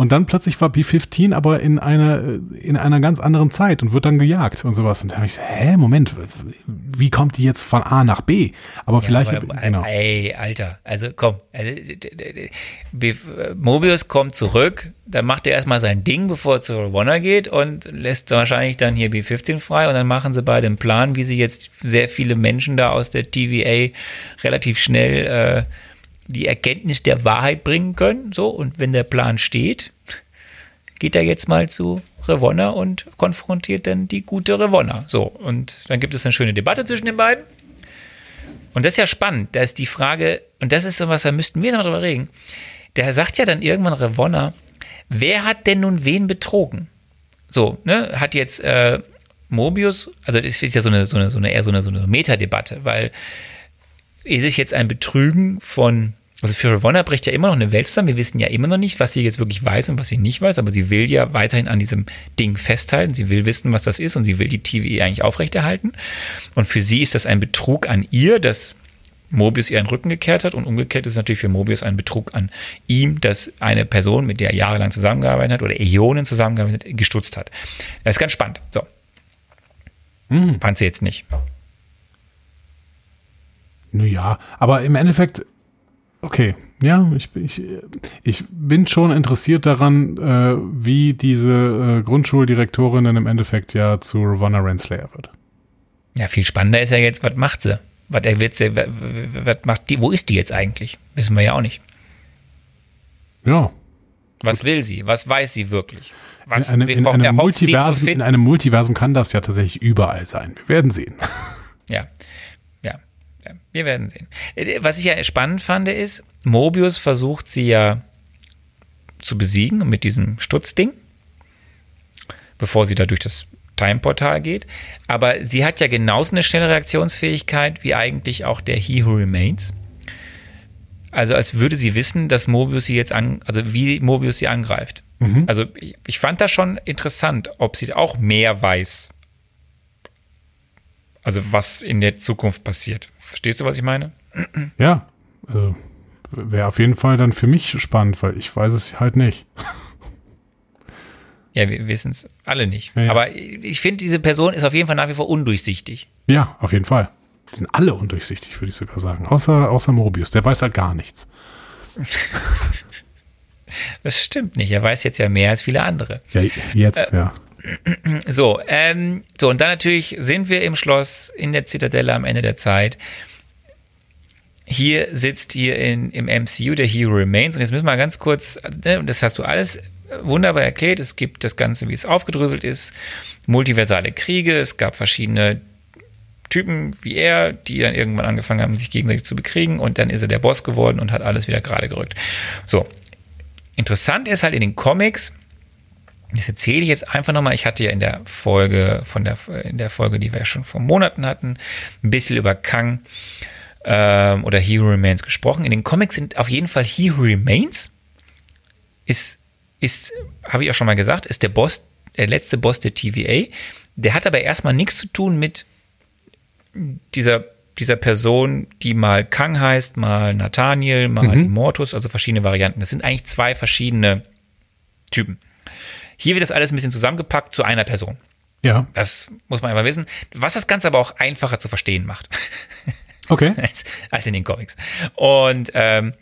Und dann plötzlich war B-15 aber in einer, in einer ganz anderen Zeit und wird dann gejagt und sowas. Und da habe ich, hä, Moment, wie kommt die jetzt von A nach B? Aber ja, vielleicht, aber, genau. Ey, Alter, also komm, also, Mobius kommt zurück, dann macht er erstmal sein Ding, bevor er zu Rwanda geht und lässt wahrscheinlich dann hier B-15 frei und dann machen sie beide einen Plan, wie sie jetzt sehr viele Menschen da aus der TVA relativ schnell äh, die Erkenntnis der Wahrheit bringen können. So, und wenn der Plan steht, geht er jetzt mal zu Revonna und konfrontiert dann die gute Revonna. So, und dann gibt es eine schöne Debatte zwischen den beiden. Und das ist ja spannend. Da ist die Frage, und das ist so was, da müssten wir noch drüber reden. Der sagt ja dann irgendwann Revonna, wer hat denn nun wen betrogen? So, ne, hat jetzt äh, Mobius, also das ist ja so eine, so eine, so eine eher so eine, so eine Metadebatte, weil ist es jetzt ein Betrügen von also für Ravonna bricht ja immer noch eine Welt zusammen. Wir wissen ja immer noch nicht, was sie jetzt wirklich weiß und was sie nicht weiß, aber sie will ja weiterhin an diesem Ding festhalten. Sie will wissen, was das ist und sie will die TVA eigentlich aufrechterhalten. Und für sie ist das ein Betrug an ihr, dass Mobius ihr einen Rücken gekehrt hat und umgekehrt ist es natürlich für Mobius ein Betrug an ihm, dass eine Person, mit der er jahrelang zusammengearbeitet hat oder Äonen zusammengearbeitet hat, gestutzt hat. Das ist ganz spannend. So. Mhm. Fand sie jetzt nicht. Naja, aber im Endeffekt Okay, ja, ich, ich, ich bin schon interessiert daran, äh, wie diese äh, Grundschuldirektorin dann im Endeffekt ja zu Ravonna Renslayer wird. Ja, viel spannender ist ja jetzt, was macht sie? Was, wird sie, was, was macht die, wo ist die jetzt eigentlich? Wissen wir ja auch nicht. Ja. Was Gut. will sie? Was weiß sie wirklich? Was, in, einem, in, einem Multiversum, in einem Multiversum kann das ja tatsächlich überall sein. Wir werden sehen. Wir werden sehen. Äh, was ich ja spannend fand, ist, Mobius versucht sie ja zu besiegen mit diesem Stutzding, bevor sie da durch das Time-Portal geht. Aber sie hat ja genauso eine schnelle Reaktionsfähigkeit wie eigentlich auch der He Who Remains. Also als würde sie wissen, dass Mobius sie jetzt an, also wie Mobius sie angreift. Mhm. Also ich fand das schon interessant, ob sie auch mehr weiß. Also was in der Zukunft passiert. Verstehst du, was ich meine? Ja, also wäre auf jeden Fall dann für mich spannend, weil ich weiß es halt nicht. Ja, wir wissen es alle nicht. Ja, ja. Aber ich finde, diese Person ist auf jeden Fall nach wie vor undurchsichtig. Ja, auf jeden Fall. Die sind alle undurchsichtig, würde ich sogar sagen. Außer, außer Mobius, der weiß halt gar nichts. [laughs] das stimmt nicht. Er weiß jetzt ja mehr als viele andere. Ja, jetzt, äh, ja. [clears throat] So, ähm, so, und dann natürlich sind wir im Schloss in der Zitadelle am Ende der Zeit. Hier sitzt hier in, im MCU der Hero Remains. Und jetzt müssen wir mal ganz kurz, also, ne, das hast du alles wunderbar erklärt. Es gibt das Ganze, wie es aufgedröselt ist. Multiversale Kriege. Es gab verschiedene Typen wie er, die dann irgendwann angefangen haben, sich gegenseitig zu bekriegen. Und dann ist er der Boss geworden und hat alles wieder gerade gerückt. So. Interessant ist halt in den Comics, das erzähle ich jetzt einfach nochmal. Ich hatte ja in der Folge, von der, in der Folge, die wir schon vor Monaten hatten, ein bisschen über Kang ähm, oder He Who Remains gesprochen. In den Comics sind auf jeden Fall He Who Remains ist, ist, habe ich auch schon mal gesagt, ist der Boss, der letzte Boss der TVA. Der hat aber erstmal nichts zu tun mit dieser, dieser Person, die mal Kang heißt, mal Nathaniel, mal mhm. Immortus, also verschiedene Varianten. Das sind eigentlich zwei verschiedene Typen. Hier wird das alles ein bisschen zusammengepackt zu einer Person. Ja. Das muss man einfach wissen. Was das Ganze aber auch einfacher zu verstehen macht. [laughs] Okay. als, als in den Comics. Und ähm,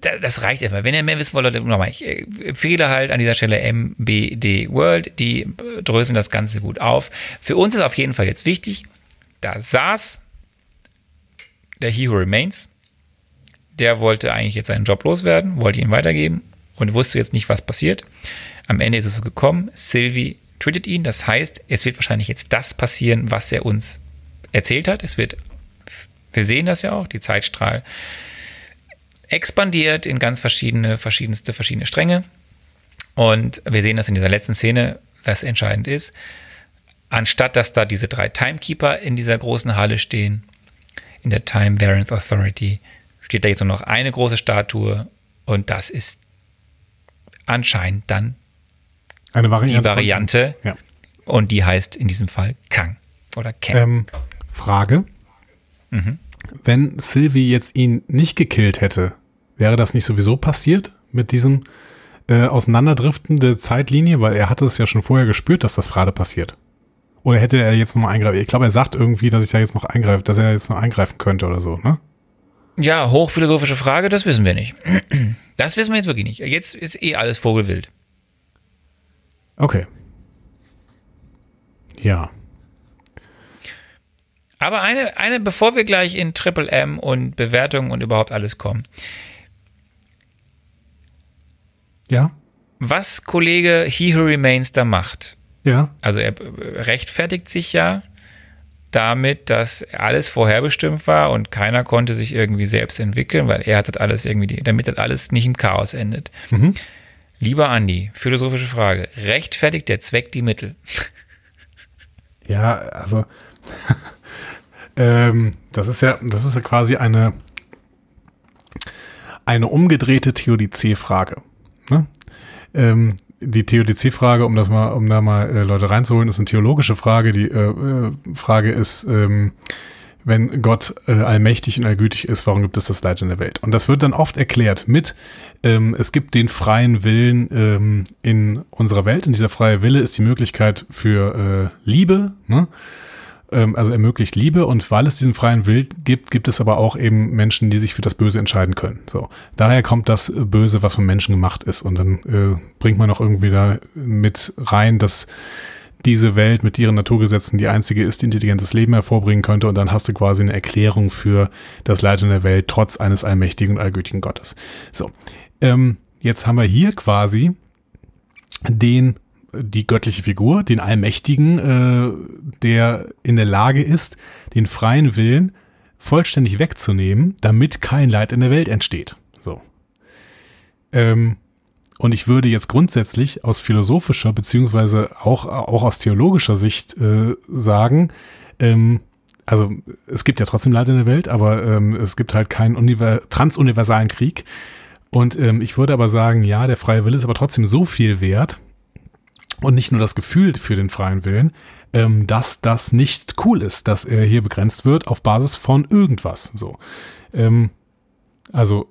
das reicht erstmal. Wenn ihr mehr wissen wollt, nochmal, ich empfehle halt an dieser Stelle MBD World, die dröseln das Ganze gut auf. Für uns ist auf jeden Fall jetzt wichtig, da saß der He Who Remains, der wollte eigentlich jetzt seinen Job loswerden, wollte ihn weitergeben und wusste jetzt nicht, was passiert. Am Ende ist es so gekommen. Sylvie tötet ihn. Das heißt, es wird wahrscheinlich jetzt das passieren, was er uns erzählt hat. Es wird, wir sehen das ja auch, die Zeitstrahl expandiert in ganz verschiedene, verschiedenste, verschiedene Stränge. Und wir sehen das in dieser letzten Szene, was entscheidend ist. Anstatt dass da diese drei Timekeeper in dieser großen Halle stehen, in der Time Variant Authority, steht da jetzt nur noch eine große Statue und das ist anscheinend dann Eine Variante die Variante. Ja. Und die heißt in diesem Fall Kang oder Kang. Ähm, Frage. Mhm. Wenn Sylvie jetzt ihn nicht gekillt hätte, wäre das nicht sowieso passiert mit diesem äh, auseinanderdriftende Zeitlinie, weil er hatte es ja schon vorher gespürt, dass das gerade passiert. Oder hätte er jetzt nochmal eingreifen? Ich glaube, er sagt irgendwie, dass ich da jetzt noch eingreife, dass er jetzt noch eingreifen könnte oder so, ne? Ja, hochphilosophische Frage, das wissen wir nicht. [clears throat] Das wissen wir jetzt wirklich nicht. Jetzt ist eh alles Vogelwild. Okay. Ja. Aber eine, eine, bevor wir gleich in Triple M und Bewertungen und überhaupt alles kommen. Ja. Was Kollege He Who Remains da macht. Ja. Also er rechtfertigt sich ja damit, dass alles vorherbestimmt war und keiner konnte sich irgendwie selbst entwickeln, weil er hat das alles irgendwie, damit das alles nicht im Chaos endet. Mhm. Lieber Andi, philosophische Frage. Rechtfertigt der Zweck die Mittel? Ja, also [laughs] ähm, das ist ja, das ist ja quasi eine, eine umgedrehte Theodizee-Frage. Ne? Ähm, die Theodizee-Frage, um das mal, um da mal äh, Leute reinzuholen, ist eine theologische Frage. Die äh, äh, Frage ist, ähm, wenn Gott äh, allmächtig und allgütig ist, warum gibt es das Leid in der Welt? Und das wird dann oft erklärt mit, ähm, es gibt den freien Willen ähm, in unserer Welt und dieser freie Wille ist die Möglichkeit für äh, Liebe, ne? Ähm, also ermöglicht Liebe und weil es diesen freien Willen gibt, gibt es aber auch eben Menschen, die sich für das Böse entscheiden können. So, daher kommt das Böse, was von Menschen gemacht ist und dann äh, bringt man auch irgendwie da mit rein, dass diese Welt mit ihren Naturgesetzen die einzige ist, die intelligentes Leben hervorbringen könnte und dann hast du quasi eine Erklärung für das Leid in der Welt trotz eines allmächtigen und allgütigen Gottes. So, ähm, jetzt haben wir hier quasi den die göttliche Figur, den Allmächtigen, äh, der in der Lage ist, den freien Willen vollständig wegzunehmen, damit kein Leid in der Welt entsteht. So. Ähm, und ich würde jetzt grundsätzlich aus philosophischer beziehungsweise auch, auch aus theologischer Sicht äh, sagen, ähm, also es gibt ja trotzdem Leid in der Welt, aber ähm, es gibt halt keinen Univer transuniversalen Krieg. Und ähm, ich würde aber sagen, ja, der freie Wille ist aber trotzdem so viel wert, und nicht nur das Gefühl für den freien Willen, ähm, dass das nicht cool ist, dass er hier begrenzt wird auf Basis von irgendwas. So, ähm, also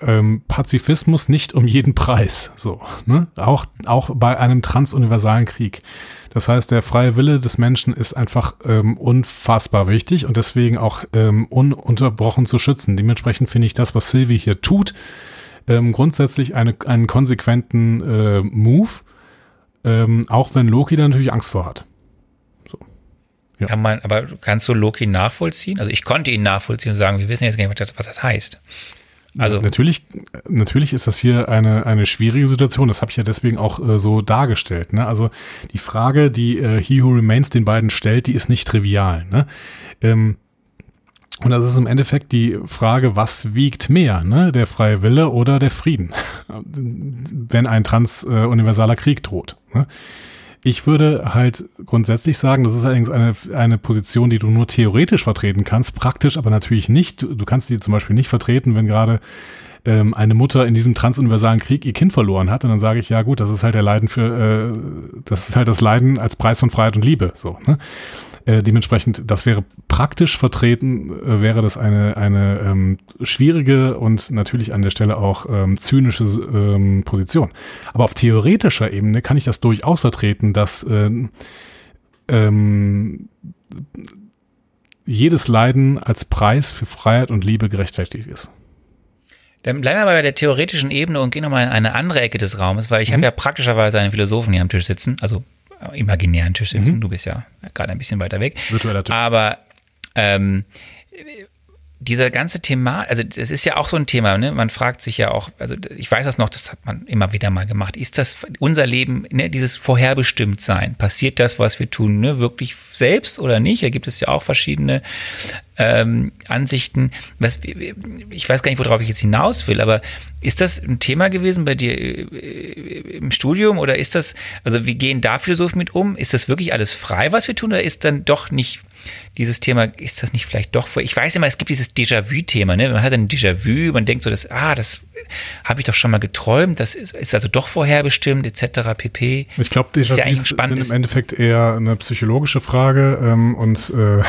ähm, Pazifismus nicht um jeden Preis. So, ne? Auch auch bei einem transuniversalen Krieg. Das heißt, der freie Wille des Menschen ist einfach ähm, unfassbar wichtig und deswegen auch ähm, ununterbrochen zu schützen. Dementsprechend finde ich das, was Sylvie hier tut, ähm, grundsätzlich eine, einen konsequenten äh, Move ähm, auch wenn Loki da natürlich Angst vor hat. So. Ja. Kann man, aber kannst du Loki nachvollziehen? Also ich konnte ihn nachvollziehen und sagen, wir wissen jetzt gar nicht, was das heißt. Also natürlich, natürlich ist das hier eine, eine schwierige Situation. Das habe ich ja deswegen auch äh, so dargestellt. Ne? Also die Frage, die äh, He Who Remains den beiden stellt, die ist nicht trivial. Ne? Ähm, und das ist im Endeffekt die Frage, was wiegt mehr, ne? der freie Wille oder der Frieden, [laughs] wenn ein transuniversaler Krieg droht. Ne? Ich würde halt grundsätzlich sagen, das ist allerdings eine, eine Position, die du nur theoretisch vertreten kannst, praktisch aber natürlich nicht. Du kannst sie zum Beispiel nicht vertreten, wenn gerade ähm, eine Mutter in diesem transuniversalen Krieg ihr Kind verloren hat. Und dann sage ich, ja gut, das ist halt der Leiden für, äh, das ist halt das Leiden als Preis von Freiheit und Liebe. So, ne? Äh, dementsprechend, das wäre praktisch vertreten, äh, wäre das eine, eine ähm, schwierige und natürlich an der Stelle auch ähm, zynische ähm, Position. Aber auf theoretischer Ebene kann ich das durchaus vertreten, dass äh, ähm, jedes Leiden als Preis für Freiheit und Liebe gerechtfertigt ist. Dann bleiben wir bei der theoretischen Ebene und gehen nochmal in eine andere Ecke des Raumes, weil ich mhm. habe ja praktischerweise einen Philosophen hier am Tisch sitzen, also imaginären Tisch sitzen. Mhm. Du bist ja gerade ein bisschen weiter weg. Virtueller Tisch. Aber ähm, dieser ganze Thema, also das ist ja auch so ein Thema, ne? Man fragt sich ja auch, also ich weiß das noch, das hat man immer wieder mal gemacht. Ist das unser Leben, ne, dieses Vorherbestimmtsein? Passiert das, was wir tun, ne, wirklich selbst oder nicht? Da gibt es ja auch verschiedene ähm, Ansichten. Was, ich weiß gar nicht, worauf ich jetzt hinaus will, aber ist das ein Thema gewesen bei dir äh, im Studium oder ist das, also wie gehen da Philosophen mit um? Ist das wirklich alles frei, was wir tun, oder ist dann doch nicht dieses Thema, ist das nicht vielleicht doch vor? Ich weiß immer, es gibt dieses Déjà-vu-Thema, ne? Man hat ein Déjà-vu, man denkt so, dass, ah, das habe ich doch schon mal geträumt, das ist, ist also doch vorherbestimmt, etc. pp. Ich glaube, Déjà-vus ja sind im Endeffekt eher eine psychologische Frage ähm, und äh,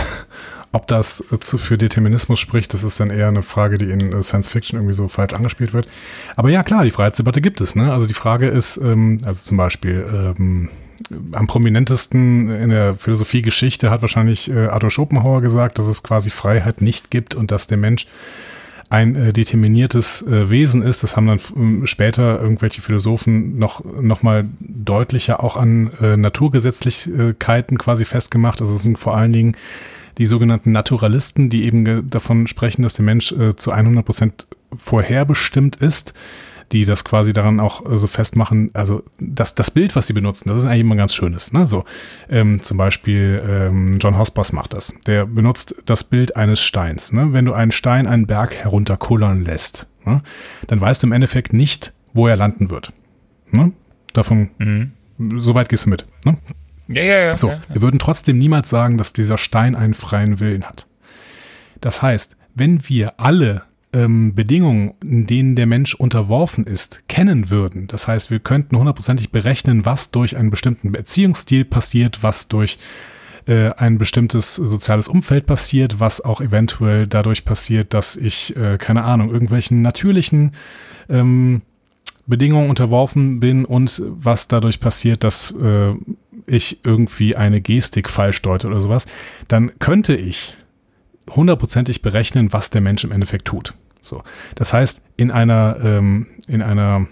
Ob das zu, für Determinismus spricht, das ist dann eher eine Frage, die in Science Fiction irgendwie so falsch angespielt wird. Aber ja, klar, die Freiheitsdebatte gibt es. Ne? Also die Frage ist, ähm, also zum Beispiel, ähm, am prominentesten in der Philosophiegeschichte hat wahrscheinlich äh, Arthur Schopenhauer gesagt, dass es quasi Freiheit nicht gibt und dass der Mensch ein äh, determiniertes äh, Wesen ist. Das haben dann ähm, später irgendwelche Philosophen noch, noch mal deutlicher auch an äh, Naturgesetzlichkeiten quasi festgemacht. Also es sind vor allen Dingen die sogenannten Naturalisten, die eben davon sprechen, dass der Mensch äh, zu 100 Prozent vorherbestimmt ist die das quasi daran auch äh, so festmachen, also das, das Bild, was sie benutzen, das ist eigentlich immer ganz schönes. Ne? So, ähm, zum Beispiel ähm, John Hospers macht das. Der benutzt das Bild eines Steins. Ne? Wenn du einen Stein einen Berg herunterkullern lässt, ne? dann weißt du im Endeffekt nicht, wo er landen wird. Ne? Davon, mhm. soweit gehst du mit. Ne? Ja, ja, ja. So, ja, ja. wir würden trotzdem niemals sagen, dass dieser Stein einen freien Willen hat. Das heißt, wenn wir alle ähm, Bedingungen, in denen der Mensch unterworfen ist, kennen würden. Das heißt, wir könnten hundertprozentig berechnen, was durch einen bestimmten Beziehungsstil passiert, was durch äh, ein bestimmtes soziales Umfeld passiert, was auch eventuell dadurch passiert, dass ich, äh, keine Ahnung, irgendwelchen natürlichen ähm, Bedingungen unterworfen bin und was dadurch passiert, dass äh, ich irgendwie eine Gestik falsch deute oder sowas, dann könnte ich hundertprozentig berechnen, was der Mensch im Endeffekt tut. So, das heißt, in einer ähm, in einer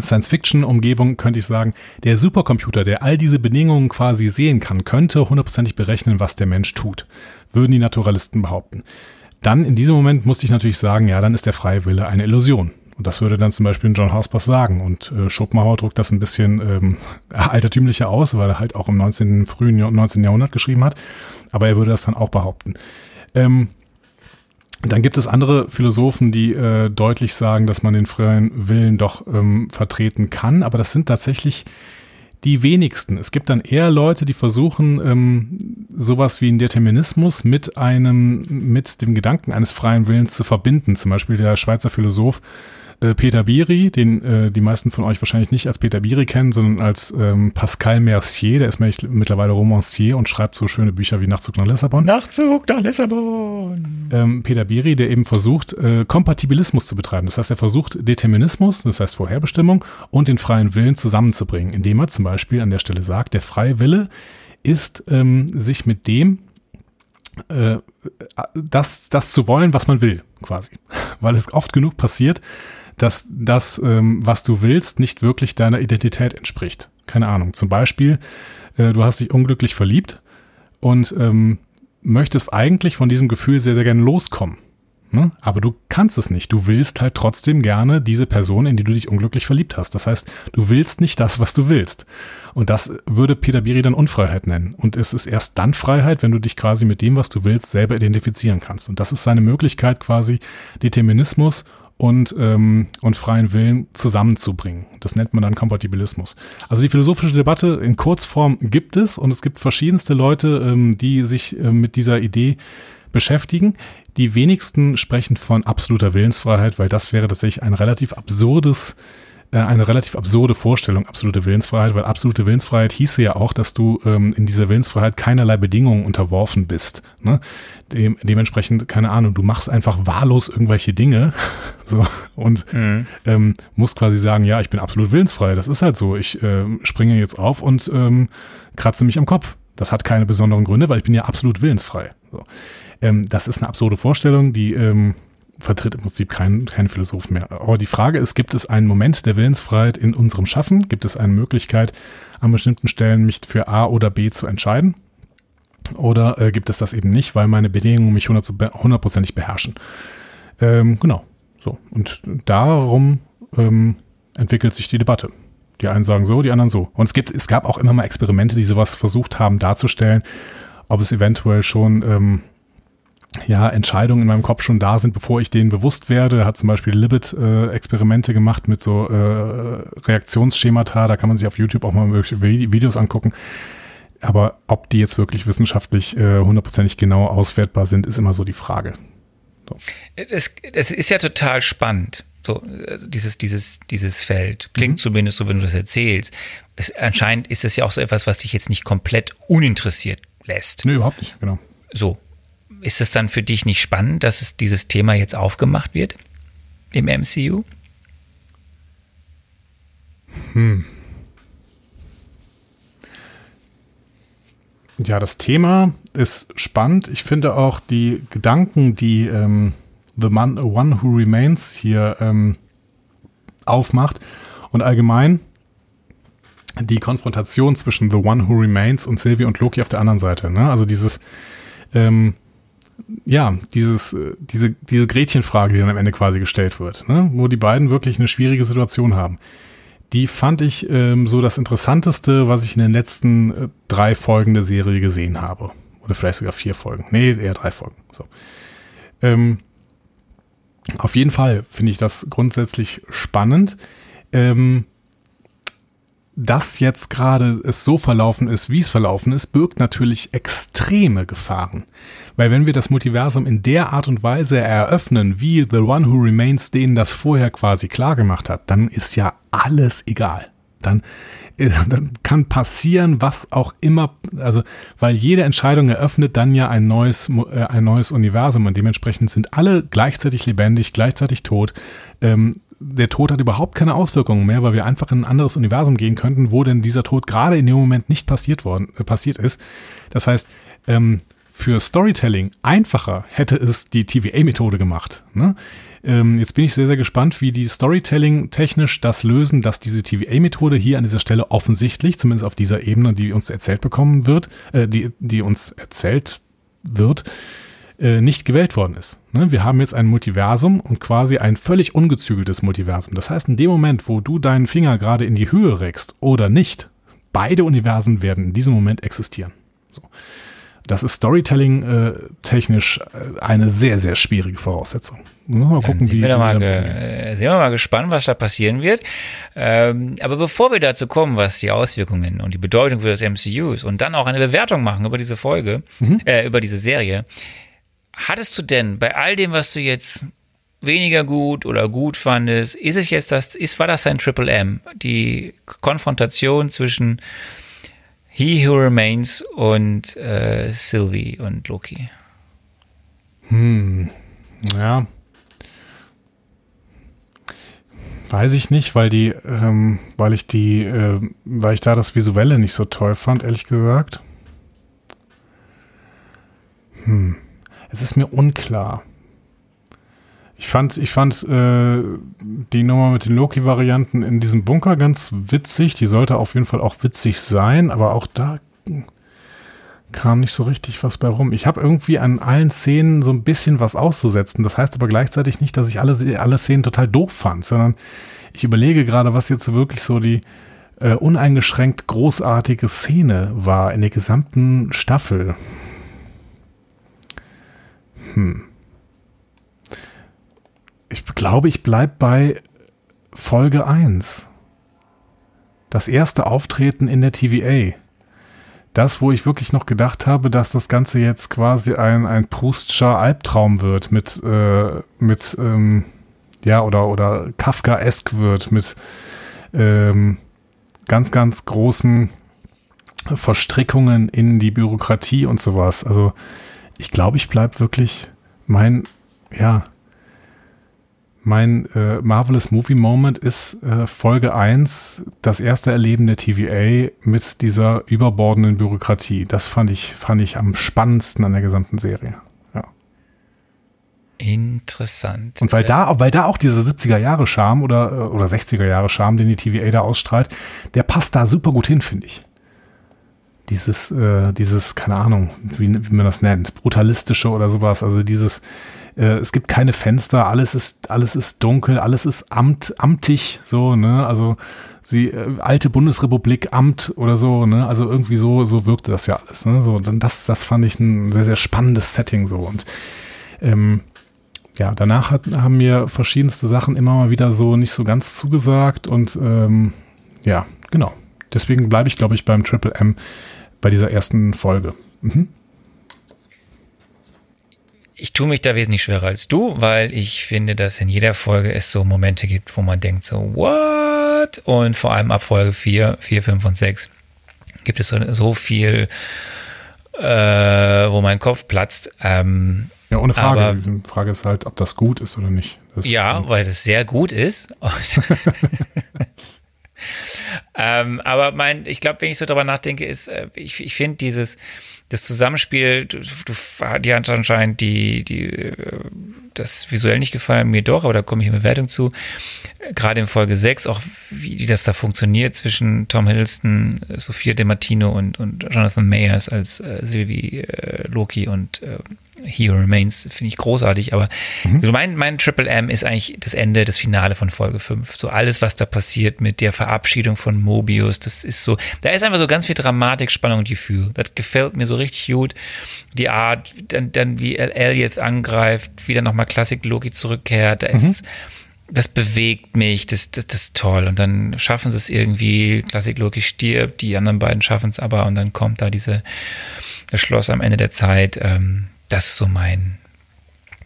Science-Fiction-Umgebung könnte ich sagen, der Supercomputer, der all diese Bedingungen quasi sehen kann, könnte hundertprozentig berechnen, was der Mensch tut, würden die Naturalisten behaupten. Dann in diesem Moment musste ich natürlich sagen, ja, dann ist der freie Wille eine Illusion. Und das würde dann zum Beispiel John Hausbass sagen. Und äh, Schopenhauer druckt das ein bisschen ähm, [laughs] altertümlicher aus, weil er halt auch im 19., frühen 19. Jahrhundert geschrieben hat. Aber er würde das dann auch behaupten. Ähm, dann gibt es andere Philosophen, die äh, deutlich sagen, dass man den freien Willen doch ähm, vertreten kann, aber das sind tatsächlich die wenigsten. Es gibt dann eher Leute, die versuchen, ähm, sowas wie einen Determinismus mit einem, mit dem Gedanken eines freien Willens zu verbinden. Zum Beispiel der Schweizer Philosoph äh, Peter Biri, den äh, die meisten von euch wahrscheinlich nicht als Peter Biri kennen, sondern als ähm, Pascal Mercier, der ist mittlerweile Romancier und schreibt so schöne Bücher wie Nachtzug nach Lissabon. Nachtzug nach Lissabon. Ähm, Peter Biri, der eben versucht, äh, Kompatibilismus zu betreiben. Das heißt, er versucht Determinismus, das heißt Vorherbestimmung und den freien Willen zusammenzubringen, indem er zum Beispiel an der Stelle sagt, der freie Wille ist ähm, sich mit dem äh, das, das zu wollen, was man will, quasi. [laughs] Weil es oft genug passiert, dass das, ähm, was du willst, nicht wirklich deiner Identität entspricht. Keine Ahnung. Zum Beispiel, äh, du hast dich unglücklich verliebt und ähm, möchtest eigentlich von diesem Gefühl sehr, sehr gerne loskommen. Ne? Aber du kannst es nicht. Du willst halt trotzdem gerne diese Person, in die du dich unglücklich verliebt hast. Das heißt, du willst nicht das, was du willst. Und das würde Peter Biri dann Unfreiheit nennen. Und es ist erst dann Freiheit, wenn du dich quasi mit dem, was du willst, selber identifizieren kannst. Und das ist seine Möglichkeit, quasi Determinismus und, ähm, und freien Willen zusammenzubringen. Das nennt man dann Kompatibilismus. Also die philosophische Debatte in Kurzform gibt es und es gibt verschiedenste Leute, ähm, die sich äh, mit dieser Idee beschäftigen. Die wenigsten sprechen von absoluter Willensfreiheit, weil das wäre tatsächlich ein relativ absurdes äh, eine relativ absurde Vorstellung, absolute Willensfreiheit, weil absolute Willensfreiheit hieße ja auch, dass du ähm, in dieser Willensfreiheit keinerlei Bedingungen unterworfen bist. Ne? Dem, dementsprechend, keine Ahnung, du machst einfach wahllos irgendwelche Dinge [laughs] so, und mhm. ähm, musst quasi sagen, ja, ich bin absolut willensfrei, das ist halt so. Ich äh, springe jetzt auf und ähm, kratze mich am Kopf. Das hat keine besonderen Gründe, weil ich bin ja absolut willensfrei. So. Ähm, das ist eine absurde Vorstellung, die ähm, vertritt im Prinzip kein, kein Philosoph mehr. Aber die Frage ist, gibt es einen Moment der Willensfreiheit in unserem Schaffen? Gibt es eine Möglichkeit, an bestimmten Stellen mich für A oder B zu entscheiden? Oder äh, gibt es das eben nicht, weil meine Bedingungen mich hundertprozentig beherrschen? Ähm, genau. So. Und darum ähm, entwickelt sich die Debatte. Die einen sagen so, die anderen so. Und es gibt, es gab auch immer mal Experimente, die sowas versucht haben darzustellen, ob es eventuell schon ähm, ja, Entscheidungen in meinem Kopf schon da sind, bevor ich denen bewusst werde. Hat zum Beispiel Libet äh, Experimente gemacht mit so äh, Reaktionsschemata. Da kann man sich auf YouTube auch mal Videos angucken. Aber ob die jetzt wirklich wissenschaftlich äh, hundertprozentig äh, genau auswertbar sind, ist immer so die Frage. So. Es, es ist ja total spannend. So, dieses, dieses, dieses Feld. Klingt mhm. zumindest so, wenn du das erzählst. Es, anscheinend ist es ja auch so etwas, was dich jetzt nicht komplett uninteressiert lässt. Nee, überhaupt nicht, genau. So, ist es dann für dich nicht spannend, dass es dieses Thema jetzt aufgemacht wird im MCU? Hm. Ja, das Thema ist spannend. Ich finde auch die Gedanken, die ähm, The Man, One Who Remains hier ähm, aufmacht und allgemein die Konfrontation zwischen The One Who Remains und Sylvie und Loki auf der anderen Seite. Ne? Also dieses, ähm, ja, dieses, äh, diese, diese Gretchenfrage, die dann am Ende quasi gestellt wird, ne? wo die beiden wirklich eine schwierige Situation haben die fand ich ähm, so das Interessanteste, was ich in den letzten äh, drei Folgen der Serie gesehen habe. Oder vielleicht sogar vier Folgen. Nee, eher drei Folgen. So. Ähm, auf jeden Fall finde ich das grundsätzlich spannend. Ähm, dass jetzt gerade es so verlaufen ist, wie es verlaufen ist, birgt natürlich extreme Gefahren. Weil wenn wir das Multiversum in der Art und Weise eröffnen, wie The One Who Remains denen das vorher quasi klar gemacht hat, dann ist ja alles egal. Dann, äh, [laughs] dann kann passieren, was auch immer, also weil jede Entscheidung eröffnet dann ja ein neues, äh, ein neues Universum und dementsprechend sind alle gleichzeitig lebendig, gleichzeitig tot. Ähm, der Tod hat überhaupt keine Auswirkungen mehr, weil wir einfach in ein anderes Universum gehen könnten, wo denn dieser Tod gerade in dem Moment nicht passiert worden, äh, passiert ist. Das heißt, ähm, für Storytelling einfacher hätte es die TVA-Methode gemacht. Ne? Ähm, jetzt bin ich sehr, sehr gespannt, wie die Storytelling technisch das lösen, dass diese TVA-Methode hier an dieser Stelle offensichtlich, zumindest auf dieser Ebene, die uns erzählt bekommen wird, äh, die, die uns erzählt wird, äh, nicht gewählt worden ist. Ne? Wir haben jetzt ein Multiversum und quasi ein völlig ungezügeltes Multiversum. Das heißt, in dem Moment, wo du deinen Finger gerade in die Höhe reckst oder nicht, beide Universen werden in diesem Moment existieren. So. Das ist Storytelling äh, technisch äh, eine sehr, sehr schwierige Voraussetzung. Mal gucken, sind, wie, wir mal äh, sind wir mal gespannt, was da passieren wird. Ähm, aber bevor wir dazu kommen, was die Auswirkungen und die Bedeutung für das MCU ist und dann auch eine Bewertung machen über diese Folge, mhm. äh, über diese Serie, hattest du denn bei all dem, was du jetzt weniger gut oder gut fandest, ist es jetzt das, ist, war das ein Triple M? Die Konfrontation zwischen He Who Remains und äh, Sylvie und Loki. Hm, ja. Weiß ich nicht, weil die, ähm, weil ich die, äh, weil ich da das Visuelle nicht so toll fand, ehrlich gesagt. Hm. Es ist mir unklar. Ich fand, ich fand äh, die Nummer mit den Loki-Varianten in diesem Bunker ganz witzig. Die sollte auf jeden Fall auch witzig sein, aber auch da kam nicht so richtig was bei rum. Ich habe irgendwie an allen Szenen so ein bisschen was auszusetzen. Das heißt aber gleichzeitig nicht, dass ich alle, alle Szenen total doof fand, sondern ich überlege gerade, was jetzt wirklich so die äh, uneingeschränkt großartige Szene war in der gesamten Staffel. Hm ich glaube, ich bleibe bei Folge 1. Das erste Auftreten in der TVA. Das, wo ich wirklich noch gedacht habe, dass das Ganze jetzt quasi ein, ein Proustscher Albtraum wird mit, äh, mit ähm, ja, oder, oder Kafka-esk wird mit ähm, ganz, ganz großen Verstrickungen in die Bürokratie und sowas. Also ich glaube, ich bleibe wirklich mein, ja, mein äh, Marvelous Movie Moment ist äh, Folge 1, das erste Erleben der TVA mit dieser überbordenden Bürokratie. Das fand ich, fand ich am spannendsten an der gesamten Serie. Ja. Interessant. Und weil da, weil da auch dieser 70er Jahre Charme oder, äh, oder 60er Jahre Charme, den die TVA da ausstrahlt, der passt da super gut hin, finde ich dieses, äh, dieses, keine Ahnung, wie, wie man das nennt, brutalistische oder sowas, also dieses, äh, es gibt keine Fenster, alles ist, alles ist dunkel, alles ist amt, amtig, so, ne, also sie, äh, alte Bundesrepublik, Amt oder so, ne, also irgendwie so, so wirkte das ja alles, ne, so, dann das, das fand ich ein sehr, sehr spannendes Setting so und, ähm, ja, danach hat, haben mir verschiedenste Sachen immer mal wieder so nicht so ganz zugesagt und ähm, ja, genau. Deswegen bleibe ich, glaube ich, beim Triple M bei dieser ersten Folge. Mhm. Ich tue mich da wesentlich schwerer als du, weil ich finde, dass in jeder Folge es so Momente gibt, wo man denkt so, what? Und vor allem ab Folge 4, 4, 5 und 6 gibt es so, so viel äh, wo mein Kopf platzt. Ähm, Ja, ohne Frage. Aber- Die Frage ist halt, ob das gut ist oder nicht. Das ja, weil es sehr gut ist. [laughs] [laughs] Ähm, aber mein, ich glaube, wenn ich so drüber nachdenke, ist, äh, ich, ich finde dieses, das Zusammenspiel, du, du, die hat anscheinend die, die, äh, das visuell nicht gefallen, mir doch, aber da komme ich in Bewertung zu. Gerade in Folge 6, auch wie das da funktioniert zwischen Tom Hiddleston, äh, Sophia De Martino und, und Jonathan Mayers als äh, Sylvie äh, Loki und äh, He Who Remains, finde ich großartig, aber so mein, mein Triple M ist eigentlich das Ende, das Finale von Folge 5. So alles, was da passiert mit der Verabschiedung von Mobius, das ist so, da ist einfach so ganz viel Dramatik, Spannung und Gefühl. Das gefällt mir so richtig gut. Die Art, dann, dann wie El- Elliot angreift, wieder nochmal Klassik Loki zurückkehrt, da ist, das bewegt mich, das, das, das ist toll. Und dann schaffen sie es irgendwie, Klassik Loki stirbt, die anderen beiden schaffen es aber und dann kommt da diese, das Schloss am Ende der Zeit. Ähm, das ist so mein,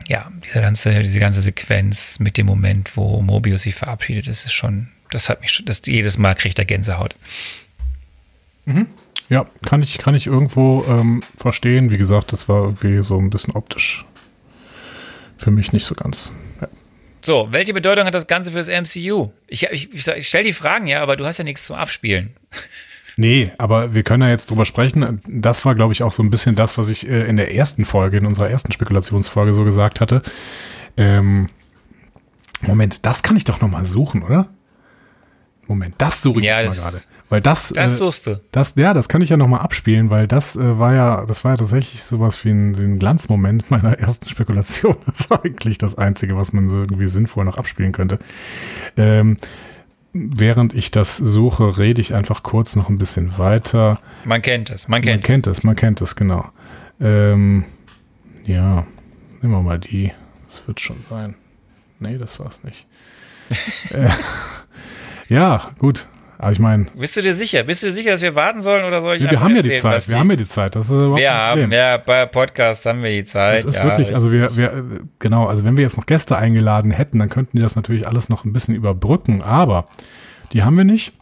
ja, diese ganze, diese ganze Sequenz mit dem Moment, wo Mobius sich verabschiedet, das ist schon, das hat mich schon, das jedes Mal kriegt er Gänsehaut. Ja, kann ich, kann ich irgendwo ähm, verstehen. Wie gesagt, das war irgendwie so ein bisschen optisch für mich nicht so ganz. Ja. So, welche Bedeutung hat das Ganze fürs MCU? Ich, ich, ich, ich stelle die Fragen, ja, aber du hast ja nichts zum Abspielen. Nee, aber wir können ja jetzt drüber sprechen. Das war, glaube ich, auch so ein bisschen das, was ich äh, in der ersten Folge, in unserer ersten Spekulationsfolge so gesagt hatte. Ähm, Moment, das kann ich doch noch mal suchen, oder? Moment, das suche ich Ja, mal gerade. Weil das, Das äh, suchst du. das, ja, das kann ich ja noch mal abspielen, weil das äh, war ja, das war ja tatsächlich sowas wie ein, wie ein Glanzmoment meiner [laughs] ersten Spekulation. Das war eigentlich das Einzige, was man so irgendwie sinnvoll noch abspielen könnte. Ähm, während ich das suche, rede ich einfach kurz noch ein bisschen weiter. Man kennt das, man Man kennt kennt es, man kennt es, genau. Ähm, ja, nehmen wir mal die. Das wird schon sein. Nee, das war's nicht. [laughs] äh, [laughs] ja, gut. Aber ich meine. Bist du dir sicher? Bist du dir sicher, dass wir warten sollen oder soll ich wir haben ja die Zeit. Wir haben ja die Zeit. Das ist überhaupt wir haben, ja, bei Podcasts haben wir die Zeit. Das ist ja, wirklich, also wir, wir, genau, also wenn wir jetzt noch Gäste eingeladen hätten, dann könnten die das natürlich alles noch ein bisschen überbrücken, aber die haben wir nicht.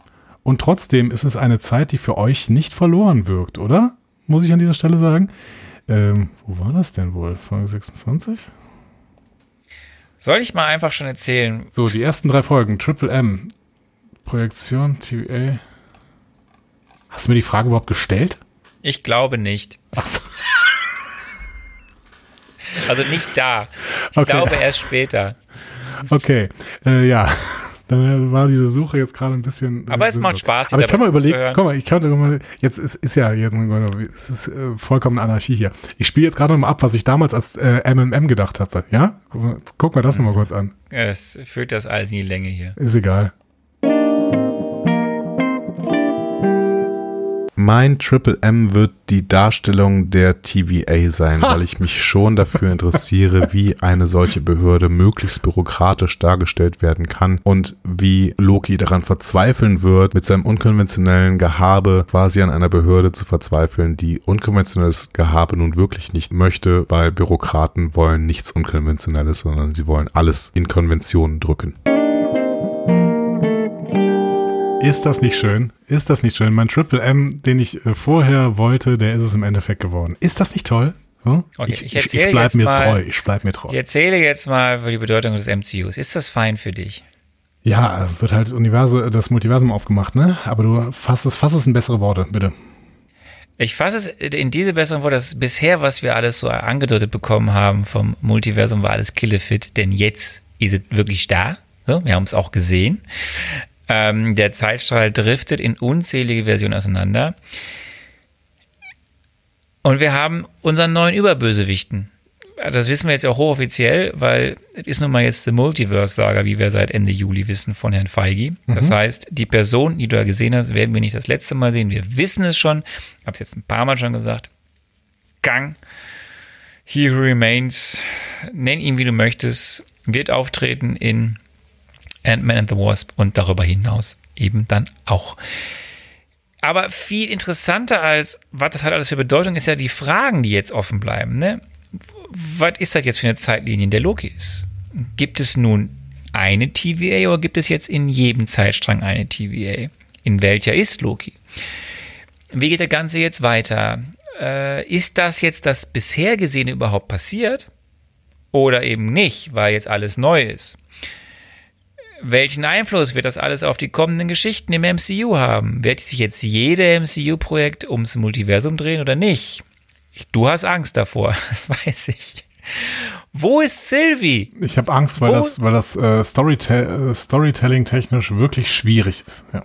Und trotzdem ist es eine Zeit, die für euch nicht verloren wirkt, oder? Muss ich an dieser Stelle sagen. Ähm, wo war das denn wohl? Folge 26? Soll ich mal einfach schon erzählen? So, die ersten drei Folgen, Triple M, Projektion, TVA. Hast du mir die Frage überhaupt gestellt? Ich glaube nicht. Ach so. [laughs] Also nicht da. Ich Okay. glaube erst später. Okay, äh, ja. [laughs] Dann war diese Suche jetzt gerade ein bisschen. äh, Aber es macht. Spaß, Aber ich kann mal überlegen, guck mal, ich könnte mal, jetzt ist, ist ja, jetzt, es ist äh, vollkommen Anarchie hier. Ich spiele jetzt gerade noch mal ab, was ich damals als äh, MMM gedacht habe. Ja? Guck mal, das noch mal kurz an. Es führt das alles in die Länge hier. Ist egal. Mein Triple M wird die Darstellung der TVA sein, weil ich mich schon dafür interessiere, [laughs] wie eine solche Behörde möglichst bürokratisch dargestellt werden kann und wie Loki daran verzweifeln wird, mit seinem unkonventionellen Gehabe quasi an einer Behörde zu verzweifeln, die unkonventionelles Gehabe nun wirklich nicht möchte, weil Bürokraten wollen nichts Unkonventionelles, sondern sie wollen alles in Konventionen drücken. Ist das nicht schön? Ist das nicht schön? Mein Triple M, den ich äh, vorher wollte, der ist es im Endeffekt geworden. Ist das nicht toll? So? Okay, ich, ich erzähle ich bleib jetzt mir mal- treu. Ich bleib mir treu. Ich erzähle jetzt mal für die Bedeutung des MCUs. Ist das fein für dich? Ja, wird halt Universe, das Multiversum aufgemacht, ne? Aber du fasst es, fass es in bessere Worte, bitte. Ich fasse es in diese besseren Worte, dass bisher, was wir alles so angedeutet bekommen haben vom Multiversum, war alles killefit, denn jetzt ist es wirklich da. So, wir haben es auch gesehen. Ähm, der Zeitstrahl driftet in unzählige Versionen auseinander. Und wir haben unseren neuen Überbösewichten. Das wissen wir jetzt auch hochoffiziell, weil es ist nun mal jetzt die Multiverse-Saga, wie wir seit Ende Juli wissen von Herrn Feige. Das heißt, die Person, die du da gesehen hast, werden wir nicht das letzte Mal sehen. Wir wissen es schon. Ich habe es jetzt ein paar Mal schon gesagt. Gang. He Remains, nenn ihn wie du möchtest, wird auftreten in Ant-Man and the Wasp und darüber hinaus eben dann auch. Aber viel interessanter als, was das hat alles für Bedeutung, ist ja die Fragen, die jetzt offen bleiben. Ne? Was ist das jetzt für eine Zeitlinie, in der Loki ist? Gibt es nun eine TVA oder gibt es jetzt in jedem Zeitstrang eine TVA? In welcher ist Loki? Wie geht der Ganze jetzt weiter? äh, ist das jetzt das bisher Gesehene überhaupt passiert? Oder eben nicht, weil jetzt alles neu ist? Welchen Einfluss wird das alles auf die kommenden Geschichten im MCU haben? Wird sich jetzt jede MCU-Projekt ums Multiversum drehen oder nicht? Du hast Angst davor, [laughs] das weiß ich. Wo ist Sylvie? Ich habe Angst, weil Wo? das, weil das äh, Storyte äh, Storytelling technisch wirklich schwierig ist. Ja,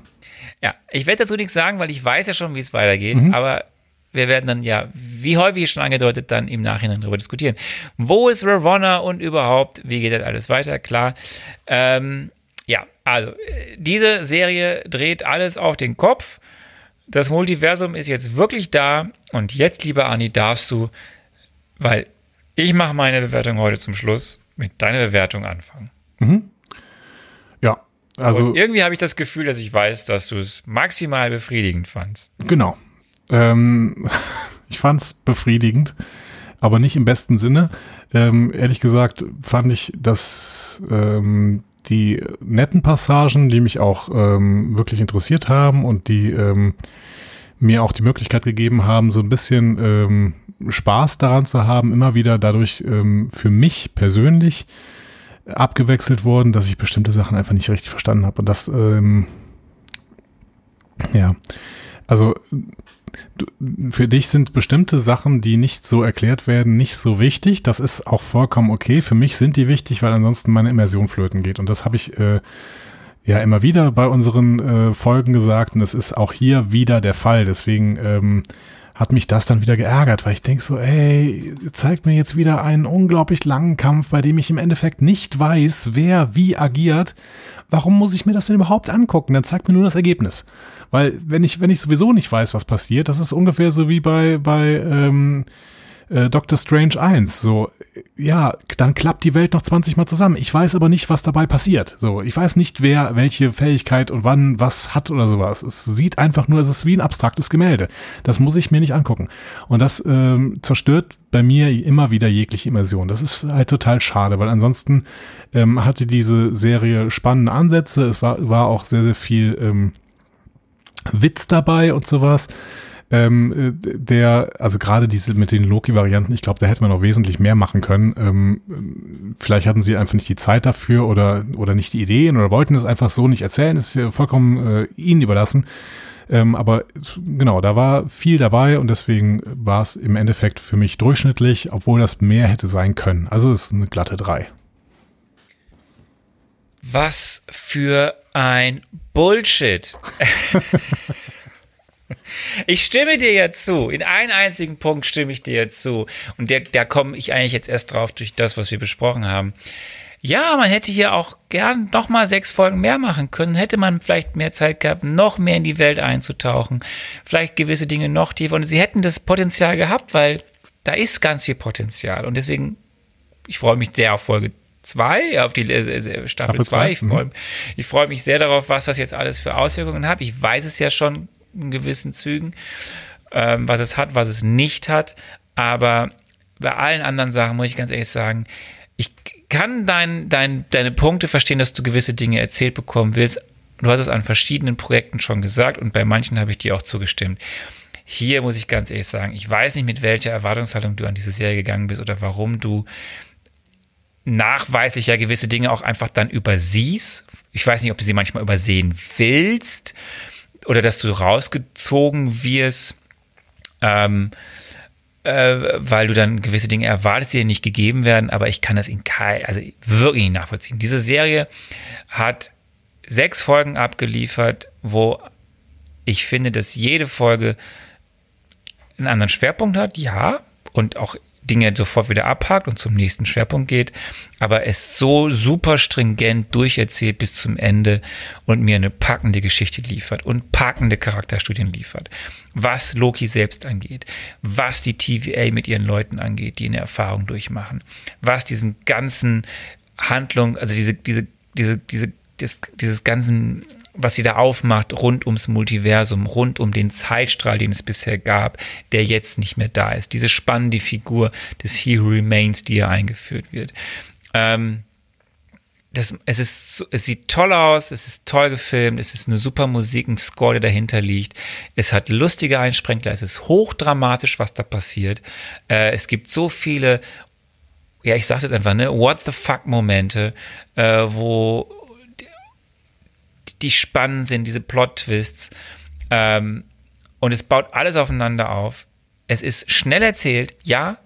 ja ich werde dazu nichts sagen, weil ich weiß ja schon, wie es weitergeht. Mhm. Aber wir werden dann ja, wie häufig schon angedeutet, dann im Nachhinein darüber diskutieren. Wo ist Ravonna und überhaupt, wie geht das alles weiter? Klar. Ähm, also diese Serie dreht alles auf den Kopf. Das Multiversum ist jetzt wirklich da und jetzt, lieber Ani, darfst du, weil ich mache meine Bewertung heute zum Schluss, mit deiner Bewertung anfangen. Mhm. Ja, also. Und irgendwie habe ich das Gefühl, dass ich weiß, dass du es maximal befriedigend fandst. Genau. Ähm, [laughs] ich fand es befriedigend, aber nicht im besten Sinne. Ähm, ehrlich gesagt fand ich, dass ähm, die netten Passagen, die mich auch ähm, wirklich interessiert haben und die ähm, mir auch die Möglichkeit gegeben haben, so ein bisschen ähm, Spaß daran zu haben, immer wieder dadurch ähm, für mich persönlich abgewechselt worden, dass ich bestimmte Sachen einfach nicht richtig verstanden habe. Und das, ähm, ja, also für dich sind bestimmte Sachen, die nicht so erklärt werden, nicht so wichtig. Das ist auch vollkommen okay. Für mich sind die wichtig, weil ansonsten meine Immersion flöten geht. Und das habe ich äh, ja immer wieder bei unseren äh, Folgen gesagt. Und es ist auch hier wieder der Fall. Deswegen ähm, hat mich das dann wieder geärgert, weil ich denke so, ey, zeigt mir jetzt wieder einen unglaublich langen Kampf, bei dem ich im Endeffekt nicht weiß, wer wie agiert. Warum muss ich mir das denn überhaupt angucken? Dann zeigt mir nur das Ergebnis. Weil wenn ich, wenn ich sowieso nicht weiß, was passiert, das ist ungefähr so wie bei, bei ähm, äh, Doctor Strange 1. So, ja, dann klappt die Welt noch 20 Mal zusammen. Ich weiß aber nicht, was dabei passiert. So, ich weiß nicht, wer welche Fähigkeit und wann was hat oder sowas. Es sieht einfach nur, es ist wie ein abstraktes Gemälde. Das muss ich mir nicht angucken. Und das ähm, zerstört bei mir immer wieder jegliche Immersion. Das ist halt total schade, weil ansonsten ähm, hatte diese Serie spannende Ansätze. Es war, war auch sehr, sehr viel ähm, Witz dabei und sowas. Ähm, äh, der, also gerade diese mit den Loki-Varianten, ich glaube, da hätte man noch wesentlich mehr machen können. Ähm, vielleicht hatten sie einfach nicht die Zeit dafür oder, oder nicht die Ideen oder wollten es einfach so nicht erzählen. Das ist ja vollkommen äh, ihnen überlassen. Ähm, aber genau, da war viel dabei und deswegen war es im Endeffekt für mich durchschnittlich, obwohl das mehr hätte sein können. Also es ist eine glatte 3. Was für ein Bullshit. [laughs] Ich stimme dir ja zu. In einem einzigen Punkt stimme ich dir ja zu. Und der, da komme ich eigentlich jetzt erst drauf durch das, was wir besprochen haben. Ja, man hätte hier auch gern noch mal sechs Folgen mehr machen können. Hätte man vielleicht mehr Zeit gehabt, noch mehr in die Welt einzutauchen. Vielleicht gewisse Dinge noch tiefer. Und sie hätten das Potenzial gehabt, weil da ist ganz viel Potenzial. Und deswegen, ich freue mich sehr auf Folge zwei, auf die äh, äh Staffel 2. Ich freue mhm. freu mich sehr darauf, was das jetzt alles für Auswirkungen hat. Ich weiß es ja schon in gewissen Zügen, ähm, was es hat, was es nicht hat. Aber bei allen anderen Sachen muss ich ganz ehrlich sagen, ich kann dein, dein, deine Punkte verstehen, dass du gewisse Dinge erzählt bekommen willst. Du hast es an verschiedenen Projekten schon gesagt und bei manchen habe ich dir auch zugestimmt. Hier muss ich ganz ehrlich sagen, ich weiß nicht, mit welcher Erwartungshaltung du an diese Serie gegangen bist oder warum du nachweislich ja gewisse Dinge auch einfach dann übersiehst. Ich weiß nicht, ob du sie manchmal übersehen willst oder dass du rausgezogen wirst, ähm, äh, weil du dann gewisse Dinge erwartest, die dir nicht gegeben werden, aber ich kann das in kein, also wirklich nicht nachvollziehen. Diese Serie hat sechs Folgen abgeliefert, wo ich finde, dass jede Folge einen anderen Schwerpunkt hat, ja, und auch Dinge sofort wieder abhakt und zum nächsten Schwerpunkt geht, aber es so super stringent durcherzählt bis zum Ende und mir eine packende Geschichte liefert und packende Charakterstudien liefert. Was Loki selbst angeht, was die TVA mit ihren Leuten angeht, die eine Erfahrung durchmachen, was diesen ganzen Handlung, also diese, diese, diese, diese, dieses, dieses ganzen was sie da aufmacht rund ums Multiversum, rund um den Zeitstrahl, den es bisher gab, der jetzt nicht mehr da ist. Diese spannende Figur des He Who Remains, die hier eingeführt wird. Ähm, das, es, ist, es sieht toll aus, es ist toll gefilmt, es ist eine super Musik, ein Score, der dahinter liegt. Es hat lustige Einsprengler, es ist hochdramatisch, was da passiert. Äh, es gibt so viele, ja, ich sag's jetzt einfach, ne, What the fuck Momente, äh, wo die, die spannend sind, diese Plot-Twists. Ähm, und es baut alles aufeinander auf. Es ist schnell erzählt, ja,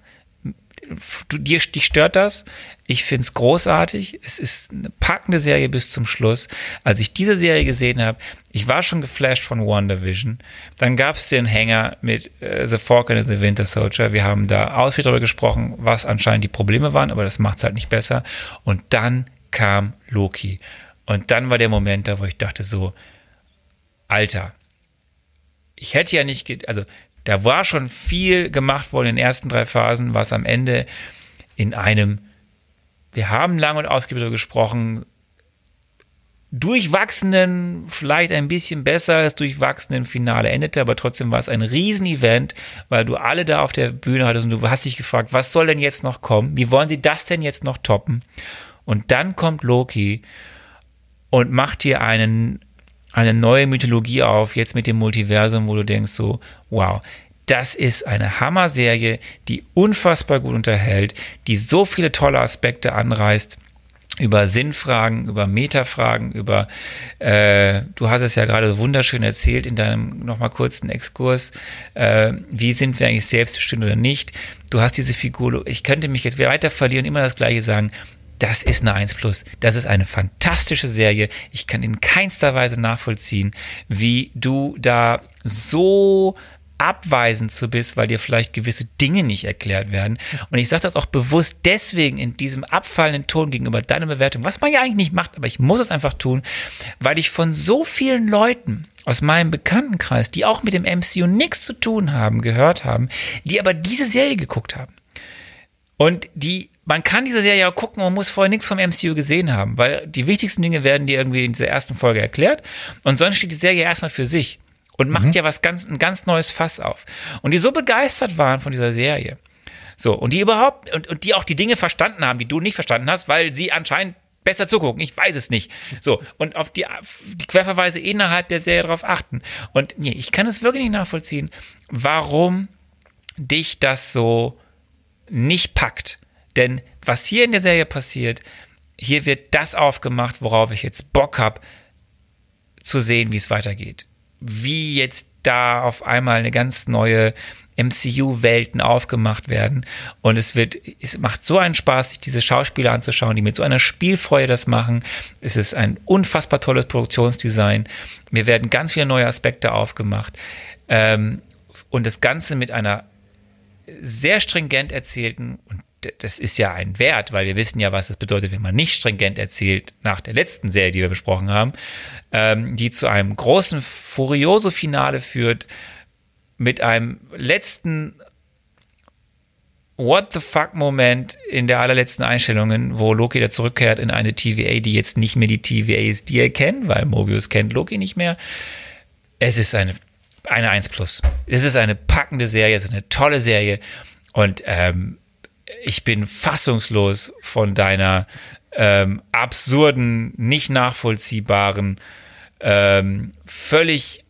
du, dir, dich stört das. Ich finde es großartig. Es ist eine packende Serie bis zum Schluss. Als ich diese Serie gesehen habe, ich war schon geflasht von WandaVision. Dann gab es den Hänger mit äh, The Falcon and the Winter Soldier. Wir haben da ausführlich darüber gesprochen, was anscheinend die Probleme waren, aber das macht es halt nicht besser. Und dann kam Loki. Und dann war der Moment da, wo ich dachte so, Alter, ich hätte ja nicht, also da war schon viel gemacht worden in den ersten drei Phasen, was am Ende in einem, wir haben lang und ausgiebig gesprochen, durchwachsenen, vielleicht ein bisschen besser als durchwachsenen Finale endete, aber trotzdem war es ein Riesenevent, weil du alle da auf der Bühne hattest und du hast dich gefragt, was soll denn jetzt noch kommen? Wie wollen sie das denn jetzt noch toppen? Und dann kommt Loki und macht dir einen, eine neue Mythologie auf, jetzt mit dem Multiversum, wo du denkst so, wow, das ist eine Hammer-Serie, die unfassbar gut unterhält, die so viele tolle Aspekte anreißt über Sinnfragen, über Metafragen, über, äh, du hast es ja gerade wunderschön erzählt in deinem nochmal kurzen Exkurs, äh, wie sind wir eigentlich selbstbestimmt oder nicht. Du hast diese Figur, ich könnte mich jetzt weiter verlieren, immer das Gleiche sagen. Das ist eine 1 Plus. Das ist eine fantastische Serie. Ich kann in keinster Weise nachvollziehen, wie du da so abweisend zu bist, weil dir vielleicht gewisse Dinge nicht erklärt werden. Und ich sage das auch bewusst deswegen in diesem abfallenden Ton gegenüber deiner Bewertung, was man ja eigentlich nicht macht, aber ich muss es einfach tun, weil ich von so vielen Leuten aus meinem Bekanntenkreis, die auch mit dem MCU nichts zu tun haben, gehört haben, die aber diese Serie geguckt haben. Und die, man kann diese Serie auch gucken, man muss vorher nichts vom MCU gesehen haben, weil die wichtigsten Dinge werden dir irgendwie in dieser ersten Folge erklärt und sonst steht die Serie erstmal für sich und macht ja was ganz, ein ganz neues Fass auf. Und die so begeistert waren von dieser Serie. So, und die überhaupt, und, und die auch die Dinge verstanden haben, die du nicht verstanden hast, weil sie anscheinend besser zugucken. Ich weiß es nicht. So, und auf die, die Querverweise innerhalb der Serie darauf achten. Und nee, ich kann es wirklich nicht nachvollziehen, warum dich das so nicht packt. Denn was hier in der Serie passiert, hier wird das aufgemacht, worauf ich jetzt Bock habe, zu sehen, wie es weitergeht. Wie jetzt da auf einmal eine ganz neue MCU-Welten aufgemacht werden. Und es wird, es macht so einen Spaß, sich diese Schauspieler anzuschauen, die mit so einer Spielfreude das machen. Es ist ein unfassbar tolles Produktionsdesign. Mir werden ganz viele neue Aspekte aufgemacht. Ähm, und das Ganze mit einer sehr stringent erzählten, und das ist ja ein Wert, weil wir wissen ja, was es bedeutet, wenn man nicht stringent erzählt, nach der letzten Serie, die wir besprochen haben, ähm, die zu einem großen Furioso-Finale führt, mit einem letzten What the fuck-Moment in der allerletzten Einstellungen, wo Loki da zurückkehrt in eine TVA, die jetzt nicht mehr die TVA ist, die er kennt, weil Mobius kennt Loki nicht mehr. Es ist eine, eine 1 plus. Es ist eine packende Serie, es ist eine tolle Serie und ähm, ich bin fassungslos von deiner ähm, absurden, nicht nachvollziehbaren, ähm, völlig,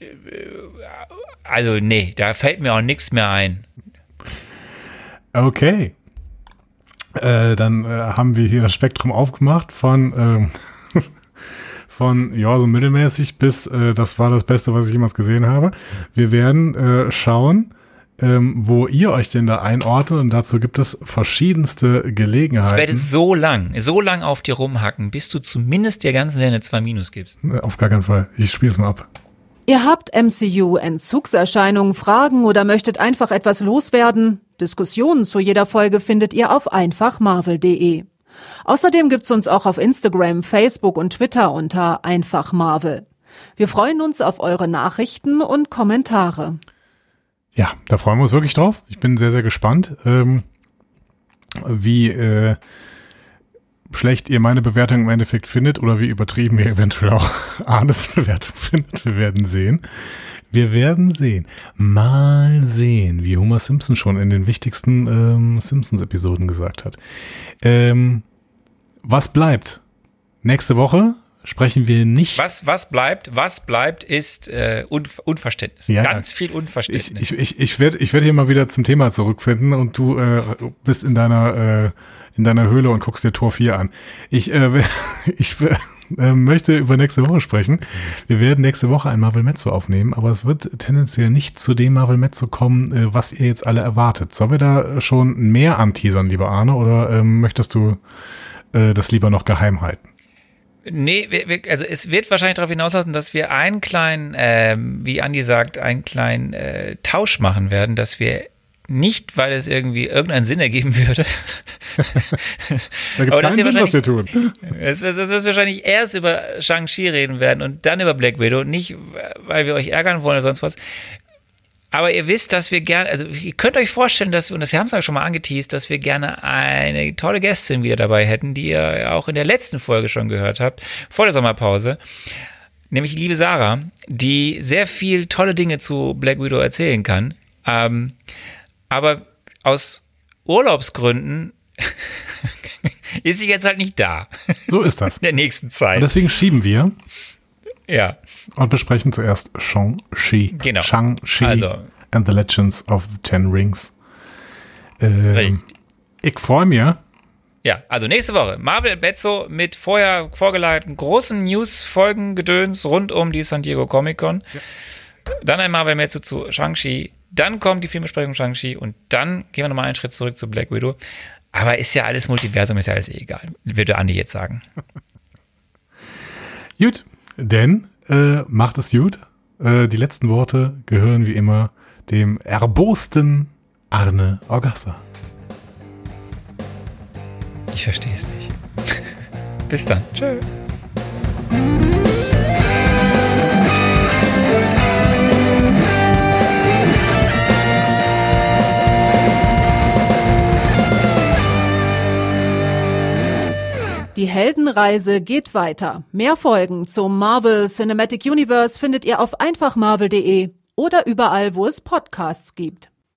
äh, also nee, da fällt mir auch nichts mehr ein. Okay. Äh, dann äh, haben wir hier das Spektrum aufgemacht von, ähm, von ja, so mittelmäßig bis äh, das war das Beste, was ich jemals gesehen habe. Wir werden äh, schauen, ähm, wo ihr euch denn da einordnet und dazu gibt es verschiedenste Ich werde Gelegenheiten. so lang, so lang auf dir rumhacken, bis du zumindest der ganzen Serie eine 2 Minus gibst. Äh, Auf gar keinen Fall. Ich spiele es mal ab. Ihr habt MCU-Entzugserscheinungen, Fragen oder möchtet einfach etwas loswerden? Diskussionen zu jeder Folge findet ihr auf einfachmarvel.de. Außerdem gibt's uns auch auf Instagram, Facebook und Twitter unter einfachmarvel. Wir freuen uns auf eure Nachrichten und Kommentare. Ja, da freuen wir uns wirklich drauf. Ich bin sehr, sehr gespannt, ähm, wie äh, schlecht ihr meine Bewertung im Endeffekt findet oder wie übertrieben ihr eventuell auch [laughs] Arnes Bewertung findet. Wir werden sehen. Wir werden sehen. Mal sehen, wie Homer Simpson schon in den wichtigsten ähm, Simpsons-Episoden gesagt hat. Ähm, was bleibt? Nächste Woche sprechen wir nicht. Was, was bleibt, was bleibt, ist äh, Unver Unverständnis. Ja, Ganz viel Unverständnis. Ich, ich, ich, ich werde ich werd hier mal wieder zum Thema zurückfinden und du äh, bist in deiner, äh, in deiner Höhle und guckst dir Tor 4 an. Ich, äh, [laughs] ich äh, möchte über nächste Woche sprechen. Wir werden nächste Woche ein Marvel Mezzo aufnehmen, aber es wird tendenziell nicht zu dem Marvel Mezzo kommen, äh, was ihr jetzt alle erwartet. Sollen wir da schon mehr anteasern, lieber Arne, oder ähm, möchtest du äh, das lieber noch geheim halten? Nee, wir, wir, also es wird wahrscheinlich darauf hinauslaufen, dass wir einen kleinen, ähm, wie Andi sagt, einen kleinen äh, Tausch machen werden, dass wir nicht, weil es irgendwie irgendeinen Sinn ergeben würde. [laughs] Da gibt Aber keinen wir Sinn, was wir tun. Es wird wahrscheinlich erst über Shang-Chi reden werden und dann über Black Widow. Nicht, weil wir euch ärgern wollen oder sonst was. Aber ihr wisst, dass wir gerne, also ihr könnt euch vorstellen, dass wir, und das haben es ja schon mal angeteased, dass wir gerne eine tolle Gästin wieder dabei hätten, die ihr auch in der letzten Folge schon gehört habt, vor der Sommerpause. Nämlich die liebe Sarah, die sehr viel tolle Dinge zu Black Widow erzählen kann. Ähm, aber aus Urlaubsgründen [laughs] ist sie jetzt halt nicht da So ist das. in der nächsten Und Zeit. deswegen schieben wir Ja. Und besprechen zuerst Shang-Chi. Genau. Shang-Chi Also. and the Legends of the Ten Rings. Ähm, ich freue mich. Ja, also nächste Woche Marvel Bezzo mit vorher vorgelagerten großen News-Folgen-Gedöns rund um die San Diego Comic-Con. Dann ein Marvel Bezzo zu Shang-Chi. Dann kommt die Filmbesprechung Shang-Chi und dann gehen wir nochmal einen Schritt zurück zu Black Widow. Aber ist ja alles Multiversum, ist ja alles egal, würde Andi jetzt sagen. [laughs] Gut, denn äh, macht es gut. Äh, die letzten Worte gehören wie immer dem erbosten Arne Orgassa. Ich verstehe es nicht. [laughs] Bis dann. Tschö. Die Heldenreise geht weiter. Mehr Folgen zum Marvel Cinematic Universe findet ihr auf einfachmarvel.de oder überall, wo es Podcasts gibt.